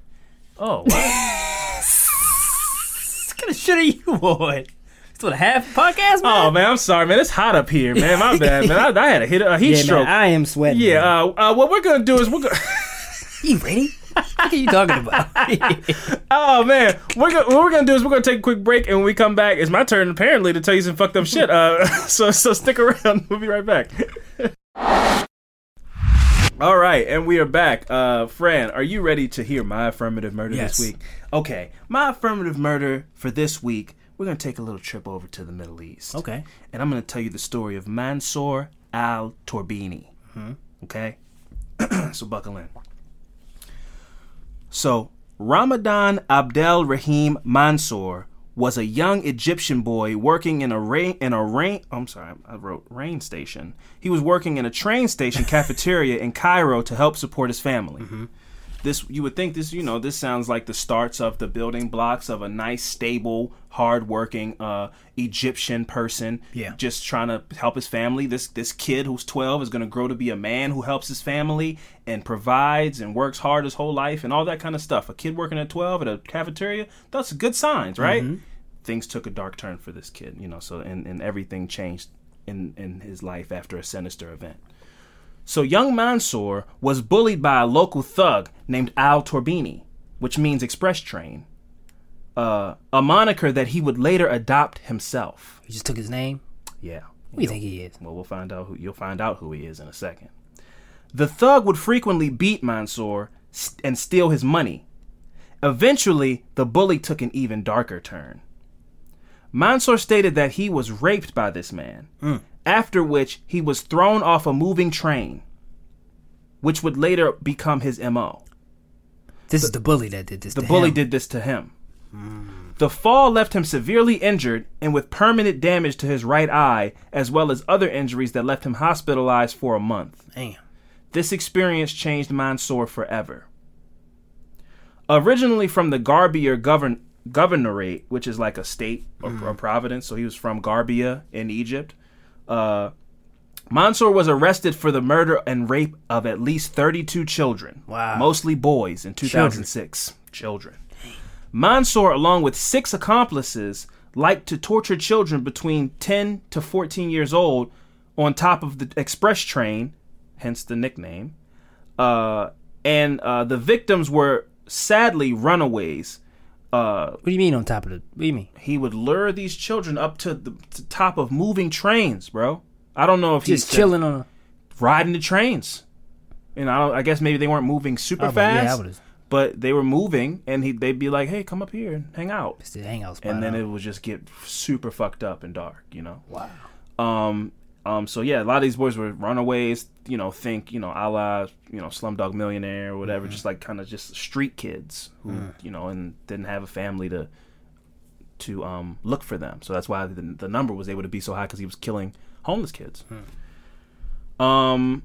S1: Oh,
S2: What kind of shit are you on? It's what half podcast, man.
S1: oh man, I'm sorry, man. It's hot up here, man. My bad, man. I, I had a hit a heat
S2: yeah,
S1: stroke.
S2: man, I am sweating.
S1: yeah. Uh, uh, what we're gonna do is we're gonna.
S2: you ready? What are you talking about?
S1: Oh man, we're gonna, what we're gonna do is we're gonna take a quick break, and when we come back, it's my turn apparently to tell you some fucked up shit. Uh, so so stick around. We'll be right back. All right, and we are back. Uh, Fran, are you ready to hear my affirmative murder
S2: Yes.
S1: this week? Okay, my affirmative murder for this week. We're gonna take a little trip over to the Middle East.
S2: okay.
S1: and I'm going to tell you the story of Mansour al Torbini. Mm-hmm. Okay? so buckle in. So, Ramadan Abdel Rahim Mansour was a young Egyptian boy working in a rain in a rain I'm sorry, I wrote rain station. He was working in a train station cafeteria in Cairo to help support his family. Mm-hmm. This you would think this, you know, this sounds like the starts of the building blocks of a nice, stable, hardworking uh, Egyptian person.
S2: Yeah.
S1: Just trying to help his family. This this kid who's 12 is going to grow to be a man who helps his family and provides and works hard his whole life and all that kind of stuff. A kid working at 12 at a cafeteria, that's good signs, right? Things took a dark turn for this kid, you know, so and, and everything changed in, in his life after a sinister event. So young Mansour was bullied by a local thug named Al Torbini, which means express train, uh, a moniker that he would later adopt himself.
S2: He just took his name.
S1: Yeah.
S2: Who do you think he is?
S1: Well, we'll find out who you'll find out who he is in a second. The thug would frequently beat Mansour st- and steal his money. Eventually, the bully took an even darker turn. Mansour stated that he was raped by this man, after which he was thrown off a moving train, which would later become his MO.
S2: This is the bully that did this.
S1: The bully
S2: him.
S1: did this to him. The fall left him severely injured and with permanent damage to his right eye, as well as other injuries that left him hospitalized for a month.
S2: Damn.
S1: This experience changed Mansour forever. Originally from the Garbia govern- governorate, which is like a state or, mm-hmm. or province, so he was from Garbia in Egypt. Uh, Mansour was arrested for the murder and rape of at least 32 children,
S2: Wow.
S1: mostly boys, in 2006. Children. Mansour, along with six accomplices, liked to torture children between 10 to 14 years old on top of the express train, hence the nickname. Uh, and uh, the victims were sadly runaways. Uh,
S2: What do you mean on top of the? What do you mean?
S1: he would lure these children up to the to top of moving trains, bro. I don't know if
S2: Just
S1: he's
S2: chilling on a.
S1: riding the trains. And I, I guess maybe they weren't moving super
S2: Oh, but yeah, I
S1: fast, but they were moving, and he they'd be like, "Hey, come up here and hang out."
S2: It's the hangout spot.
S1: and then
S2: huh?
S1: it would just get super fucked up and dark, you know.
S2: Wow.
S1: Um, um, so yeah, a lot of these boys were runaways. You know, think you know, a la you know, Slumdog Millionaire or whatever.
S2: Mm-hmm.
S1: Just like kind of just street kids who
S2: Mm.
S1: you know and didn't have a family to to um look for them. So that's why the, the number was able to be so high because he was killing homeless kids.
S2: Hmm.
S1: Um,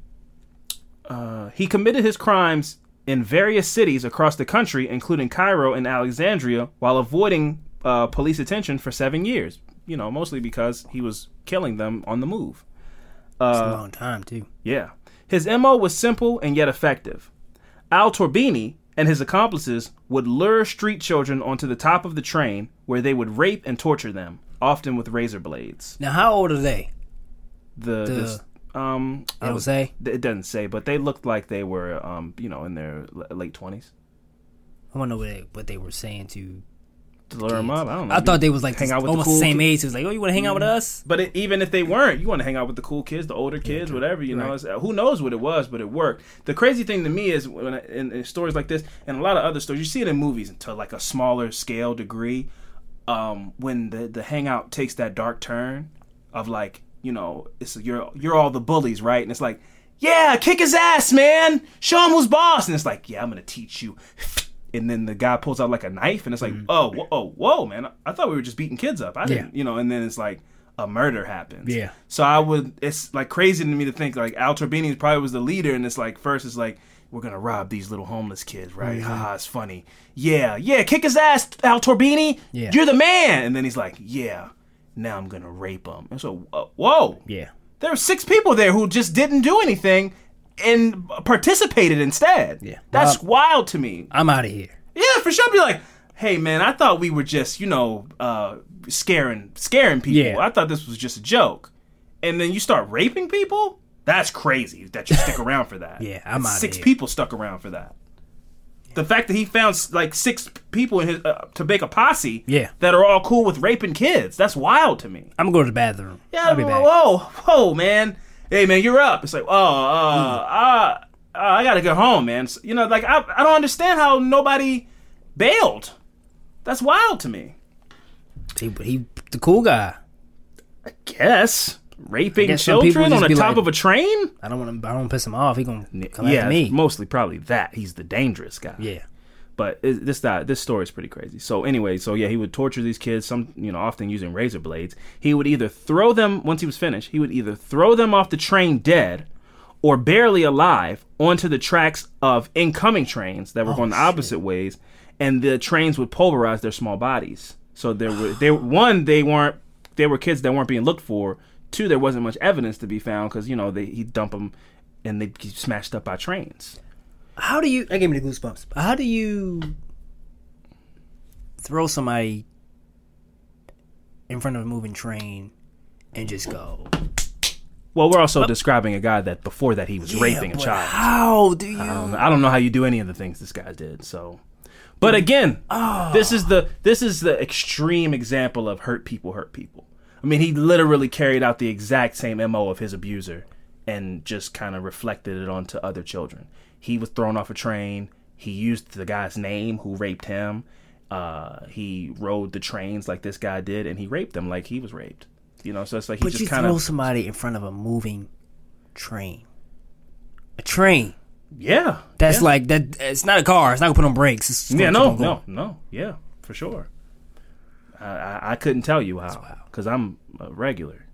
S1: uh, he committed his crimes in various cities across the country, including Cairo and Alexandria, while avoiding uh, police attention for seven years. You know, mostly because he was killing them on the move.
S2: It's
S1: Uh,
S2: a long time too.
S1: Yeah. His MO was simple and yet effective. Al Torbini and his accomplices would lure street children onto the top of the train where they would rape and torture them, often with razor blades.
S2: Now, how old are they?
S1: The,
S2: The-
S1: this, um I
S2: don't say.
S1: it doesn't say, but they looked like they were um you know in their l- late 20s.
S2: I want to know what they, what they were saying to.
S1: To lure them up, I don't know.
S2: I thought they was like
S1: hang out with
S2: almost
S1: the, cool
S2: same age. It was like, oh, you want to hang out with us?
S1: But it, even if they weren't, you want to hang out with the cool kids, the older kids, whatever. You know,
S2: Right.
S1: It's- uh, who knows what it was, but it worked. The crazy thing to me is when I, in, in stories like this and a lot of other stories, you see it in movies to like a smaller scale degree. Um, when the the hangout takes that dark turn of like, you know, it's you're you're all the bullies, right? And it's like, yeah, kick his ass, man. Show him who's boss. And it's like, yeah, I'm gonna teach you. And then the guy pulls out like a knife, and it's like, oh, whoa, oh, whoa, man! I, thought we were just beating kids up. I didn't, you know. And then it's like a murder happens.
S2: Yeah.
S1: So I would. It's like crazy to me to think like Al Torbini probably was the leader, and it's like first it's like we're gonna rob these little homeless kids, right?
S2: Mm-hmm.
S1: Haha, it's funny. Yeah, yeah, kick his ass, Al Torbini.
S2: Yeah.
S1: You're the man. And then he's like, yeah, now I'm gonna rape him. And so, uh, whoa,
S2: Yeah.
S1: there were six people there who just didn't do anything and participated instead.
S2: Yeah.
S1: That's wild to me.
S2: I'm out of here.
S1: Yeah, for sure. Be like, hey man, I thought we were just, you know, uh, scaring scaring people.
S2: Yeah.
S1: I thought this was just a joke. And then you start raping people? That's crazy that you stick around for that.
S2: Yeah, I'm outta
S1: Six people stuck around for that. the fact that he found like six people in his uh, to make a posse,
S2: Yeah.
S1: that are all cool with raping kids. That's wild to me.
S2: I'm gonna go to the bathroom.
S1: Yeah,
S2: I'll be
S1: whoa,
S2: back.
S1: whoa, whoa, man. Hey, man, you're up. It's like, oh, uh, uh, uh, I gotta go home, man. S- You know, like I, I don't understand how nobody bailed. That's wild to me.
S2: He, he the cool guy.
S1: I guess raping
S2: guess
S1: children on the top
S2: like-
S1: of a train.
S2: I don't want to. I don't piss him off. He gonna come
S1: yeah,
S2: after me.
S1: mostly probably that. He's the dangerous guy.
S2: yeah.
S1: But it, this that this story is pretty crazy. So anyway, so yeah, he would torture these kids. Some you know often using razor blades. He would either throw them once he was finished. He would either throw them off the train dead, or barely alive onto the tracks of incoming trains that were oh, going the opposite ways, and the trains would pulverize their small bodies. So there were they one they weren't they were kids that weren't being looked for. Two, there wasn't much evidence to be found because you know they he dump them and they get smashed up by trains.
S2: How do you? That gave me the goosebumps. How do you throw somebody in front of a moving train and just go?
S1: Well, we're also describing a guy that before that he was raping a
S2: but
S1: child.
S2: How do you?
S1: I don't, know, I don't know how you do any of the things this guy did. So, but again, ah. this is the this is the extreme example of hurt people hurt people. I mean, he literally carried out the exact same mo of his abuser and just kind of reflected it onto other children. He was thrown off a train. He used the guy's name who raped him. Uh, he rode the trains like this guy did, and he raped them like he was raped. You know, so it's like he
S2: But
S1: just kind
S2: throw
S1: of
S2: somebody in front of a moving train. A train.
S1: yeah.
S2: That's
S1: yeah.
S2: like that. It's not a car. It's not gonna put on brakes. It's
S1: Yeah, no,
S2: keep on going.
S1: no, no, yeah, for sure. I, I, I couldn't tell you how because I'm a regular.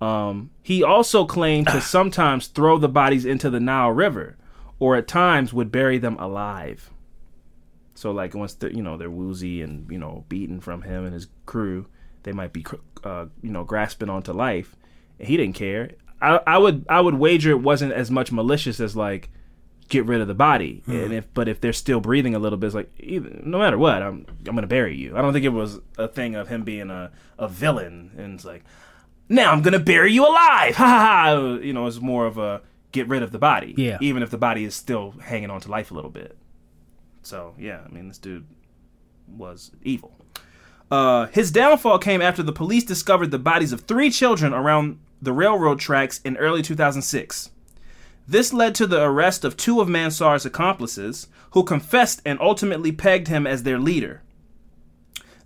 S1: Um, he also claimed to sometimes throw the bodies into the Nile River, or at times would bury them alive. So, like once the you know they're woozy and you know beaten from him and his crew, they might be uh, you know grasping onto life. And he didn't care. I, I would I would wager it wasn't as much malicious as like get rid of the body. And if but if they're still breathing a little bit, it's like either, no matter what, I'm I'm gonna bury you. I don't think it was a thing of him being a, a villain and it's like now I'm gonna bury you alive. Ha ha ha. You know, it's more of a get rid of the body.
S2: Yeah.
S1: Even if the body is still hanging on to life a little bit. So yeah, I mean this dude was evil. Uh, his downfall came after the police discovered the bodies of three children around the railroad tracks in early 2006. This led to the arrest of two of Mansour's accomplices, who confessed and ultimately pegged him as their leader.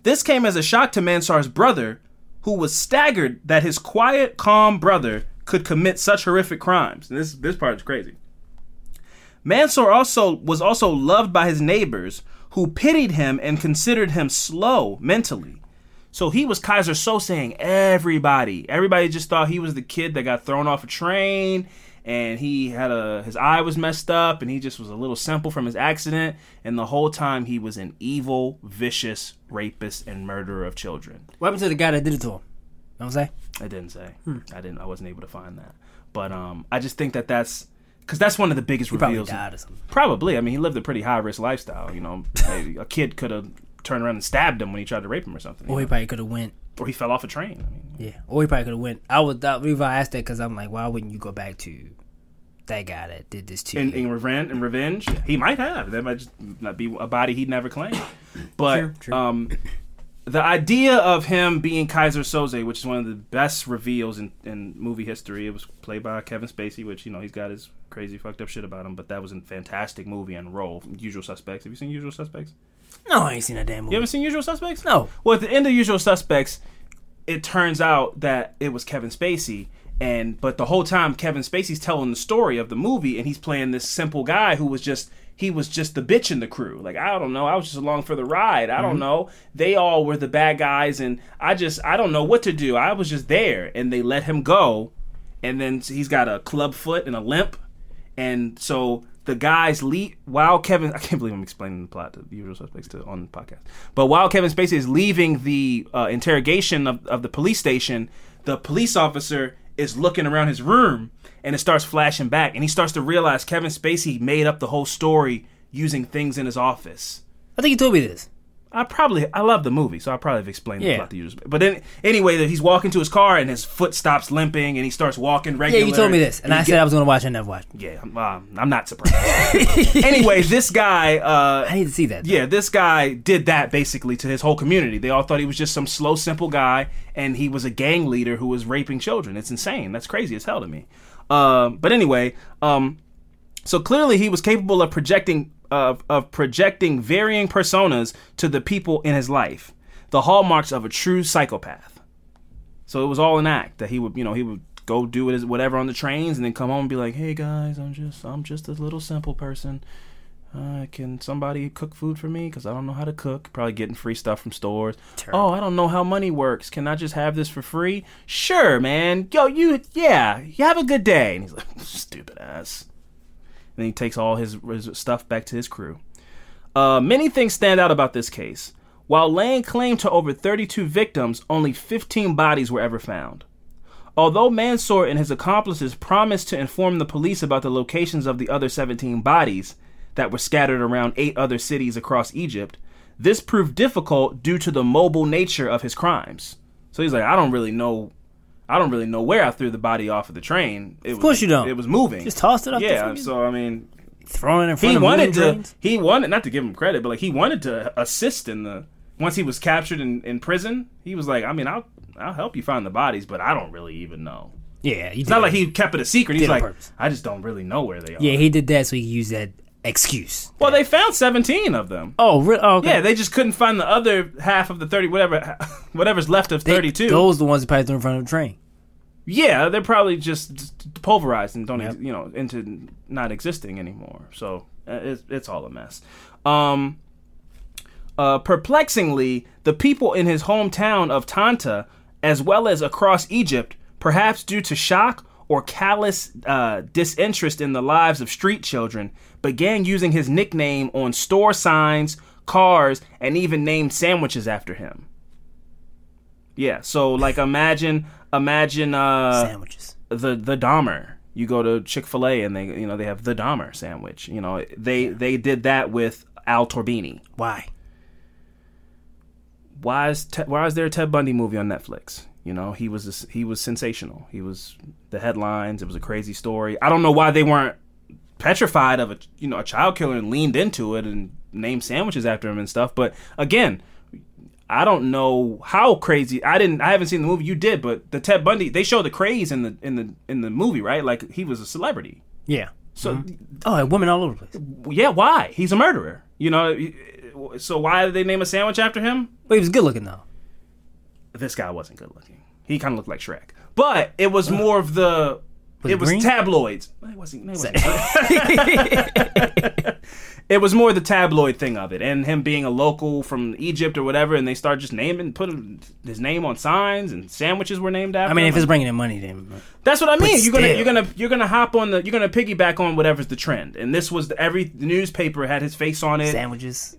S1: This came as a shock to Mansour's brother, who was staggered that his quiet, calm brother could commit such horrific crimes. And this this part is crazy. Mansour also was also loved by his neighbors, who pitied him and considered him slow mentally. So he was Kaiser so saying everybody. Everybody just thought he was the kid that got thrown off a train and he had a his eye was messed up and he just was a little simple from his accident and the whole time he was an evil, vicious rapist and murderer of children.
S2: What happened to the guy that did it to him? I'm?
S1: I didn't say. I didn't I wasn't able to find that. But um I just think that that's cuz that's one of the biggest
S2: He probably
S1: reveals.
S2: something.
S1: Probably. I mean, he lived a pretty high risk lifestyle. You know, a kid could have turned around and stabbed him when he tried to rape him or something.
S2: Or he
S1: know?
S2: probably could have went.
S1: or he fell off a train. I mean,
S2: Yeah. Or he probably could have went. I would. That, the reason I asked that because I'm like, why wouldn't you go back to that guy that did this to
S1: in,
S2: you?
S1: in revenge, in revenge, he might have. That might just not be a body he'd never claim. But
S2: True, true.
S1: um, the idea of him being Kaiser Soze, which is one of the best reveals in, in movie history, it was played by Kevin Spacey, which you know he's got his crazy fucked up shit about him, but that was a fantastic movie and role. Usual Suspects. Have you seen Usual Suspects?
S2: no, I ain't seen that damn movie.
S1: You haven't seen Usual Suspects?
S2: No.
S1: Well, at the end of Usual Suspects, it turns out that it was Kevin Spacey, and but the whole time Kevin Spacey's telling the story of the movie, and he's playing this simple guy who was just he was just the bitch in the crew. Like I don't know, I was just along for the ride. I don't know. They all were the bad guys, and I just I don't know what to do. I was just there, and they let him go, and then he's got a club foot and a limp, and so the guys leave while Kevin I can't believe I'm explaining the plot to the usual suspects to on the podcast. But while Kevin Spacey is leaving the uh, interrogation of, of the police station, the police officer is looking around his room and it starts flashing back and he starts to realize Kevin Spacey made up the whole story using things in his office.
S2: I think you told me this.
S1: I probably I love the movie, so I probably have explained the
S2: Yeah.
S1: plot to you. But then anyway, that he's walking to his car and his foot stops limping and he starts walking
S2: Yeah,
S1: regular.
S2: you told me this, and I said
S1: get-
S2: I was going to watch and never watched.
S1: yeah, I'm, um, I'm not surprised. anyway, this guy, uh,
S2: I need to see that. though.
S1: yeah, this guy did that basically to his whole community. They all thought he was just some slow, simple guy, and he was a gang leader who was raping children. It's insane. That's crazy as hell to me. Um, but anyway, um, so clearly he was capable of projecting of of projecting varying personas to the people in his life, the hallmarks of a true psychopath. So it was all an act that he would, you know, he would go do his whatever on the trains and then come home and be like, "Hey guys, I'm just I'm just a little simple person. Uh, can somebody cook food for me? Because I don't know how to cook. Probably getting free stuff from stores. Oh, I don't know how money works. Can I just have this for free? Sure, man. Yo, you, yeah, you have a good day. And he's like, stupid ass. And he takes all his, his stuff back to his crew. Uh, many things stand out about this case. While laying claim to over 32 victims, only 15 bodies were ever found. Although Mansour and his accomplices promised to inform the police about the locations of the other 17 bodies that were scattered around eight other cities across Egypt, this proved difficult due to the mobile nature of his crimes. So he's like, I don't really know, I don't really know where I threw the body off of the train. It of
S2: course you don't.
S1: It was moving.
S2: Just tossed it off
S1: Yeah. So I mean,
S2: Throwing it in front
S1: he
S2: of
S1: wanted to.
S2: trains?
S1: He wanted not to give him credit, but like he wanted to assist in the. Once he was captured in, in prison, he was like, I mean, I'll I'll help you find the bodies, but I don't really even know.
S2: Yeah, he
S1: It's not like he kept it a secret. He's like. I just don't really know where they are.
S2: Yeah, he did that so he could use that excuse.
S1: Well, they found seventeen of them.
S2: Oh, re- oh okay.
S1: Yeah, they just couldn't find the other half of the thirty, whatever, whatever's left of
S2: They-
S1: thirty-two.
S2: Those the ones that probably threw in front of the train.
S1: Yeah, they're probably just, pulverized and don't, ex
S2: Yep.
S1: you know, into not existing anymore. So uh, it's, it's all a mess. Um, uh, perplexingly, the people in his hometown of Tanta, as well as across Egypt, perhaps due to shock or callous uh, disinterest in the lives of street children, began using his nickname on store signs, cars, and even named sandwiches after him. Yeah, so like imagine imagine uh
S2: Sandwiches.
S1: the the Dahmer. You go to Chick Fil A and they you know they have the Dahmer sandwich. You know they they did that with Al Torbini.
S2: Why?
S1: Why is Te- why is there a Ted Bundy movie on Netflix? You know he was a, he was sensational. He was the headlines. It was a crazy story. I don't know why they weren't petrified of a you know a child killer and leaned into it and named sandwiches after him and stuff. But again, I don't know how crazy. I didn't. I haven't seen the movie. You did, but the Ted Bundy. They show the craze in the in the in the movie, right? Like he was a celebrity.
S2: Yeah.
S1: So mm-hmm.
S2: Oh, and women all over the place.
S1: yeah, why? He's a murderer. You know. So why did they name a sandwich after him?
S2: But he was good looking though.
S1: This guy wasn't good looking. He kind of looked like Shrek. But it was more of the.
S2: Was
S1: it was
S2: green?
S1: tabloids. It wasn't. It, wasn't it was more the tabloid thing of it, and him being a local from Egypt or whatever, and they start just naming, putting his name on signs, and sandwiches were named after.
S2: I mean,
S1: him.
S2: if it's bringing in money, then
S1: That's what I mean. You're gonna you're gonna you're gonna hop on the you're gonna piggyback on whatever's the trend. And this was the, every newspaper had his face on it.
S2: sandwiches.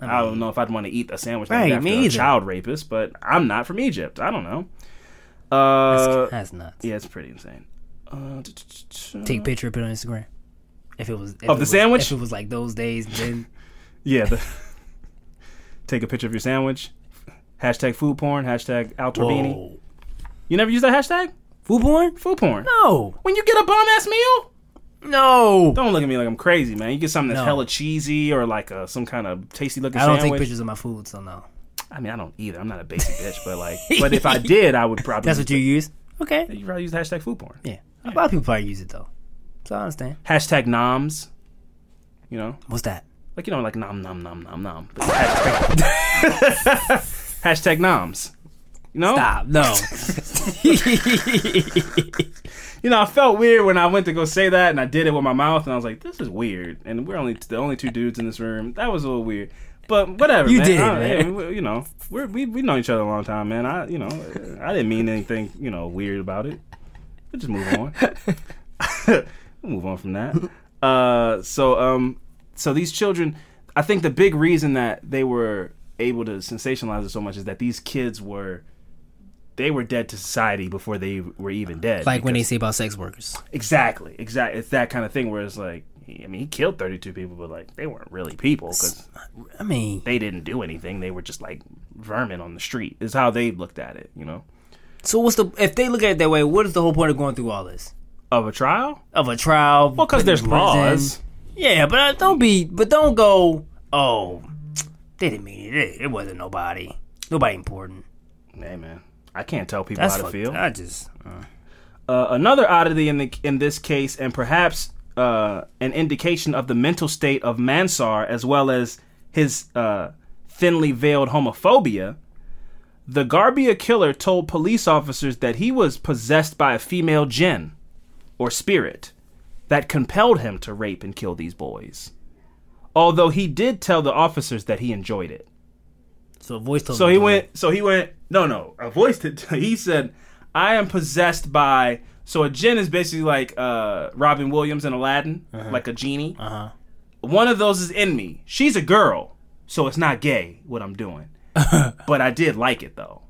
S1: I don't know if I'd want to eat a sandwich
S2: Right,
S1: named after a child rapist, but I'm not from Egypt. I don't know. Uh,
S2: That's nuts.
S1: yeah, it's pretty insane. Uh,
S2: Take a picture, put it on Instagram. If it was if
S1: Of
S2: it
S1: the
S2: was-
S1: sandwich?
S2: if it was like those days, then
S1: yeah, the, take a picture of your sandwich. Hashtag food porn. Hashtag Al Torbini. You never use that hashtag?
S2: food porn?
S1: Food porn.
S2: No,
S1: When you get a bomb ass meal,
S2: no.
S1: don't look at me like I'm crazy, man. You get something that's
S2: No.
S1: hella cheesy or like a, some kind of tasty looking
S2: I don't
S1: sandwich.
S2: take pictures of my food, so no.
S1: I mean, I don't either. I'm not a basic bitch, but like, but if I did, I would probably.
S2: That's what you use. Okay.
S1: You probably use the hashtag food porn.
S2: Yeah. A lot of people probably use it though, so I understand.
S1: Hashtag noms. You know,
S2: What's that?
S1: like you know, like nom nom nom nom nom. But Hashtag, hashtag noms. You know,
S2: Stop. No.
S1: you know, I felt weird when I went to go say that, and I did it with my mouth, and I was like, "This is weird." And we're only the only two dudes in this room. That was a little weird, but whatever.
S2: You
S1: man.
S2: did,
S1: I-
S2: man.
S1: we- you know, we're, we we know each other a long time, man. I you know, I didn't mean anything you know weird about it. We just move on. We'll move on from that. Uh, so um, so these children, I think the big reason that they were able to sensationalize it so much is that these kids were. They were dead to society before they were even dead.
S2: like when they say about sex workers.
S1: Exactly, exactly. It's that kind of thing where it's like, He, I mean, he killed 32 people, but like they weren't really people because
S2: I mean,
S1: they didn't do anything. They were just like vermin on the street. Is how they looked at it. You know,
S2: so what's the if they look at it that way? What is the whole point of going through all this
S1: of a trial.
S2: of a trial?
S1: Well, because there's laws.
S2: Yeah, but uh, don't be, but don't go. Oh, they didn't mean it. It, it wasn't nobody. Nobody important.
S1: Hey man, I can't tell people
S2: That's
S1: how to feel.
S2: I just. Uh,
S1: Uh, another oddity in the in this case, and perhaps uh, an indication of the mental state of Mansour, as well as his uh, thinly veiled homophobia. The Garbia killer told police officers that he was possessed by a female jinn or spirit that compelled him to rape and kill these boys. Although he did tell the officers that he enjoyed it.
S2: so a voice told
S1: So he went. So he went. No, no. A voice. Did, he said, "I am possessed by." So a jinn is basically like uh, Robin Williams in Aladdin, like a genie.
S2: Uh-huh.
S1: One of those is in me. She's a girl, so it's not gay what I'm doing. but I did like it though.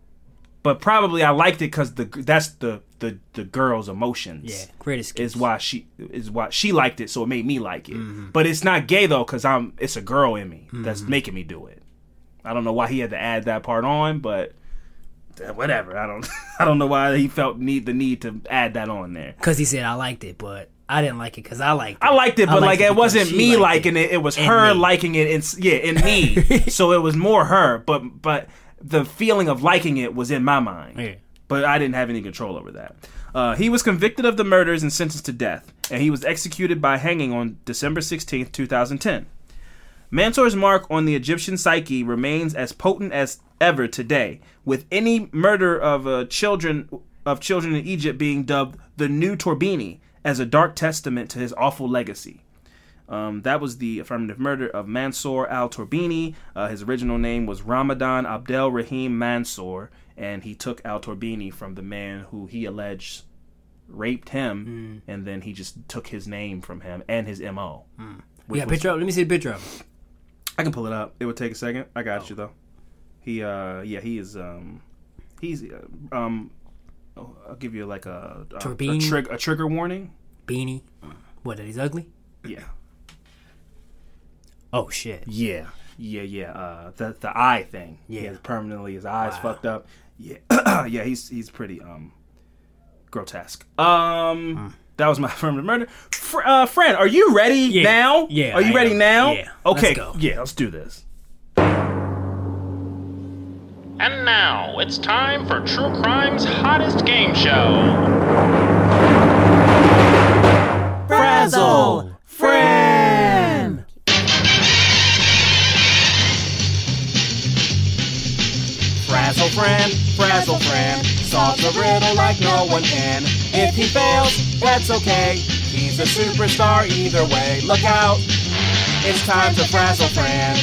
S1: But probably I liked it because the that's the the the girl's emotions.
S2: Yeah, greatest
S1: is why she is why she liked it, so it made me like it. But it's not gay though, because I'm it's a girl in me that's making me do it. I don't know why he had to add that part on, but whatever. I don't I don't know why he felt need the need to add that on there.
S2: Because he said I liked it, but I didn't like it because I liked it.
S1: I liked it, but like it
S2: because
S1: wasn't me liking it. it. was
S2: And
S1: her
S2: me.
S1: liking it. and yeah, and me. so it was more her, but but the feeling of liking it was in my mind.
S2: Yeah.
S1: But I didn't have any control over that. Uh, he was convicted of the murders and sentenced to death, and he was executed by hanging on December 16th, 2010. Mansour's mark on the Egyptian psyche remains as potent as ever today, with any murder of uh, children of children in Egypt being dubbed the new Torbini as a dark testament to his awful legacy. Um, that was the affirmative murder of Mansour al Torbini. Uh, his original name was Ramadan Abdel Rahim Mansour, and he took al Torbini from the man who he alleged raped him, and then he just took his name from him and his MO. which
S2: Yeah,
S1: was-
S2: picture. Let me see the picture of him.
S1: I can pull it up. It would take a second. I got you though. He uh yeah, he is um he's uh, um oh, I'll give you like a a, a, trig- a trigger warning.
S2: Beanie. What? That he's ugly?
S1: Yeah.
S2: Oh shit.
S1: Yeah. Yeah, yeah. Uh the the eye thing.
S2: Yeah.
S1: Has permanently his eyes
S2: Wow.
S1: fucked up. Yeah. yeah, he's he's pretty um grotesque. Um that was my affirmative murder. Fr- uh, friend, are you ready
S2: Yeah.
S1: now?
S2: Yeah,
S1: Are you
S2: I
S1: ready
S2: am.
S1: now?
S2: Yeah.
S1: Okay.
S2: Let's go.
S1: Yeah, let's do this.
S3: And now it's time for True Crime's hottest game show.
S1: Frazzle Friend. Frazzle friend, frazzle friend, solves a riddle like no one can. If he fails, that's okay. He's a superstar either way. Look out, it's time to frazzle friend.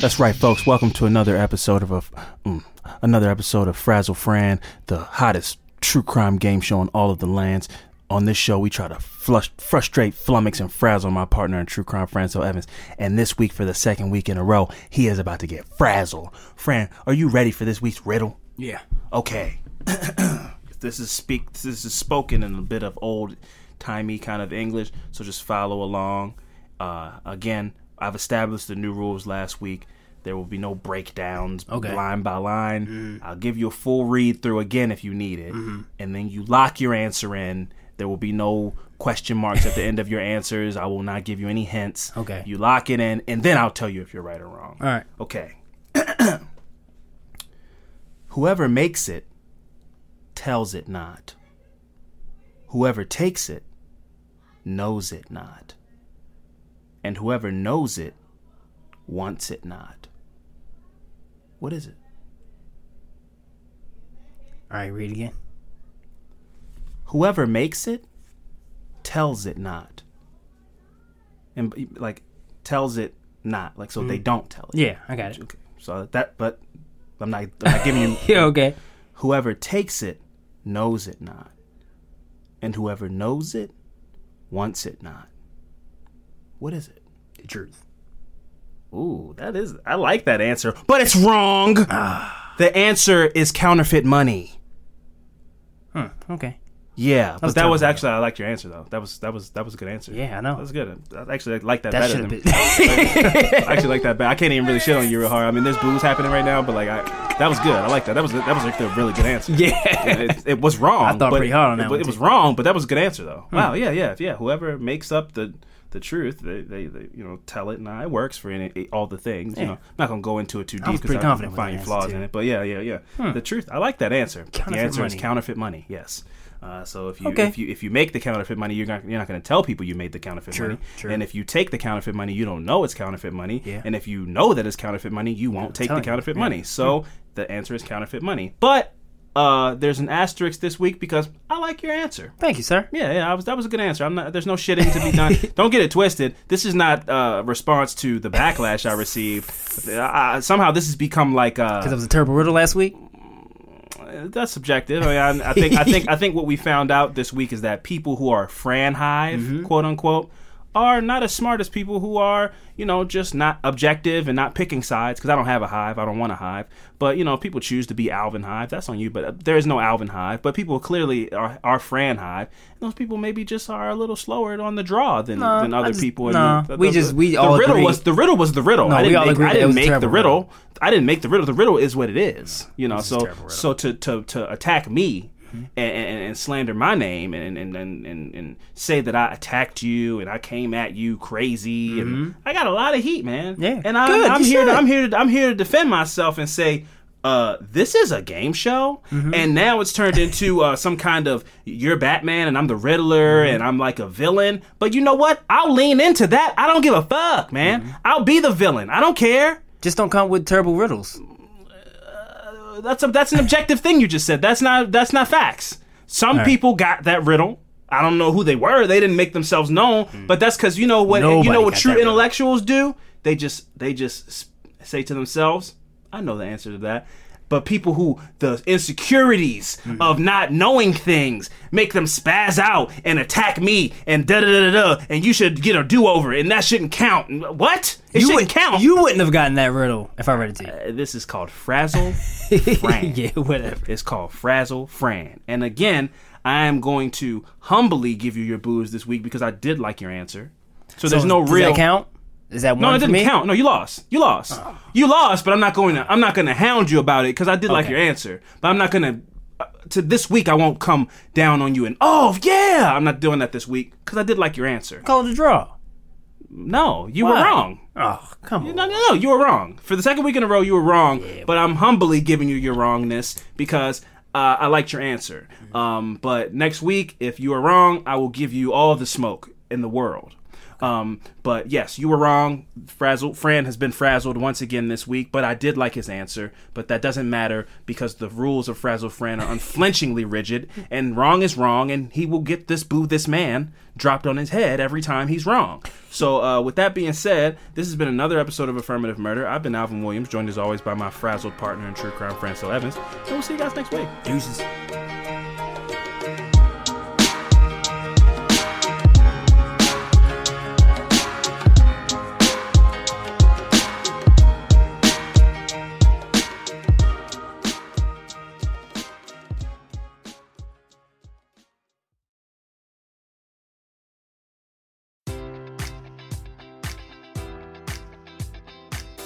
S1: That's right, folks. Welcome to another episode of a, mm, another episode of Frazzle Fran, the hottest true crime game show on all of the lands. On this show, we try to flush, frustrate, flummox, and frazzle my partner in true crime, Franzo Evans. And this week, for the second week in a row, he is about to get frazzled. Fran, are you ready for this week's riddle?
S2: Yeah.
S1: Okay. this is speak. This is spoken in a bit of old timey kind of English, so just follow along. Uh, again, I've established the new rules last week. There will be no breakdowns,
S2: Okay.
S1: line by line. I'll give you a full read through again if you need it, and then you lock your answer in. There will be no question marks at the end of your answers. I will not give you any hints.
S2: Okay.
S1: You lock it in, and then I'll tell you if you're right or wrong.
S2: All right.
S1: Okay. Whoever makes it tells it not. Whoever takes it knows it not. And whoever knows it wants it not. What is it?
S2: All right. Read again.
S1: Whoever makes it tells it not. And like tells it not, like so they mm. don't tell it.
S2: Yeah, I got it.
S1: Okay. So that but I'm not, I'm not giving you
S2: Yeah. Okay.
S1: Whoever takes it knows it not. And whoever knows it wants it not. What is it?
S2: The truth.
S1: Ooh, that is I like that answer, but it's wrong. Ah. the answer is counterfeit money.
S2: Huh. Okay.
S1: Yeah, but
S2: was
S1: that was actually I liked your answer though. That was that was that was a good answer.
S2: Yeah, I know.
S1: That was good. I actually like that,
S2: That
S1: better than
S2: been.
S1: I actually like that. better. I can't even really shit on you real hard. I mean, there's booze happening right now, but like, I, that was good. I like that. That was that was like a really good answer.
S2: yeah.
S1: it, it was wrong.
S2: I thought
S1: but
S2: pretty hard on that
S1: It,
S2: one,
S1: it was.
S2: Hmm.
S1: wrong, but that was a good answer though. Wow. Yeah. Yeah. Yeah. Whoever makes up the the truth, they, they, they you know tell it, and it works for any, all the things. You know, I'm not gonna go into it too deep because
S2: pretty
S1: I,
S2: confident with
S1: find
S2: that
S1: flaws
S2: too. Hmm.
S1: in it. But yeah, yeah, yeah. The truth. I like that answer. the answer is counterfeit money. Yes. Uh, so if you
S2: Okay.
S1: if you if you make the counterfeit money, you're not you're not going to tell people you made the counterfeit
S2: True,
S1: money.
S2: true.
S1: And if you take the counterfeit money, you don't know it's counterfeit money.
S2: Yeah.
S1: And if you know that it's counterfeit money, you won't take the
S2: telling you,
S1: counterfeit
S2: yeah.
S1: money. So the answer is counterfeit money. But uh, there's an asterisk this week because I like your answer.
S2: Thank you, sir.
S1: Yeah, yeah, I was, that was a good answer. I'm not. There's no shitting to be done. Don't get it twisted. This is not uh, a response to the backlash I received. Uh, somehow this has become like uh,
S2: Because it was a terrible riddle last week.
S1: That's subjective. I, mean, I, I think I think I think what we found out this week is that people who are Fran hive,
S2: Mm-hmm.
S1: quote unquote, are not as smart as people who are, you know, just not objective and not picking sides. Because I don't have a hive, I don't want a hive. But you know, if people choose to be Alvin hive, that's on you. But uh, there is no Alvin hive. But people clearly are, are Fran hive. And those people maybe just are a little slower on the draw than,
S2: No,
S1: than other
S2: just-
S1: people.
S2: no,
S1: the,
S2: we
S1: the-
S2: just- we
S1: the
S2: all
S1: riddle
S2: agree.
S1: was the riddle was the riddle.
S2: No,
S1: I
S2: we
S1: didn't
S2: all
S1: make,
S2: agree
S1: I didn't make the riddle.
S2: riddle.
S1: I didn't make the riddle. The riddle is what it is. You know, so so to to to attack me and, and, and slander my name and, and, and, and, say that I attacked you and I came at you crazy and I got a lot of heat, man.
S2: Mm-hmm. Yeah.
S1: and I,
S2: Good,
S1: I'm here. To. I'm here. To, I'm here to defend myself and say. Uh, this is a game show,
S2: Mm-hmm.
S1: and now it's turned into uh, some kind of you're Batman and I'm the Riddler
S2: Mm-hmm.
S1: and I'm like a villain. But you know what? I'll lean into that. I don't give a fuck, man.
S2: Mm-hmm.
S1: I'll be the villain. I don't care.
S2: Just don't come with terrible riddles.
S1: That's a that's an objective thing you just said. That's not that's not facts. Some
S2: right.
S1: people got that riddle. I don't know who they were. They didn't make themselves known, hmm. but that's because you know what you know what true
S2: that riddle.
S1: intellectuals do. They just they just say to themselves, "I know the answer to that." But people who the insecurities
S2: Hmm.
S1: of not knowing things make them spaz out and attack me and da da da da da, and you should get a do over and that shouldn't count. What? It
S2: you
S1: shouldn't count.
S2: You wouldn't have gotten that riddle if I read it to you.
S1: Uh, this is called frazzle Fran.
S2: yeah, whatever.
S1: It's called Frazzle Fran. And again, I am going to humbly give you your booze this week because I did like your answer. So, there's no
S2: does
S1: real
S2: that count? Is that one
S1: No, it didn't
S2: me?
S1: count. No, you lost. You lost. You lost, but I'm not going to I'm not going to hound you about it cuz I did like your answer. But I'm not going to uh, to this week I won't come down on you and oh yeah, I'm not doing that this week cuz I did like your answer.
S2: Call it a draw.
S1: No, you were wrong.
S2: Oh, come on.
S1: No, no, no, you were wrong. For the second week in a row, you were wrong. but I'm humbly giving you your wrongness because uh, I liked your answer. Um, but next week, if you are wrong, I will give you all the smoke in the world. Um, but yes, you were wrong. Frazzled Fran has been frazzled once again this week, but I did like his answer. But that doesn't matter because the rules of Frazzled Fran are unflinchingly rigid, and wrong is wrong, and he will get this boo this man dropped on his head every time he's wrong. So, uh, with that being said, this has been another episode of Affirmative Murder. I've been Alvin Williams, joined as always by my frazzled partner in true crime, Francel Evans. And we'll see you guys next week.
S2: Deuces.